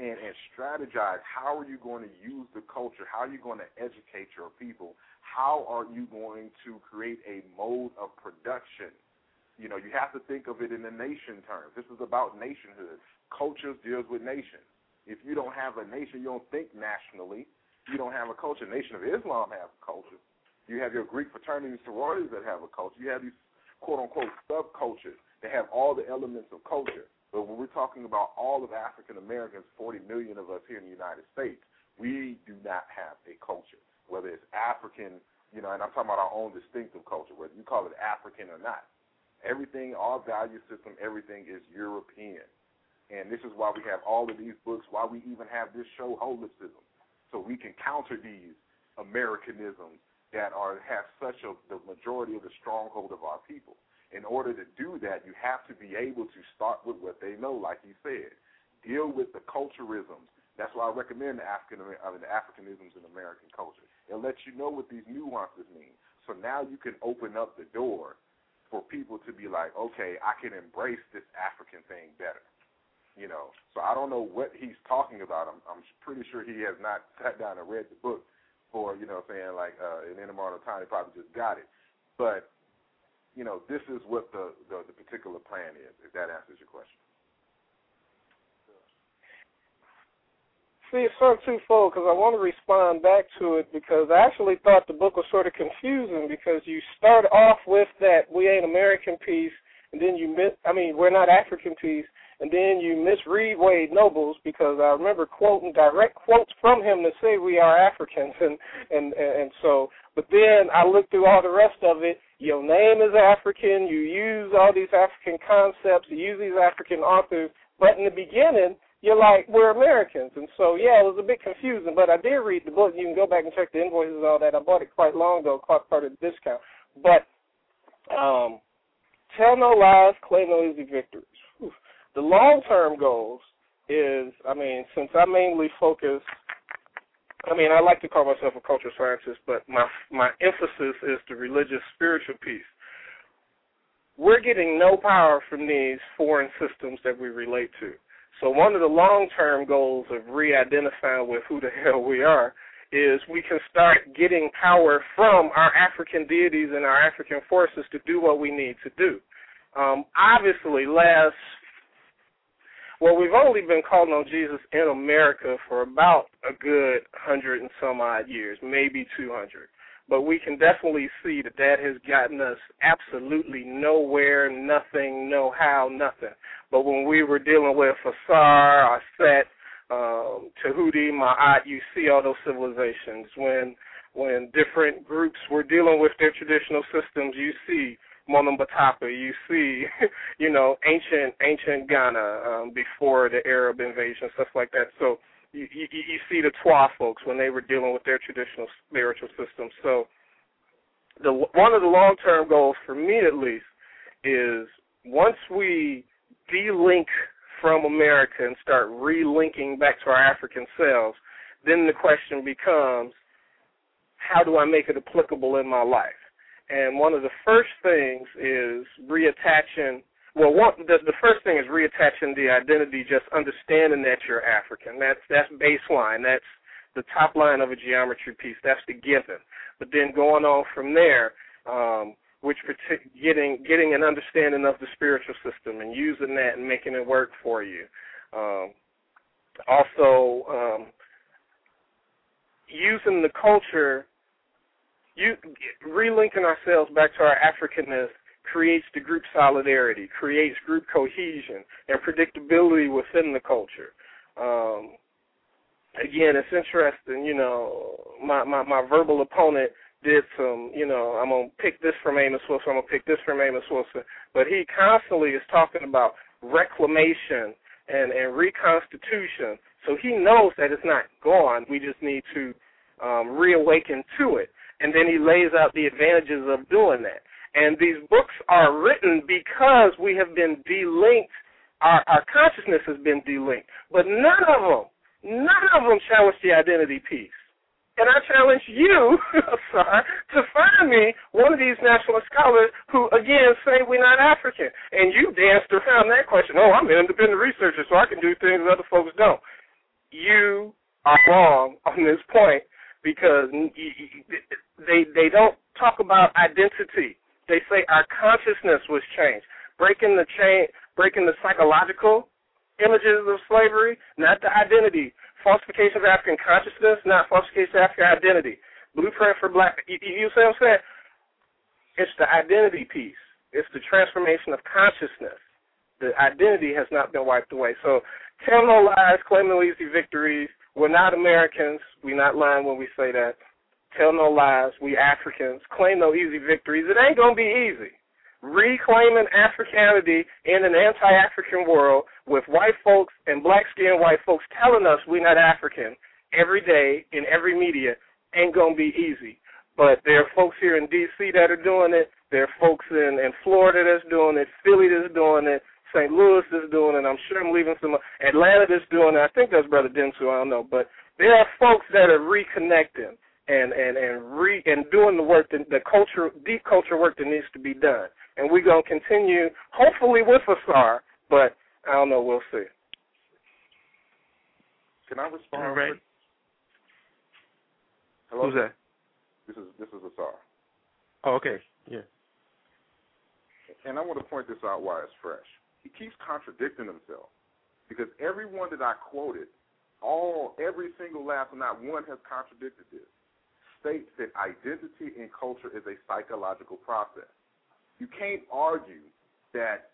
and, and strategize how are you going to use the culture, how are you going to educate your people, how are you going to create a mode of production. You know, you have to think of it in the nation terms. This is about nationhood. Cultures deals with nations. If you don't have a nation, you don't think nationally. You don't have a culture. Nation of Islam has a culture. You have your Greek fraternities and sororities that have a culture. You have these quote unquote subcultures that have all the elements of culture. But when we're talking about all of African Americans, 40 million of us here in the United States, we do not have a culture, whether it's African, you know, and I'm talking about our own distinctive culture, whether you call it African or not. Everything, our value system, everything is European. And this is why we have all of these books, why we even have this show, Holipsism, so we can counter these Americanisms that are have such a the majority of the stronghold of our people in order to do that, you have to be able to start with what they know, like you said. Deal with the culturisms. That's why I recommend the African I mean, the Africanisms in American culture. It lets you know what these nuances mean. So now you can open up the door for people to be like, okay, I can embrace this African thing better. You know, so I don't know what he's talking about. I'm, I'm pretty sure he has not sat down and read the book for, you know, saying like uh, amount of time he probably just got it. But you know, this is what the, the, the particular plan is, if that answers your question. See, it's sort of twofold because I want to respond back to it because I actually thought the book was sort of confusing because you start off with that we ain't American piece, and then you miss, I mean, we're not African piece, and then you misread Wade Nobles because I remember quoting direct quotes from him to say we are Africans, and and and so. But then I looked through all the rest of it, your name is African, you use all these African concepts, you use these African authors, but in the beginning, you're like, we're Americans. And so, yeah, it was a bit confusing, but I did read the book. You can go back and check the invoices and all that. I bought it quite long ago, caught part of the discount. But um, tell no lies, claim no easy victories. Whew. The long term goals is, I mean, since I mainly focus I mean, I like to call myself a cultural scientist, but my my emphasis is the religious spiritual piece. We're getting no power from these foreign systems that we relate to. So one of the long-term goals of re-identifying with who the hell we are is we can start getting power from our African deities and our African forces to do what we need to do. Um, obviously, last well, we've only been calling on Jesus in America for about a good hundred and some odd years, maybe 200. But we can definitely see that that has gotten us absolutely nowhere, nothing, no how, nothing. But when we were dealing with Asar, Aset, um, Tehuti, Ma'at, you see all those civilizations. When when different groups were dealing with their traditional systems, you see Monomotapa. You see, you know, ancient ancient Ghana um, before the Arab invasion, stuff like that. So you, you, you see the Twa folks when they were dealing with their traditional spiritual systems. So the one of the long term goals for me at least is once we de-link from America and start relinking back to our African selves, then the question becomes, how do I make it applicable in my life? And one of the first things is reattaching. Well, one, the, the first thing is reattaching the identity, just understanding that you're African. That's that's baseline. That's the top line of a geometry piece. That's the given. But then going on from there, um, which getting getting an understanding of the spiritual system and using that and making it work for you. Um, also, um, using the culture you relinking ourselves back to our Africanness creates the group solidarity, creates group cohesion and predictability within the culture. Um, again, it's interesting. You know, my, my my verbal opponent did some. You know, I'm gonna pick this from Amos Wilson. I'm gonna pick this from Amos Wilson. But he constantly is talking about reclamation and and reconstitution. So he knows that it's not gone. We just need to um, reawaken to it and then he lays out the advantages of doing that. And these books are written because we have been delinked, our, our consciousness has been delinked. But none of them, none of them challenge the identity piece. And I challenge you, sir, to find me one of these nationalist scholars who, again, say we're not African. And you danced around that question. Oh, I'm an independent researcher, so I can do things other folks don't. You are wrong on this point because they they don't talk about identity. They say our consciousness was changed, breaking the chain, breaking the psychological images of slavery, not the identity. Falsification of African consciousness, not falsification of African identity. Blueprint for black. You, you see what I'm saying? It's the identity piece. It's the transformation of consciousness. The identity has not been wiped away. So tell no lies, claim no easy victories. We're not Americans. We're not lying when we say that tell no lies, we Africans, claim no easy victories. It ain't to be easy. Reclaiming Africanity in an anti African world with white folks and black skinned white folks telling us we're not African every day in every media ain't to be easy. But there are folks here in D.C. that are doing it. There are folks in, in Florida that's doing it, Philly that's doing it, St. Louis is doing it. I'm sure I'm leaving some Atlanta is doing it. I think that's Brother Densu. I don't know, but there are folks that are reconnecting and and and re and doing the work that the culture deep culture work that needs to be done. And we're gonna continue hopefully with Asar, but I don't know, we'll see. Can I respond? All right. Hello? Who's that? This is this is Asar. Oh, okay. Yeah. And I want to point this out why it's fresh. He keeps contradicting himself. Because everyone that I quoted, all every single last not one has contradicted this states that identity and culture is a psychological process. You can't argue that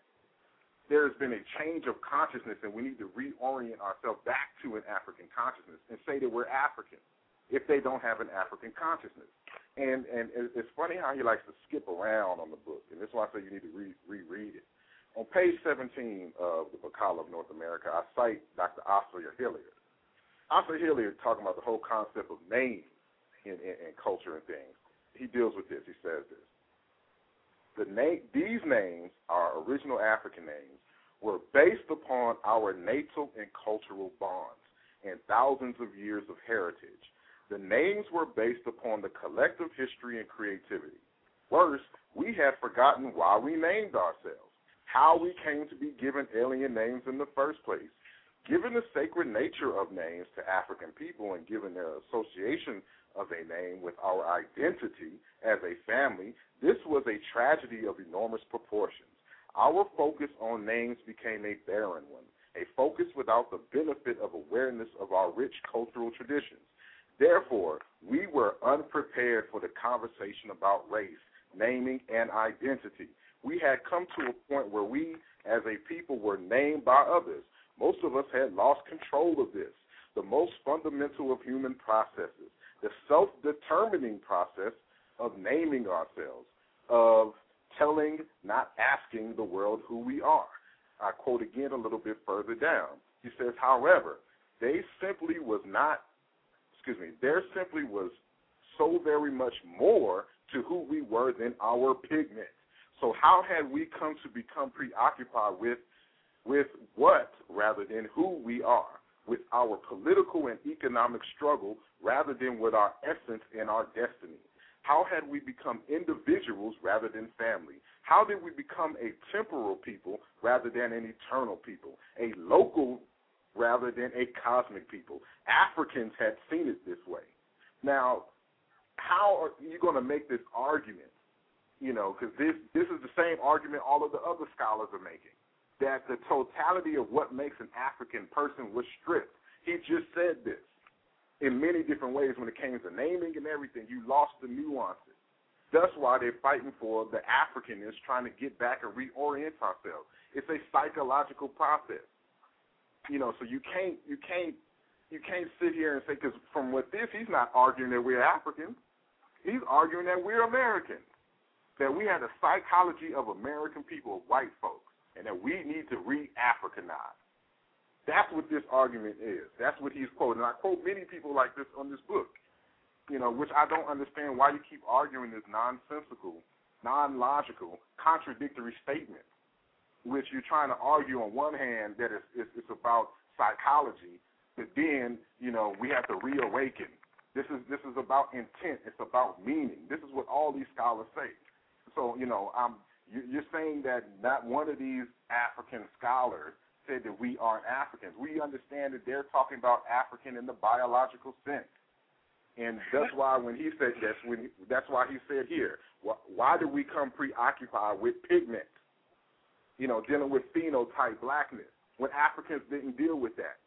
there's been a change of consciousness and we need to reorient ourselves back to an African consciousness and say that we're African if they don't have an African consciousness. And and it's funny how he likes to skip around on the book, and that's why I say you need to re- reread it. On page 17 of the Bakala of North America, I cite Dr. Asa Hilliard. Asa Hilliard talking about the whole concept of names in, in, in culture and things. He deals with this. He says this. The name, these names, our original African names, were based upon our natal and cultural bonds and thousands of years of heritage. The names were based upon the collective history and creativity. Worse, we had forgotten why we named ourselves, how we came to be given alien names in the first place. Given the sacred nature of names to African people and given their association of a name with our identity as a family, this was a tragedy of enormous proportions. Our focus on names became a barren one, a focus without the benefit of awareness of our rich cultural traditions. Therefore, we were unprepared for the conversation about race, naming, and identity. We had come to a point where we, as a people, were named by others. Most of us had lost control of this, the most fundamental of human processes the self determining process of naming ourselves, of telling, not asking the world who we are. I quote again a little bit further down. He says, however, they simply was not, excuse me, there simply was so very much more to who we were than our pigment. So how had we come to become preoccupied with with what rather than who we are? with our political and economic struggle rather than with our essence and our destiny? How had we become individuals rather than family? How did we become a temporal people rather than an eternal people? A local rather than a cosmic people? Africans had seen it this way. Now, how are you going to make this argument? You know, because this this is the same argument all of the other scholars are making that the totality of what makes an African person was stripped. He just said this in many different ways when it came to naming and everything. You lost the nuances. That's why they're fighting for the African is trying to get back and reorient ourselves. It's a psychological process. You know, so you can't you can't you can't sit here and say because from what this he's not arguing that we're African. He's arguing that we're American. That we had a psychology of American people, white folks and that we need to re-Africanize. That's what this argument is. That's what he's quoting. And I quote many people like this on this book, you know, which I don't understand why you keep arguing this nonsensical non-logical, contradictory statement, which you're trying to argue on one hand that it's, it's, it's about psychology, but then you know we have to reawaken. This is this is about intent. It's about meaning. This is what all these scholars say. So you know, I'm you're saying that not one of these African scholars said that we aren't Africans. We understand that they're talking about African in the biological sense. And that's why when he said that's when that's why he said here, why do we come preoccupied with pigment? You know, dealing with phenotype blackness when Africans didn't deal with that.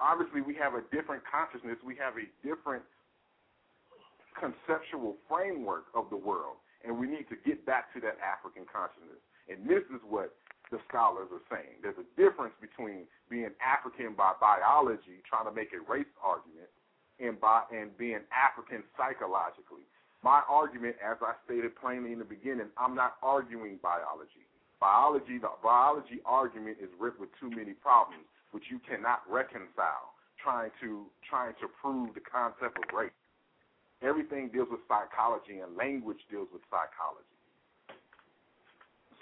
Obviously, we have a different consciousness. We have a different conceptual framework of the world, and we need to get back to that African consciousness. And this is what the scholars are saying. There's a difference between being African by biology, trying to make a race argument, and by and being African psychologically. My argument, as I stated plainly in the beginning, I'm not arguing biology. Biology, the biology argument is ripped with too many problems, which you cannot reconcile. Trying to trying to prove the concept of race. Everything deals with psychology, and language deals with psychology.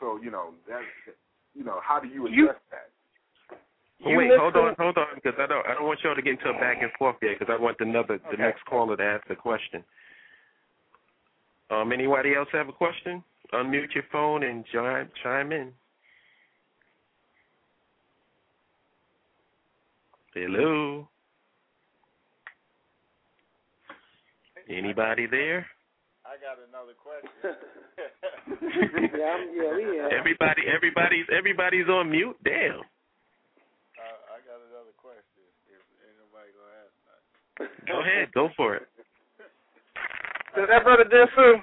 So you know that's you know how do you address you, that? You wait, hold on, hold on, because I don't, I don't want y'all to get into a back and forth there, because I want another, the next caller to ask a question. Um, anybody else have a question? Unmute your phone and chime chime in. Hello. Anybody there? I got another question. yeah, I'm, yeah, we are. Everybody, everybody's, everybody's on mute. Damn. Uh, I got another question. If anybody gonna ask that. Go ahead, go for it. Is that brother Densu?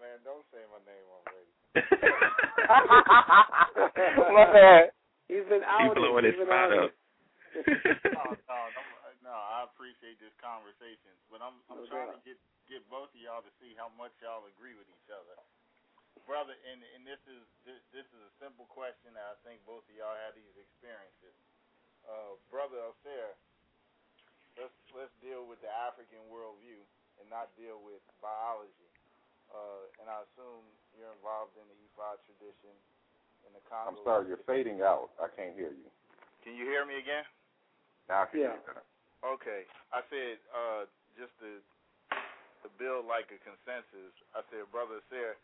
Man, don't say my name already. my bad. He's been out. He's blowing his spot up. no, no, no, no, I appreciate this conversation, but I'm I'm okay. trying to get get both of y'all to see how much y'all agree with each other, brother. And and this is this, this is a simple question that I think both of y'all had these experiences. Uh, brother Affair, let's let's deal with the African worldview and not deal with biology. Uh, and I assume you're involved in the Ifa tradition in the Congo. I'm sorry, you're fading out. I can't hear you. Can you hear me again? Now I can yeah. hear you. Okay. I said uh, just to to build like a consensus. I said, brother Asar,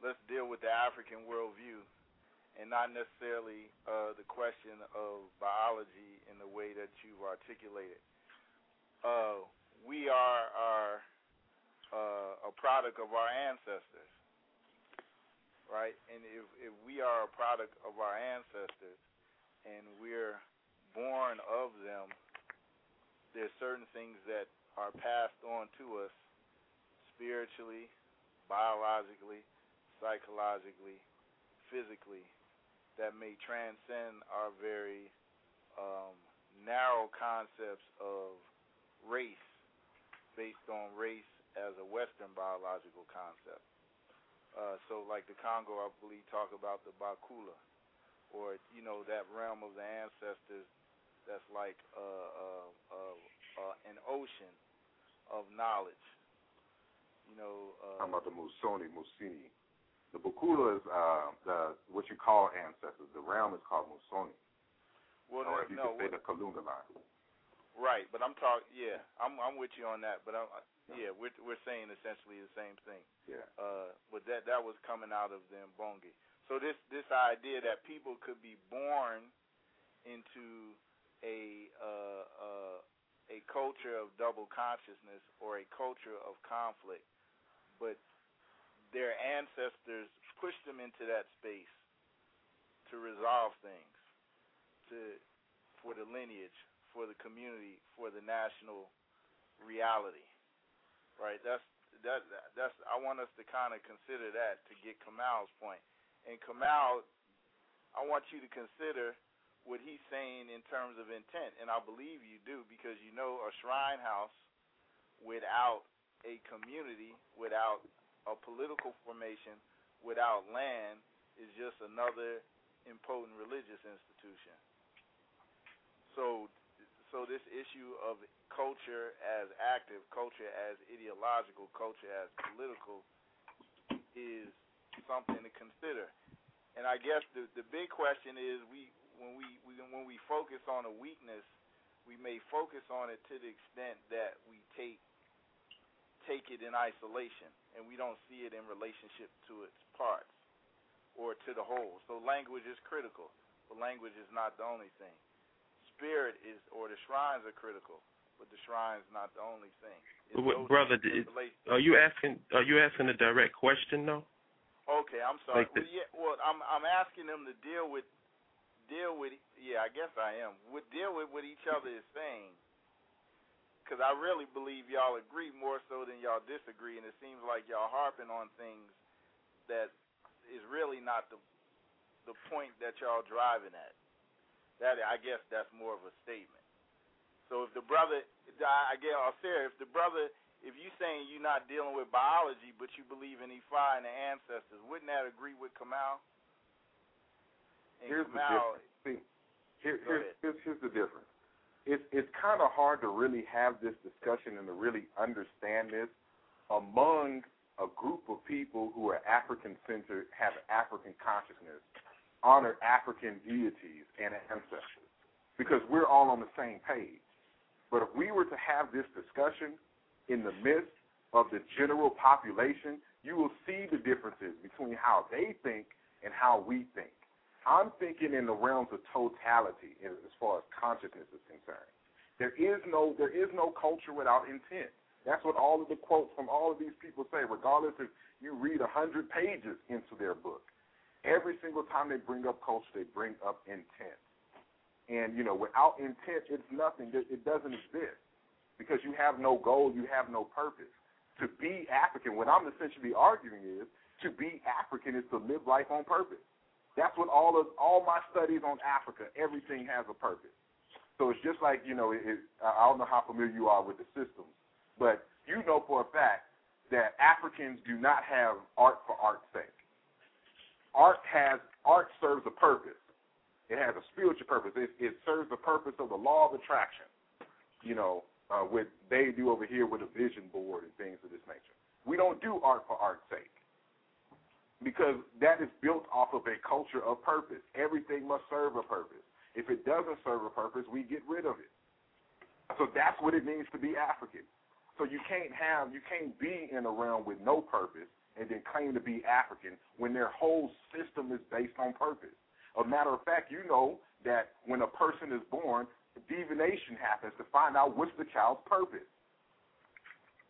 let's deal with the African worldview and not necessarily uh, the question of biology in the way that you've articulated uh, we are are uh, a product of our ancestors, right? And if if we are a product of our ancestors, and we're born of them, there's certain things that are passed on to us spiritually, biologically, psychologically, physically that may transcend our very um, narrow concepts of race based on race as a Western biological concept. Uh, so, like the Congo, I believe, talk about the Bakulu, or you know that realm of the ancestors that's like uh, uh, uh, uh, an ocean of knowledge. You know, uh, talking about the Musoni, Musini. The Bakulu is uh, the what you call ancestors. The realm is called Musoni. Well, or if you no, could say the Kalunga line. Right, but I'm talking. Yeah, I'm I'm with you on that. But I'm yeah, we're we're saying essentially the same thing. Yeah. Uh, but that that was coming out of the Mbongi. So this this idea that people could be born into a uh, uh, a culture of double consciousness or a culture of conflict, but their ancestors pushed them into that space to resolve things, to for the lineage, for the community, for the national reality. Right? That's that that's I want us to kind of consider that to get Kamau's point. And Kamau, I want you to consider what he's saying in terms of intent, and I believe you do because you know a shrine house without a community, without a political formation, without land is just another impotent religious institution. So so this issue of culture as active, culture as ideological, culture as political is something to consider. And I guess the the big question is we when we, we when we focus on a weakness, we may focus on it to the extent that we take take it in isolation and we don't see it in relationship to its parts or to the whole. So language is critical, but language is not the only thing. Spirit is or the shrines are critical, but the shrine's is not the only thing. Brother, it, are you asking are you asking a direct question though? Okay, I'm sorry. Like well, yeah, well, I'm I'm asking them to deal with deal with yeah, I guess I am. With deal with what each other is saying. Cuz I really believe y'all agree more so than y'all disagree and it seems like y'all harping on things that is really not the the point that y'all driving at. That I guess that's more of a statement. So if the brother, I all serious. If the brother, if you saying you're not dealing with biology, but you believe in Ifa and the ancestors, wouldn't that agree with Kamau? Here's the difference. See, here, here's, here's here's the difference. It's it's kind of hard to really have this discussion and to really understand this among a group of people who are African centered, have African consciousness, honor African deities and ancestors, because we're all on the same page. But if we were to have this discussion in the midst of the general population, you will see the differences between how they think and how we think. I'm thinking in the realms of totality as far as consciousness is concerned. There is no there is no culture without intent. That's what all of the quotes from all of these people say, regardless if you read a hundred pages into their book. Every single time they bring up culture, they bring up intent. And you know, without intent, it's nothing. It doesn't exist because you have no goal, you have no purpose. To be African, what I'm essentially arguing is to be African is to live life on purpose. That's what all of all my studies on Africa, everything has a purpose. So it's just like you know, it, it, I don't know how familiar you are with the systems, but you know for a fact that Africans do not have art for art's sake. Art has art serves a purpose. It has a spiritual purpose. It, it serves the purpose of the law of attraction. You know, uh, what they do over here with a vision board and things of this nature. We don't do art for art's sake because that is built off of a culture of purpose. Everything must serve a purpose. If it doesn't serve a purpose, we get rid of it. So that's what it means to be African. So you can't have, you can't be in a realm with no purpose and then claim to be African when their whole system is based on purpose. A matter of fact, you know that when a person is born, divination happens to find out what's the child's purpose.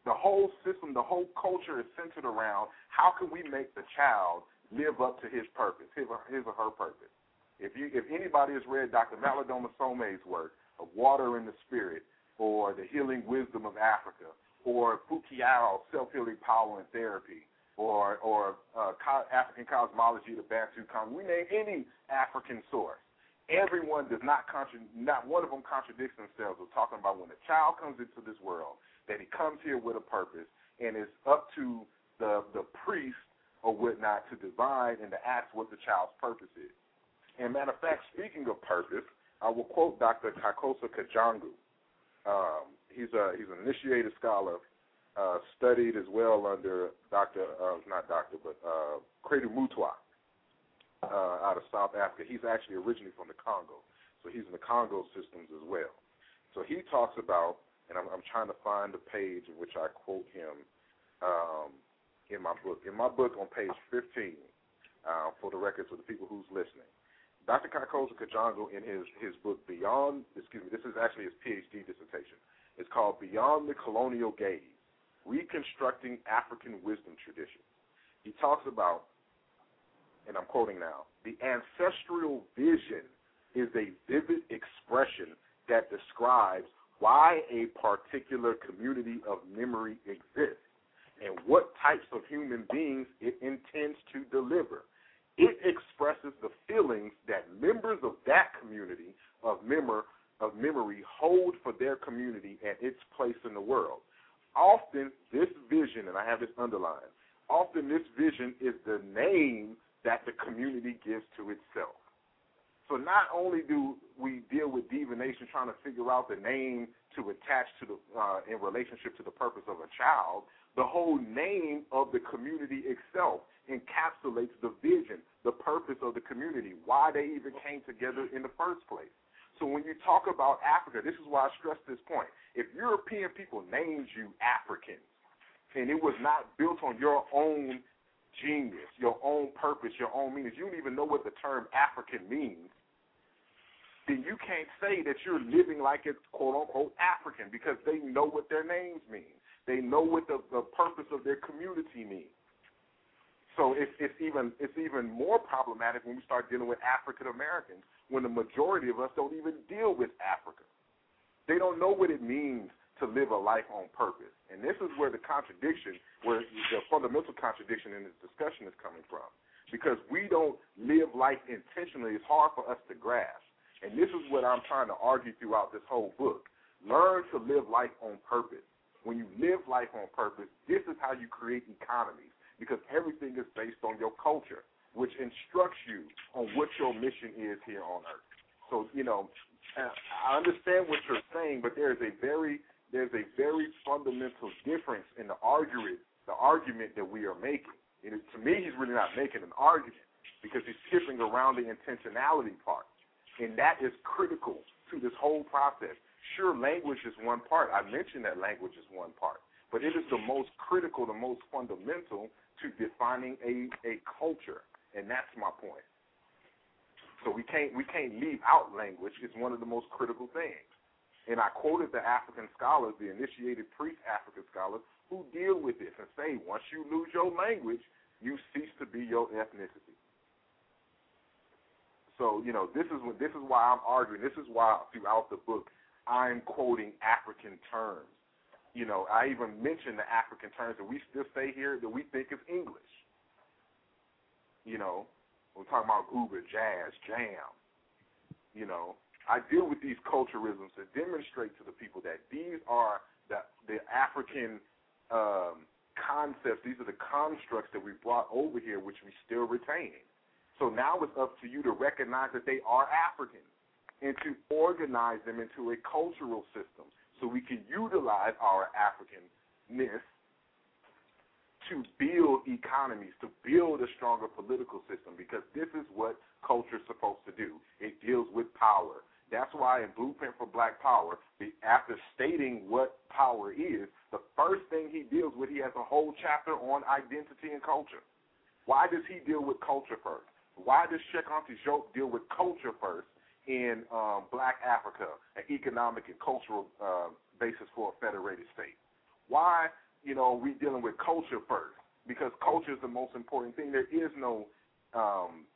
The whole system, the whole culture is centered around how can we make the child live up to his purpose, his or, his or her purpose. If you, if anybody has read Dr. Malidoma Somé's work of Water in the Spirit, or The Healing Wisdom of Africa, or Fu-Kiau, Self Healing Power and Therapy, or or uh, African cosmology, the Bantu con. We name any African source. Everyone does not contra- not one of them contradicts themselves. We're talking about when a child comes into this world, that he comes here with a purpose, and it's up to the the priest or whatnot to divine and to ask what the child's purpose is. And matter of fact, speaking of purpose, I will quote Dr. Kakosa Kajangu. Um, he's a he's an initiated scholar uh, studied as well under Dr. Uh, not Dr. but uh, Mutwa uh, out of South Africa. He's actually originally from the Congo, so he's in the Congo systems as well. So he talks about, and I'm, I'm trying to find the page in which I quote him um, in my book. In my book on page 15, uh, for the records for the people who's listening, Dr. Kakosa Kajango in his his book Beyond, excuse me, this is actually his PhD dissertation. It's called Beyond the Colonial Gaze Reconstructing African Wisdom Traditions. He talks about, and I'm quoting now, the ancestral vision is a vivid expression that describes why a particular community of memory exists and what types of human beings it intends to deliver. It expresses the feelings that members of that community of memor of memory hold for their community and its place in the world often this vision, and I have this underlined, often this vision is the name that the community gives to itself. So not only do we deal with divination, trying to figure out the name to attach to the uh, in relationship to the purpose of a child, the whole name of the community itself encapsulates the vision, the purpose of the community, why they even came together in the first place. So when you talk about Africa, this is why I stress this point. If European people named you Africans, and it was not built on your own genius, your own purpose, your own meanings, you don't even know what the term African means, then you can't say that you're living like it's quote unquote African because they know what their names mean. They know what the, the purpose of their community means. So it's, it's even it's even more problematic when we start dealing with African Americans when the majority of us don't even deal with Africa. They don't know what it means to live a life on purpose. And this is where the contradiction, where the fundamental contradiction in this discussion is coming from. Because we don't live life intentionally, it's hard for us to grasp. And this is what I'm trying to argue throughout this whole book. Learn to live life on purpose. When you live life on purpose, this is how you create economies because everything is based on your culture, which instructs you on what your mission is here on earth. So, you know, I understand what you're saying, but there is a very there's a very fundamental difference in the argument the argument that we are making. To me, he's really not making an argument because he's skipping around the intentionality part and that is critical to this whole process. Sure, language is one part. I mentioned that language is one part, but it is the most critical, the most fundamental to defining a, a culture, and that's my point. So we can't we can't leave out language. It's one of the most critical things. And I quoted the African scholars, the initiated priest African scholars, who deal with this and say once you lose your language, you cease to be your ethnicity. So you know, this is this is why I'm arguing. This is why throughout the book I'm quoting African terms. You know, I even mention the African terms that we still say here that we think is English. You know, we're talking about goober, jazz, jam. You know, I deal with these culturalisms to demonstrate to the people that these are the the African um, concepts. These are the constructs that we brought over here, which we still retain. So now it's up to you to recognize that they are African and to organize them into a cultural system so we can utilize our Africanness to build economies, to build a stronger political system, because this is what culture is supposed to do. It deals with power. That's why in Blueprint for Black Power, after stating what power is, the first thing he deals with, he has a whole chapter on identity and culture. Why does he deal with culture first? Why does Anta Diop deal with culture first in um, Black Africa, an economic and cultural uh, basis for a federated state? Why, you know, we dealing with culture first? Because culture is the most important thing. There is no um,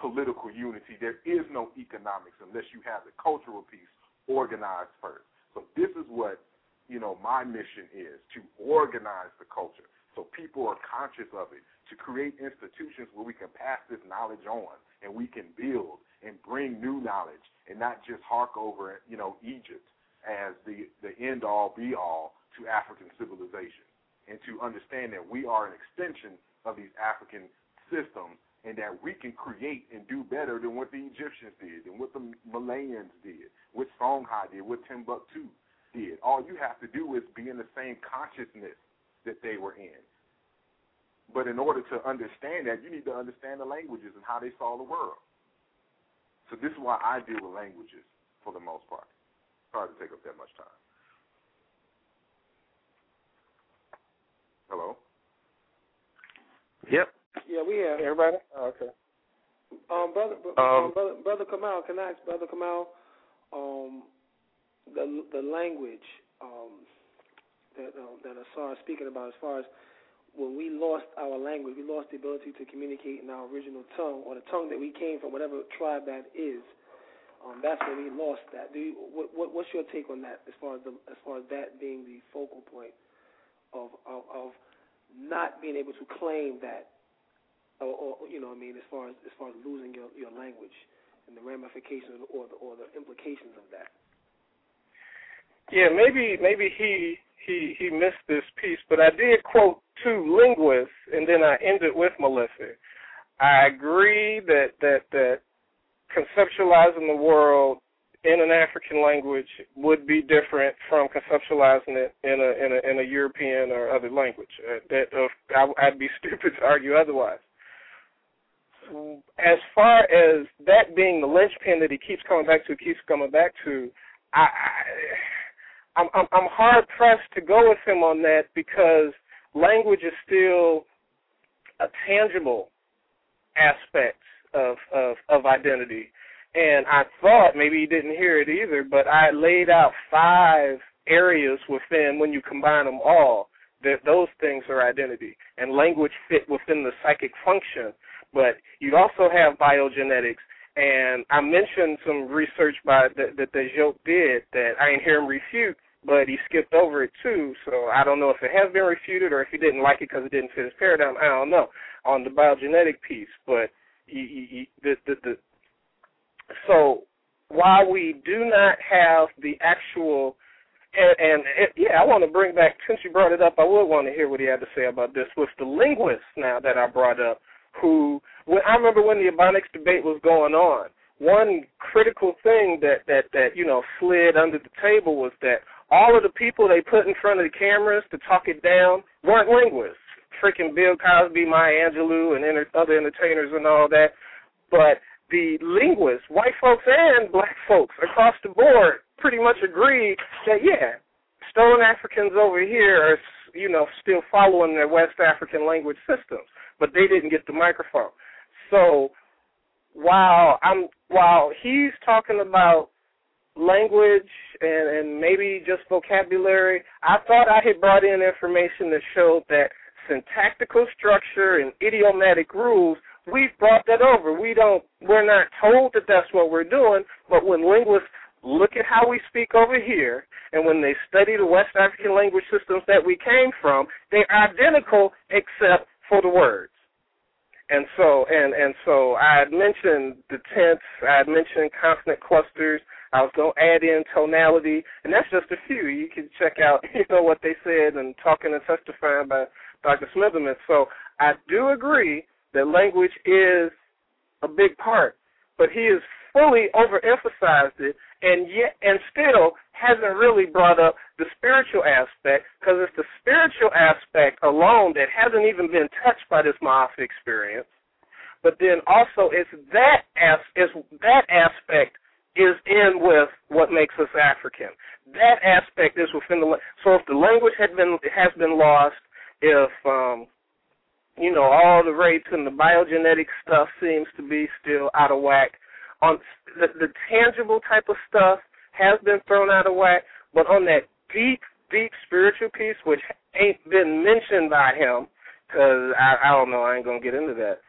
political unity. There is no economics unless you have the cultural piece organized first. So this is what you know my mission is to organize the culture so people are conscious of it to create institutions where we can pass this knowledge on and we can build and bring new knowledge and not just hark over, you know, Egypt as the, the end all be all to African civilization and to understand that we are an extension of these African systems and that we can create and do better than what the Egyptians did and what the Malians did, what Songhai did, what Timbuktu did. All you have to do is be in the same consciousness that they were in. But in order to understand that, you need to understand the languages and how they saw the world. So this is why I deal with languages for the most part. Sorry to take up that much time. Hello. Yep. Yeah, we have everybody. Oh, okay. Um, brother, um, brother, brother Kamau, can I ask brother Kamau, um, the the language um, that uh, that Asar is speaking about, as far as when we lost our language, we lost the ability to communicate in our original tongue or the tongue that we came from, whatever tribe that is. Um, that's when we lost that. Do you, what, what, what's your take on that, as far as the, as far as that being the focal point of of, of not being able to claim that, or, or you know, what I mean, as far as as far as losing your your language and the ramifications or the or the implications of that. Yeah, maybe maybe he he he missed this piece, but I did quote two linguists, and then I ended with Melissa. I agree that that that conceptualizing the world in an African language would be different from conceptualizing it in a in a in a European or other language. Uh, that uh, I, I'd be stupid to argue otherwise. As far as that being the linchpin that he keeps coming back to, keeps coming back to, I, I I'm I'm, I'm hard pressed to go with him on that because language is still a tangible aspect of of of identity and I thought maybe you didn't hear it either, but I laid out five areas within when you combine them all that those things are identity and language fit within the psychic function. But you also have biogenetics, and I mentioned some research by that that the Diop did that I didn't hear him refute, but he skipped over it too. So I don't know if it has been refuted or if he didn't like it because it didn't fit his paradigm. I don't know on the biogenetic piece, but he, he, he, the, the the so while we do not have the actual and, and yeah, I want to bring back since you brought it up. I would want to hear what he had to say about this with the linguists now that I brought up. Who when I remember when the Ebonics debate was going on, one critical thing that that that you know slid under the table was that all of the people they put in front of the cameras to talk it down weren't linguists. Freaking Bill Cosby, Maya Angelou, and other entertainers and all that, but the linguists, white folks and black folks across the board, pretty much agree that yeah, stolen Africans over here are you know still following their West African language systems, but they didn't get the microphone. So while I'm while he's talking about language and and maybe just vocabulary, I thought I had brought in information that showed that syntactical structure and idiomatic rules we've brought that over. We don't we're not told that that's what we're doing, but when linguists look at how we speak over here and when they study the West African language systems that we came from, they're identical except for the words. And so and and so I had mentioned the tense, I had mentioned consonant clusters, I was gonna add in tonality, and that's just a few. You can check out, you know, what they said and talking and testifying by Dr. Smitherman. So I do agree that language is a big part, but he has fully overemphasized it and yet and still hasn't really brought up the spiritual aspect because it's the spiritual aspect alone that hasn't even been touched by this Ma'afa experience. But then also it's that as is that aspect is in with what makes us African. That aspect is within the so if the language had been has been lost, if um you know, all the rates and the biogenetic stuff seems to be still out of whack. On the, the tangible type of stuff has been thrown out of whack, but on that deep, deep spiritual piece, which ain't been mentioned by him, because I, I don't know, I ain't gonna get into that.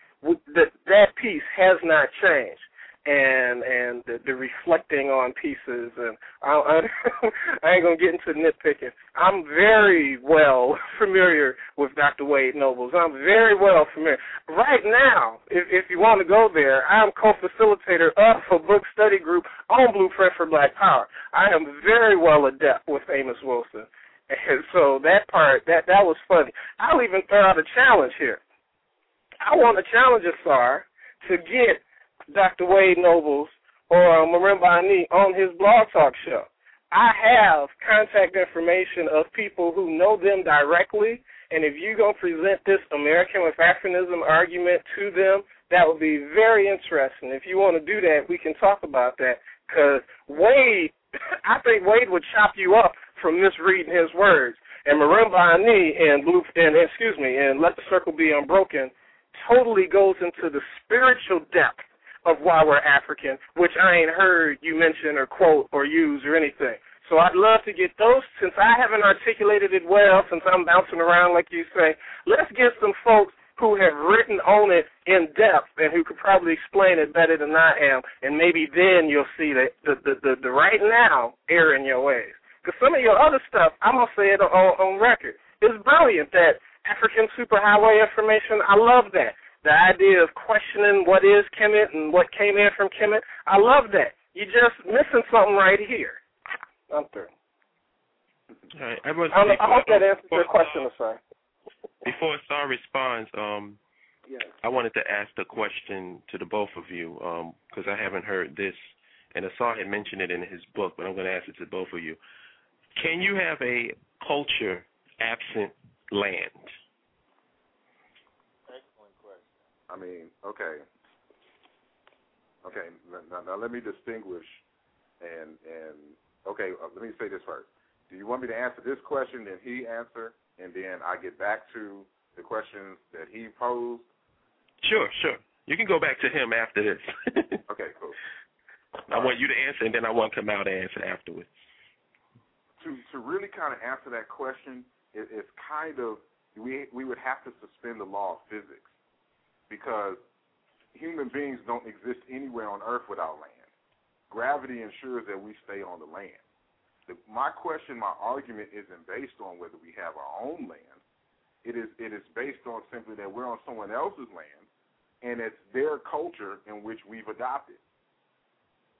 That that piece has not changed and and the, the reflecting on pieces and I, I, I ain't gonna get into nitpicking. I'm very well familiar with Dr. Wade Nobles. I'm very well familiar. Right now, if if you want to go there, I'm co-facilitator of a book study group on Blueprint for Black Power. I am very well adept with Amos Wilson. And so that part that that was funny. I'll even throw out a challenge here. I want to challenge Asar to get Dr. Wade Nobles or Marimba Ani on his blog talk show. I have contact information of people who know them directly, and if you're going to present this American with Africanism argument to them, that would be very interesting. If you want to do that, we can talk about that because Wade, I think Wade would chop you up from misreading his words. And Marimba Ani and Blue, and excuse me, and Let the Circle Be Unbroken totally goes into the spiritual depth of why we're African, which I ain't heard you mention or quote or use or anything. So I'd love to get those, since I haven't articulated it well, since I'm bouncing around like you say, let's get some folks who have written on it in depth and who could probably explain it better than I am, and maybe then you'll see the the the, the, the right now error in your ways. Because some of your other stuff, I'm gonna say it on, on record, is brilliant. That African superhighway information, I love that the idea of questioning what is Kemet and what came in from Kemet. I love that. You're just missing something right here. I'm through. All right. I, was, I, I hope that answers your question, sir. Before Sar responds, um, Yes. I wanted to ask the question to the both of you because um, I haven't heard this, and Asar had mentioned it in his book, but I'm going to ask it to both of you. Can you have a culture absent land? Excellent question. I mean, okay. Okay, now, now let me distinguish and and okay, uh, let me say this first. Do you want me to answer this question, then he answer, and then I get back to the questions that he posed? Sure, sure. You can go back to him after this. okay, cool. I want you to answer, and then I want to come out and answer afterwards. To to really kind of answer that question, it, it's kind of we we would have to suspend the law of physics because human beings don't exist anywhere on Earth without land. Gravity ensures that we stay on the land. The, my question, my argument isn't based on whether we have our own land. It is it is based on simply that we're on someone else's land, and it's their culture in which we've adopted.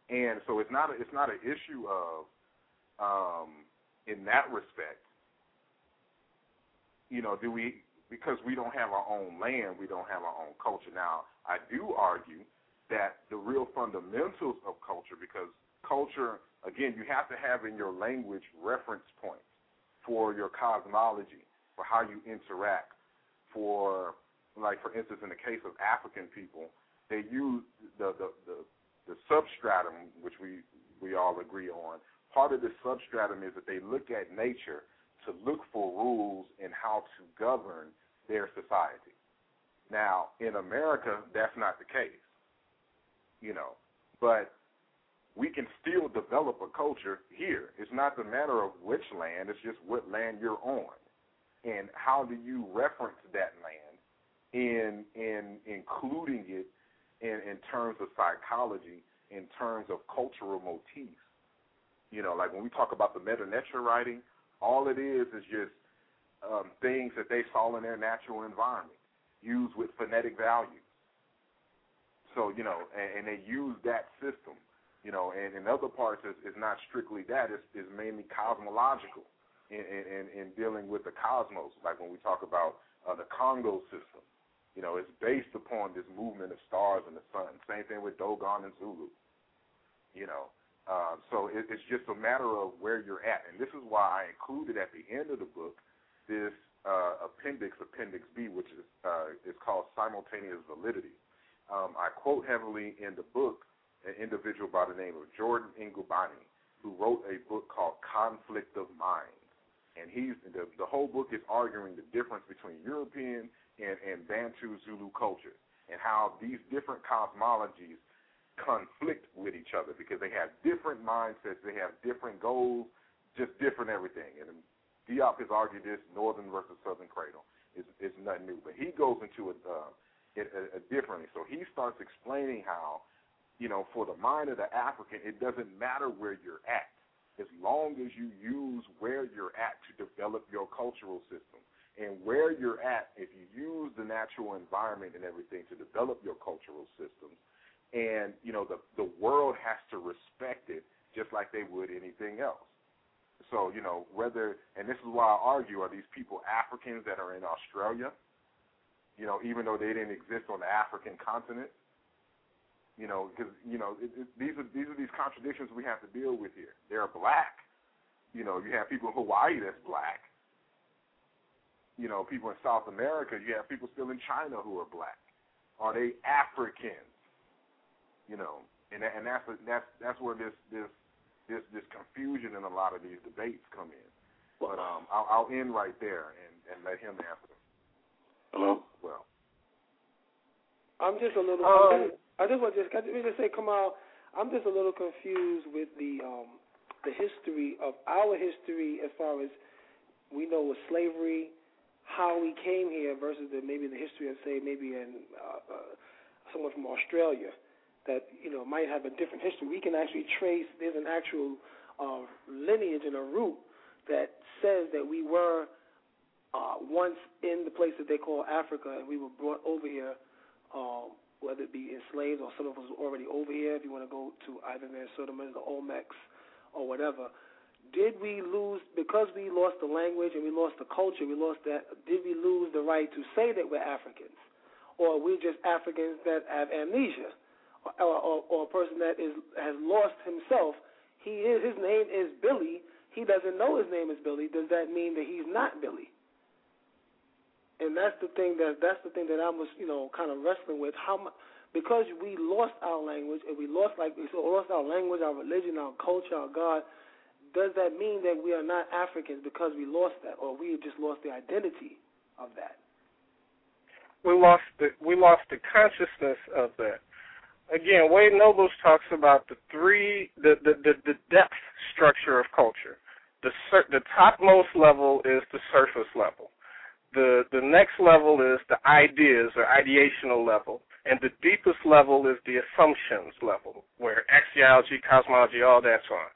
And so it's not a, it's not an issue of um, in that respect. You know, do we because we don't have our own land, we don't have our own culture. Now, I do argue that the real fundamentals of culture, because culture, again, you have to have in your language reference points for your cosmology, for how you interact, for, like, for instance, in the case of African people, they use the, the, the, the substratum, which we, we all agree on. Part of the substratum is that they look at nature to look for rules and how to govern their society. Now, in America, that's not the case, you know, but we can still develop a culture here. It's not the matter of which land, it's just what land you're on. And how do you reference that land in in including it in, in terms of psychology, in terms of cultural motifs. You know, like when we talk about the Neter writing, all it is is just um, things that they saw in their natural environment, used with phonetic values. So you know, and, and they use that system. You know, and in other parts, it's, it's not strictly that. It's, it's mainly cosmological in, in, in dealing with the cosmos. Like when we talk about uh, the Congo system, you know, it's based upon this movement of stars and the sun. Same thing with Dogon and Zulu. You know, uh, so it, it's just a matter of where you're at, and this is why I included at the end of the book this uh, appendix, Appendix B, which is uh, is called simultaneous validity. Um, I quote heavily in the book an individual by the name of Jordan Ngubane, who wrote a book called Conflict of Minds, and he's the the whole book is arguing the difference between European and, and Bantu Zulu culture and how these different cosmologies conflict with each other because they have different mindsets, they have different goals, just different everything. And Diop has argued this northern versus southern cradle is is nothing new, but he goes into it, uh, it uh, differently. So he starts explaining how, you know, for the mind of the African, it doesn't matter where you're at, as long as you use where you're at to develop your cultural system. And where you're at, if you use the natural environment and everything to develop your cultural systems, and you know the the world has to respect it just like they would anything else. So, you know, whether, and this is why I argue, are these people Africans that are in Australia? You know, even though they didn't exist on the African continent? You know, because, you know, it, it, these are these are these contradictions we have to deal with here. They're black. You know, you have people in Hawaii that's black. You know, people in South America, you have people still in China who are black. Are they Africans? You know, and and that's that's that's where this this this this confusion in a lot of these debates come in. But um, I'll, I'll end right there and, and let him answer. Hello. Well, I'm just a little. Um, I just want to just, can I just say, Kamau, I'm just a little confused with the um, the history of our history as far as we know with slavery, how we came here versus the, maybe the history of say maybe in uh, uh, someone from Australia that you know might have a different history. We can actually trace. There's an actual uh, lineage and a root that says that we were uh, once in the place that they call Africa, and we were brought over here, um, whether it be enslaved or some of us were already over here. If you want to go to either Minnesota, the Olmecs, or whatever. Did we lose because we lost the language and we lost the culture? We lost that. Did we lose the right to say that we're Africans? or we're just Africans that have amnesia, or, or, or a person that is has lost himself. He is his name is Billy. He doesn't know his name is Billy. Does that mean that he's not Billy? And that's the thing that that's the thing that I was you know kind of wrestling with. How much because we lost our language and we lost like we lost our language, our religion, our culture, our God. Does that mean that we are not Africans because we lost that, or we just lost the identity of that? We lost the we lost the consciousness of that. Again, Wade Nobles talks about the three the the the, the depth structure of culture. The sur- the topmost level is the surface level. The the next level is the ideas or ideational level and the deepest level is the assumptions level, where axiology, cosmology, all that's on.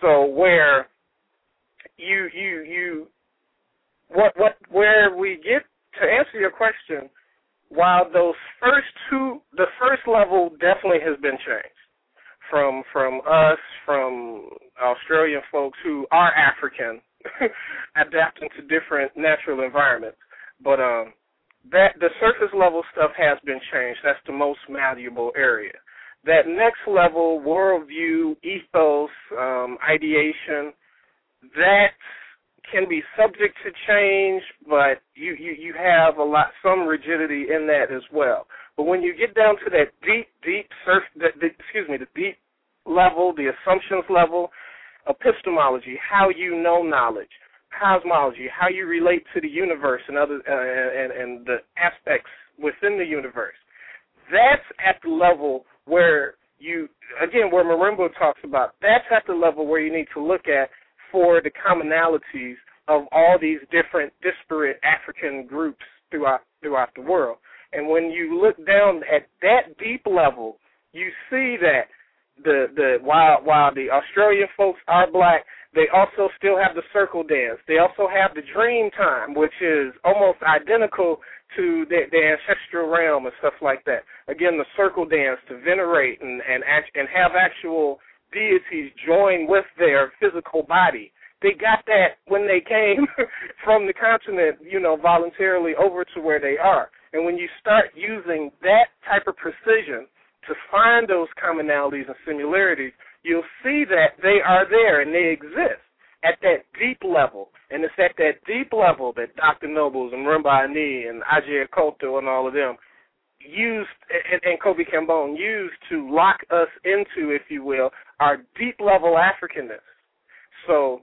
So where you you you what what where we get to answer your question, while those first two the first level definitely has been changed from from us, from Australian folks who are African, adapting to different natural environments. But um that the surface level stuff has been changed. That's the most malleable area. That next level, worldview, ethos, um, ideation, that can be subject to change, but you, you, you have a lot some rigidity in that as well. But when you get down to that deep, deep surf, the, the, excuse me, the deep level, the assumptions level, epistemology, how you know knowledge, cosmology, how you relate to the universe and other uh, and and the aspects within the universe. That's at the level where you again where Marimba talks about. That's at the level where you need to look at for the commonalities of all these different disparate African groups throughout throughout the world. And when you look down at that deep level, you see that the the while while the Australian folks are black, they also still have the circle dance. They also have the dream time, which is almost identical to the, the ancestral realm and stuff like that. Again, the circle dance to venerate and and act, and have actual deities join with their physical body. They got that when they came from the continent, you know, voluntarily over to where they are. And when you start using that type of precision to find those commonalities and similarities, you'll see that they are there and they exist at that deep level. And it's at that deep level that Dr. Nobles and Marimba Ani and Agyei Akoto and all of them used, and, and Kobi Kambon used to lock us into, if you will, our deep level Africanness. So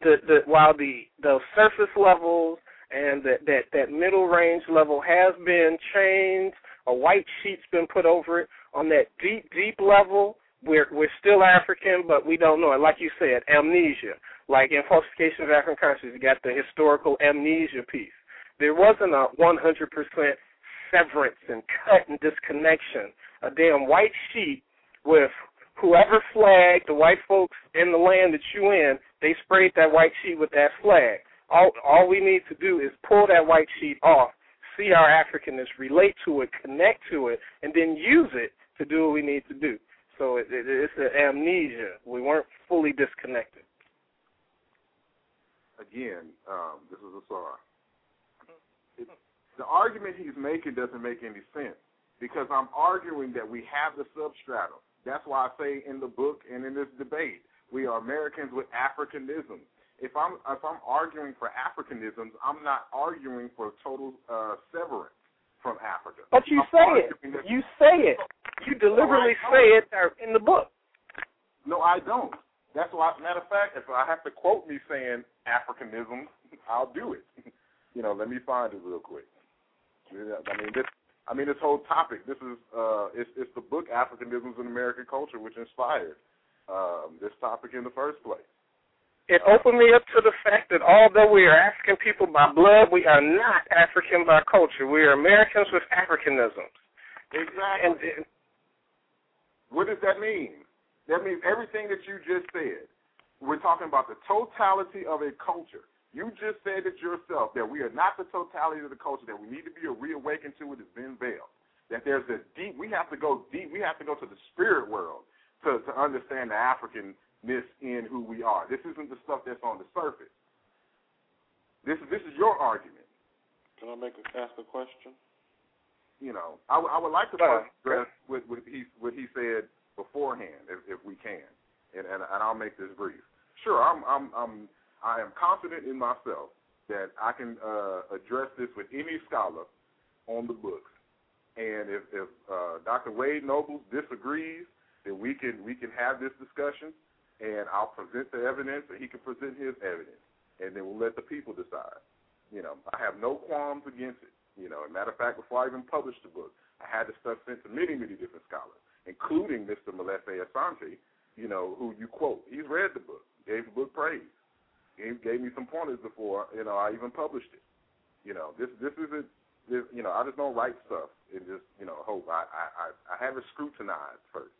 the the while the the surface levels and that that that middle range level has been changed, a white sheet's been put over it. On that deep deep level, we're we're still African, but we don't know it. Like you said, amnesia. Like in falsification of African consciousness, you got the historical amnesia piece. There wasn't a 100% severance and cut and disconnection. A damn white sheet with whoever flag, the white folks in the land that you in, they sprayed that white sheet with that flag. All all we need to do is pull that white sheet off, see our Africanness, relate to it, connect to it, and then use it to do what we need to do. So it, it, it's an amnesia. We weren't fully disconnected. Again, um, this is a sorry. The argument he's making doesn't make any sense because I'm arguing that we have the substratum. That's why I say in the book and in this debate, we are Americans with Africanism. If I'm if I'm arguing for Africanisms, I'm not arguing for total uh, severance from Africa. But you I'm say it. You say it. You deliberately no, say it in the book. No, I don't. That's why, matter of fact, if I have to quote me saying Africanism, I'll do it. you know, let me find it real quick. I mean, this. I mean, this whole topic. This is uh, it's, it's the book Africanisms in American Culture, which inspired um, this topic in the first place it opened me up to the fact that although we are African people by blood, we are not African by culture. We are Americans with Africanisms. Exactly. And, and what does that mean? That means everything that you just said. We're talking about the totality of a culture. You just said it yourself that we are not the totality of the culture. That we need to be a reawakened to it has been veiled. That there's a deep. We have to go deep. We have to go to the spirit world to to understand the African this in who we are. This isn't the stuff that's on the surface. This is this is your argument. Can I make a, ask a question? you know, I, I would like to Right. address what, what he what he said beforehand, if, if we can, and, and and I'll make this brief. Sure, I'm I'm I'm I am confident in myself that I can uh, address this with any scholar on the books, and if if uh, Dr. Wade Nobles disagrees, then we can we can have this discussion, and I'll present the evidence, and he can present his evidence, and then we'll let the people decide. You know, I have no qualms against it. You know, as a matter of fact, before I even published the book, I had the stuff sent to many, many different scholars, including Mr. Molefi Asante, you know, who you quote. He's read the book, gave the book praise, gave, gave me some pointers before, you know, I even published it. You know, this this isn't, this, you know, I just don't write stuff and just, you know, hope. I I I, have it scrutinized first,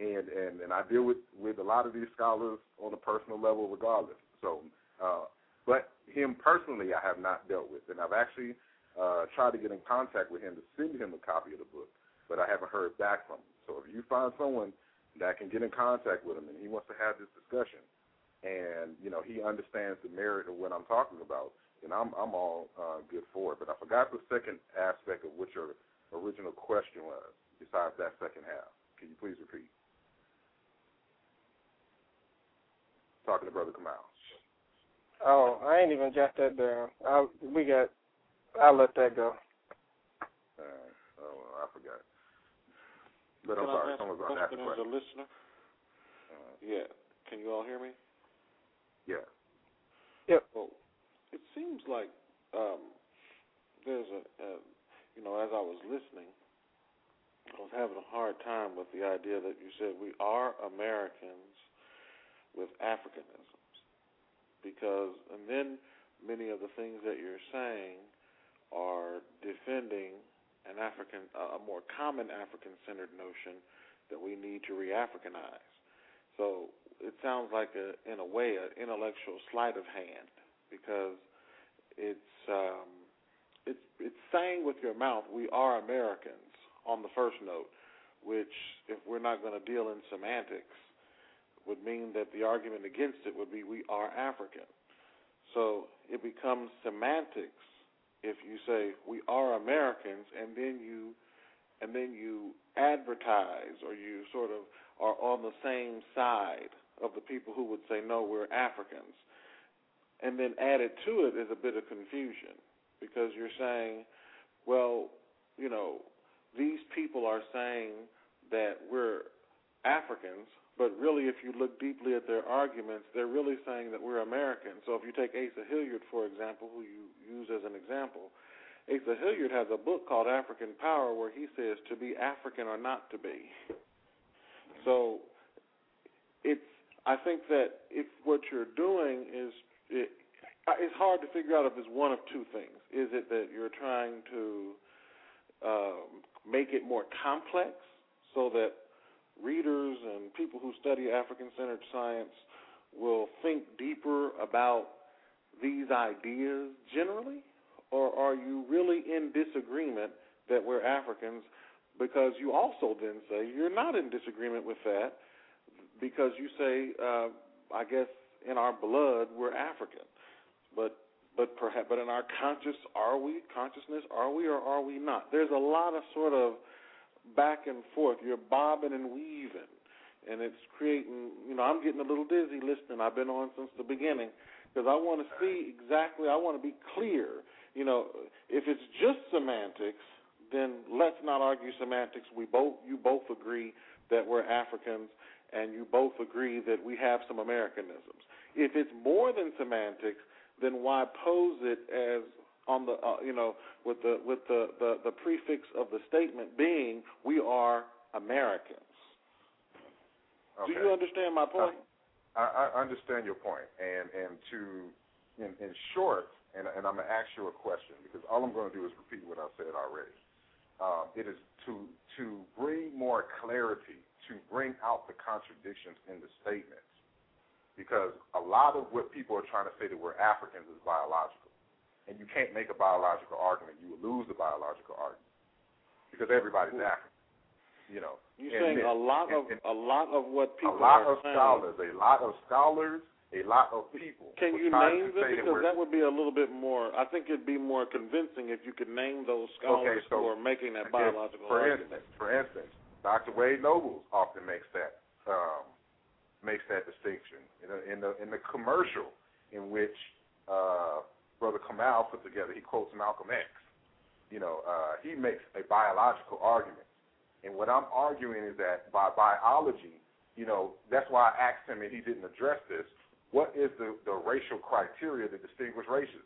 and and and I deal with with a lot of these scholars on a personal level, regardless. So, uh, but him personally, I have not dealt with, and I've actually uh, tried to get in contact with him to send him a copy of the book, but I haven't heard back from him. So if you find someone that can get in contact with him and he wants to have this discussion, and you know he understands the merit of what I'm talking about, and I'm I'm all uh, good for it. But I forgot the second aspect of what your original question was. Besides that second half, can you please repeat? Talking to Brother Kamau. Oh, I ain't even jot that down. I, we got. I'll let that go. Uh, oh, I forgot. But Can I'm sorry, someone's a going to ask question as a listener? Uh, Yeah. Can you all hear me? Yeah. Well, it seems like um, there's a, a, you know, as I was listening, I was having a hard time with the idea that you said we are Americans with Africanisms, because, and then many of the things that you're saying are defending an African, a more common African-centered notion that we need to re-Africanize. So it sounds like, a, in a way, an intellectual sleight of hand because it's um, it's it's saying with your mouth we are Americans on the first note, which if we're not going to deal in semantics, would mean that the argument against it would be we are African. So it becomes semantics if you say we are Americans and then you and then you advertise or you sort of are on the same side of the people who would say no we're Africans. And then added to it is a bit of confusion because you're saying, well, you know, these people are saying that we're Africans, but really, if you look deeply at their arguments, they're really saying that we're Americans. So if you take Asa Hilliard, for example, who you use as an example, Asa Hilliard has a book called African Power where he says to be African or not to be. So it's I think that if what you're doing is it, it's hard to figure out if it's one of two things. Is it that you're trying to um, make it more complex so that readers and people who study African centered science will think deeper about these ideas generally? Or are you really in disagreement that we're Africans? Because you also then say you're not in disagreement with that because you say, uh, I guess in our blood we're African, but but perhaps but in our conscious are we consciousness are we or are we not? There's a lot of sort of back and forth. You're bobbing and weaving, and it's creating. You know, I'm getting a little dizzy listening. I've been on since the beginning because I want to see exactly. I want to be clear. You know, if it's just semantics, then let's not argue semantics. We both you both agree that we're Africans, and you both agree that we have some Americanisms. If it's more than semantics, then why pose it as on the uh, you know with the with the, the the prefix of the statement being we are Americans. Okay. Do you understand my point? I, I understand your point, and and to in, in short, and, and I'm gonna ask you a question because all I'm going to do is repeat what I said already. Um, it is to to bring more clarity, to bring out the contradictions in the statements, because a lot of what people are trying to say that we're Africans is biological, and you can't make a biological argument. You will lose the biological argument because everybody's African. You know, You're saying then- a lot of and- and- a lot of what people a lot are of saying. scholars, a lot of scholars a lot of people. Can you name them? Because that would be a little bit more. I think it'd be more convincing if you could name those scholars Okay, so who are making that biological for argument. instance, for instance, Dr. Wade Nobles often makes that um, makes that distinction in, a, in the in the commercial in which uh, Brother Kamau put together. He quotes Malcolm X. You know, uh, he makes a biological argument, and what I'm arguing is that by biology, you know, that's why I asked him, and he didn't address this. What is the the racial criteria to distinguish races?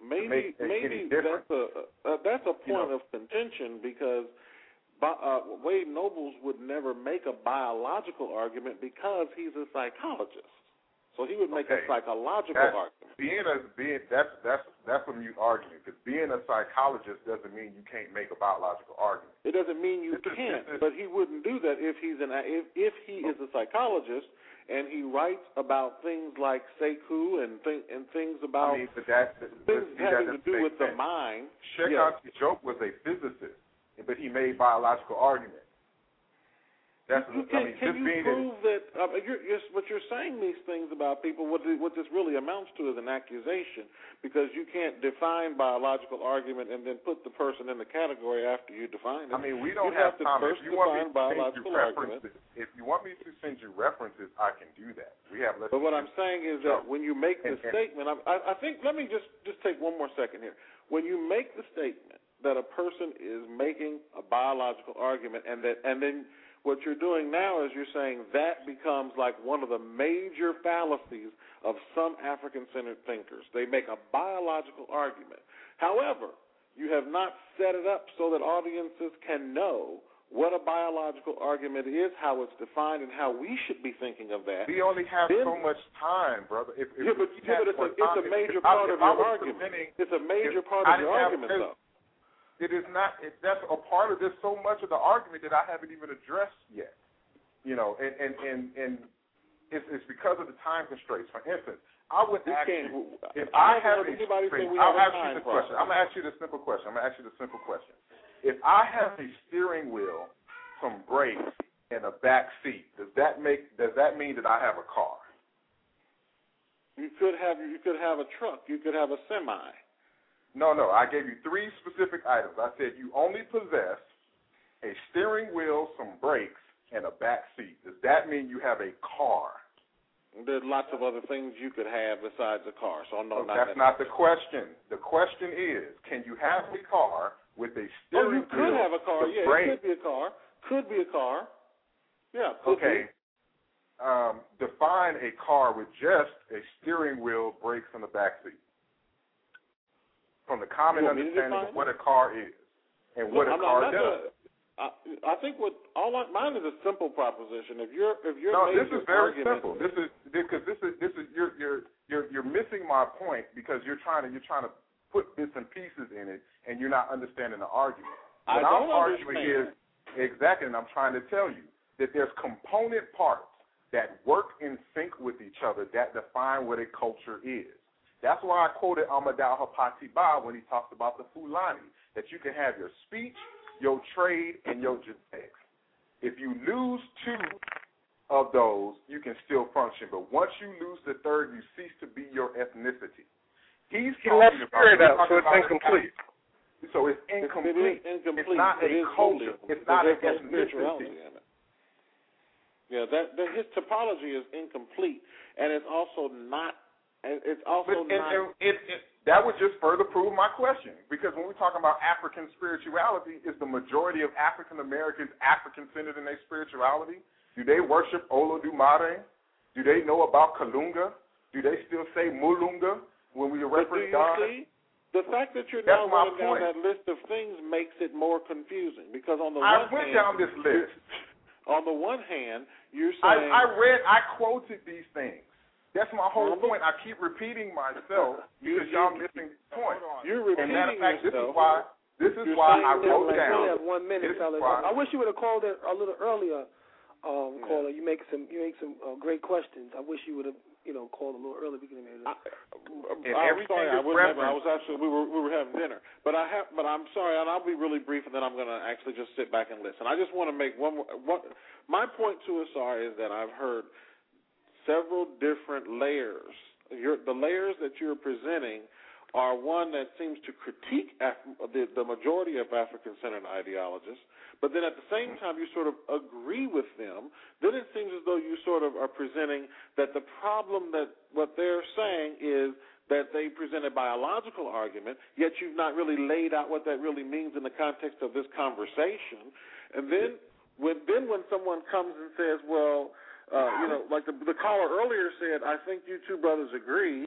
Maybe maybe that's a uh, that's a You point know. of contention because uh, Wade Nobles would never make a biological argument because he's a psychologist. So he would make Okay. a psychological That's- argument. Being a being that's that's that's a mute argument because being a psychologist doesn't mean you can't make a biological argument. It doesn't mean you is- can't, but he wouldn't do that if he's an if if he is a psychologist and he writes about things like Sakhu and th- and things about I mean, but that but things that having to do with the mind. Cheikh Yes. Diop was a physicist, but he made biological arguments. That's You I can, mean, can just you prove that? Uh, you're, you're, but you're saying these things about people. What, the, what this really amounts to is an accusation, because you can't define biological argument and then put the person in the category after you define it. I mean, we don't you have, have to time. first If you want me define to send biological you argument. references, if you want me to send you references, I can do that. We have. Let's But what I'm saying is that when you make the And- and- statement, I, I, I think. Let me just just take one more second here. When you make the statement that a person is making a biological argument, and that and then what you're doing now is you're saying that becomes like one of the major fallacies of some African-centered thinkers. They make a biological argument. However, you have not set it up so that audiences can know what a biological argument is, how it's defined, and how we should be thinking of that. We only have Then- so much time, brother. If, if yeah, but, yeah, but it's, a, it's a major part if of your argument. It's a major part of your argument, though. It is not. It, that's a part of. There's so much of the argument that I haven't even addressed yet. You know, and and and and it's, it's because of the time constraints. For instance, I would We ask you if I I have a we I'll ask you this question. I'm gonna ask you the simple question. I'm gonna ask you the simple question. If I have a steering wheel, some brakes, and a back seat, does that make? Does that mean that I have a car? You could have you could have a truck. You could have a semi. No, no. I gave you three specific items. I said you only possess a steering wheel, some brakes, and a back seat. Does that mean you have a car? There's lots of other things you could have besides a car. So no, Oh, not that's that. not the question. The question is, can you have a car with a steering wheel? Oh, you could wheel, have a car. Yeah, brakes? it could be a car. Could be a car. Yeah. Could Okay. Be. Um, define a car with just a steering wheel, brakes, and a back seat. From the common You want me to understanding of what a car is and Look, what a I'm car not, does. a- I, I think what all I, mine is a simple proposition. If you're if you're no, this is very argument, simple. This is because this is this is you're you're you're you're missing my point because you're trying to you're trying to put bits and pieces in it and you're not understanding the argument. I What I'm don't arguing understand. is exactly, and I'm trying to tell you that there's component parts that work in sync with each other that define what a culture is. That's why I quoted Amadou Hampâté Bâ when he talks about the Fulani, that you can have your speech, your trade, and your genetics. If you lose two of those, you can still function. But once you lose the third, you cease to be your ethnicity. He's He left talking about, spirit he's out, so it's about- incomplete. So it's incomplete. It is incomplete. It's not It a culture. totally It's not There's an no ethnicity. it. Yeah, that, that his topology is incomplete, and it's also not. And it's also But, and, not. and it, it, that would just further prove my question. Because when we're talking about African spirituality, is the majority of African Americans African centered in their spirituality? Do they worship Olo Olodumare? Do they know about Kalunga? Do they still say Mulunga when we reference God? see? The fact that you're That's now running down that list of things makes it more confusing because on the I one went hand, down this list. on the one hand, you're I, saying I read, I quoted these things. That's my whole point. I keep repeating myself because y'all missing the point. you're And repeating of fact, this is why this is why I wrote like We down. have one minute, fellas. I wish you would have called it a little earlier, um, Yeah. caller. You make some you make some uh, great questions. I wish you would have you know called a little earlier. We could have made it. And I'm everything sorry, I was never. I was actually we were we were having dinner, but I have. But I'm sorry, and I'll be really brief, and then I'm going to actually just sit back and listen. I just want to make one more. One, my point to Asar is that I've heard several different layers. The layers that you're presenting are one that seems to critique Af- the, the majority of African centered ideologists, but then at the same time you sort of agree with them, then it seems as though you sort of are presenting that the problem that what they're saying is that they present a biological argument, yet you've not really laid out what that really means in the context of this conversation. And then when then when someone comes and says, well, uh, you know, like the, the caller earlier said, I think you two brothers agree.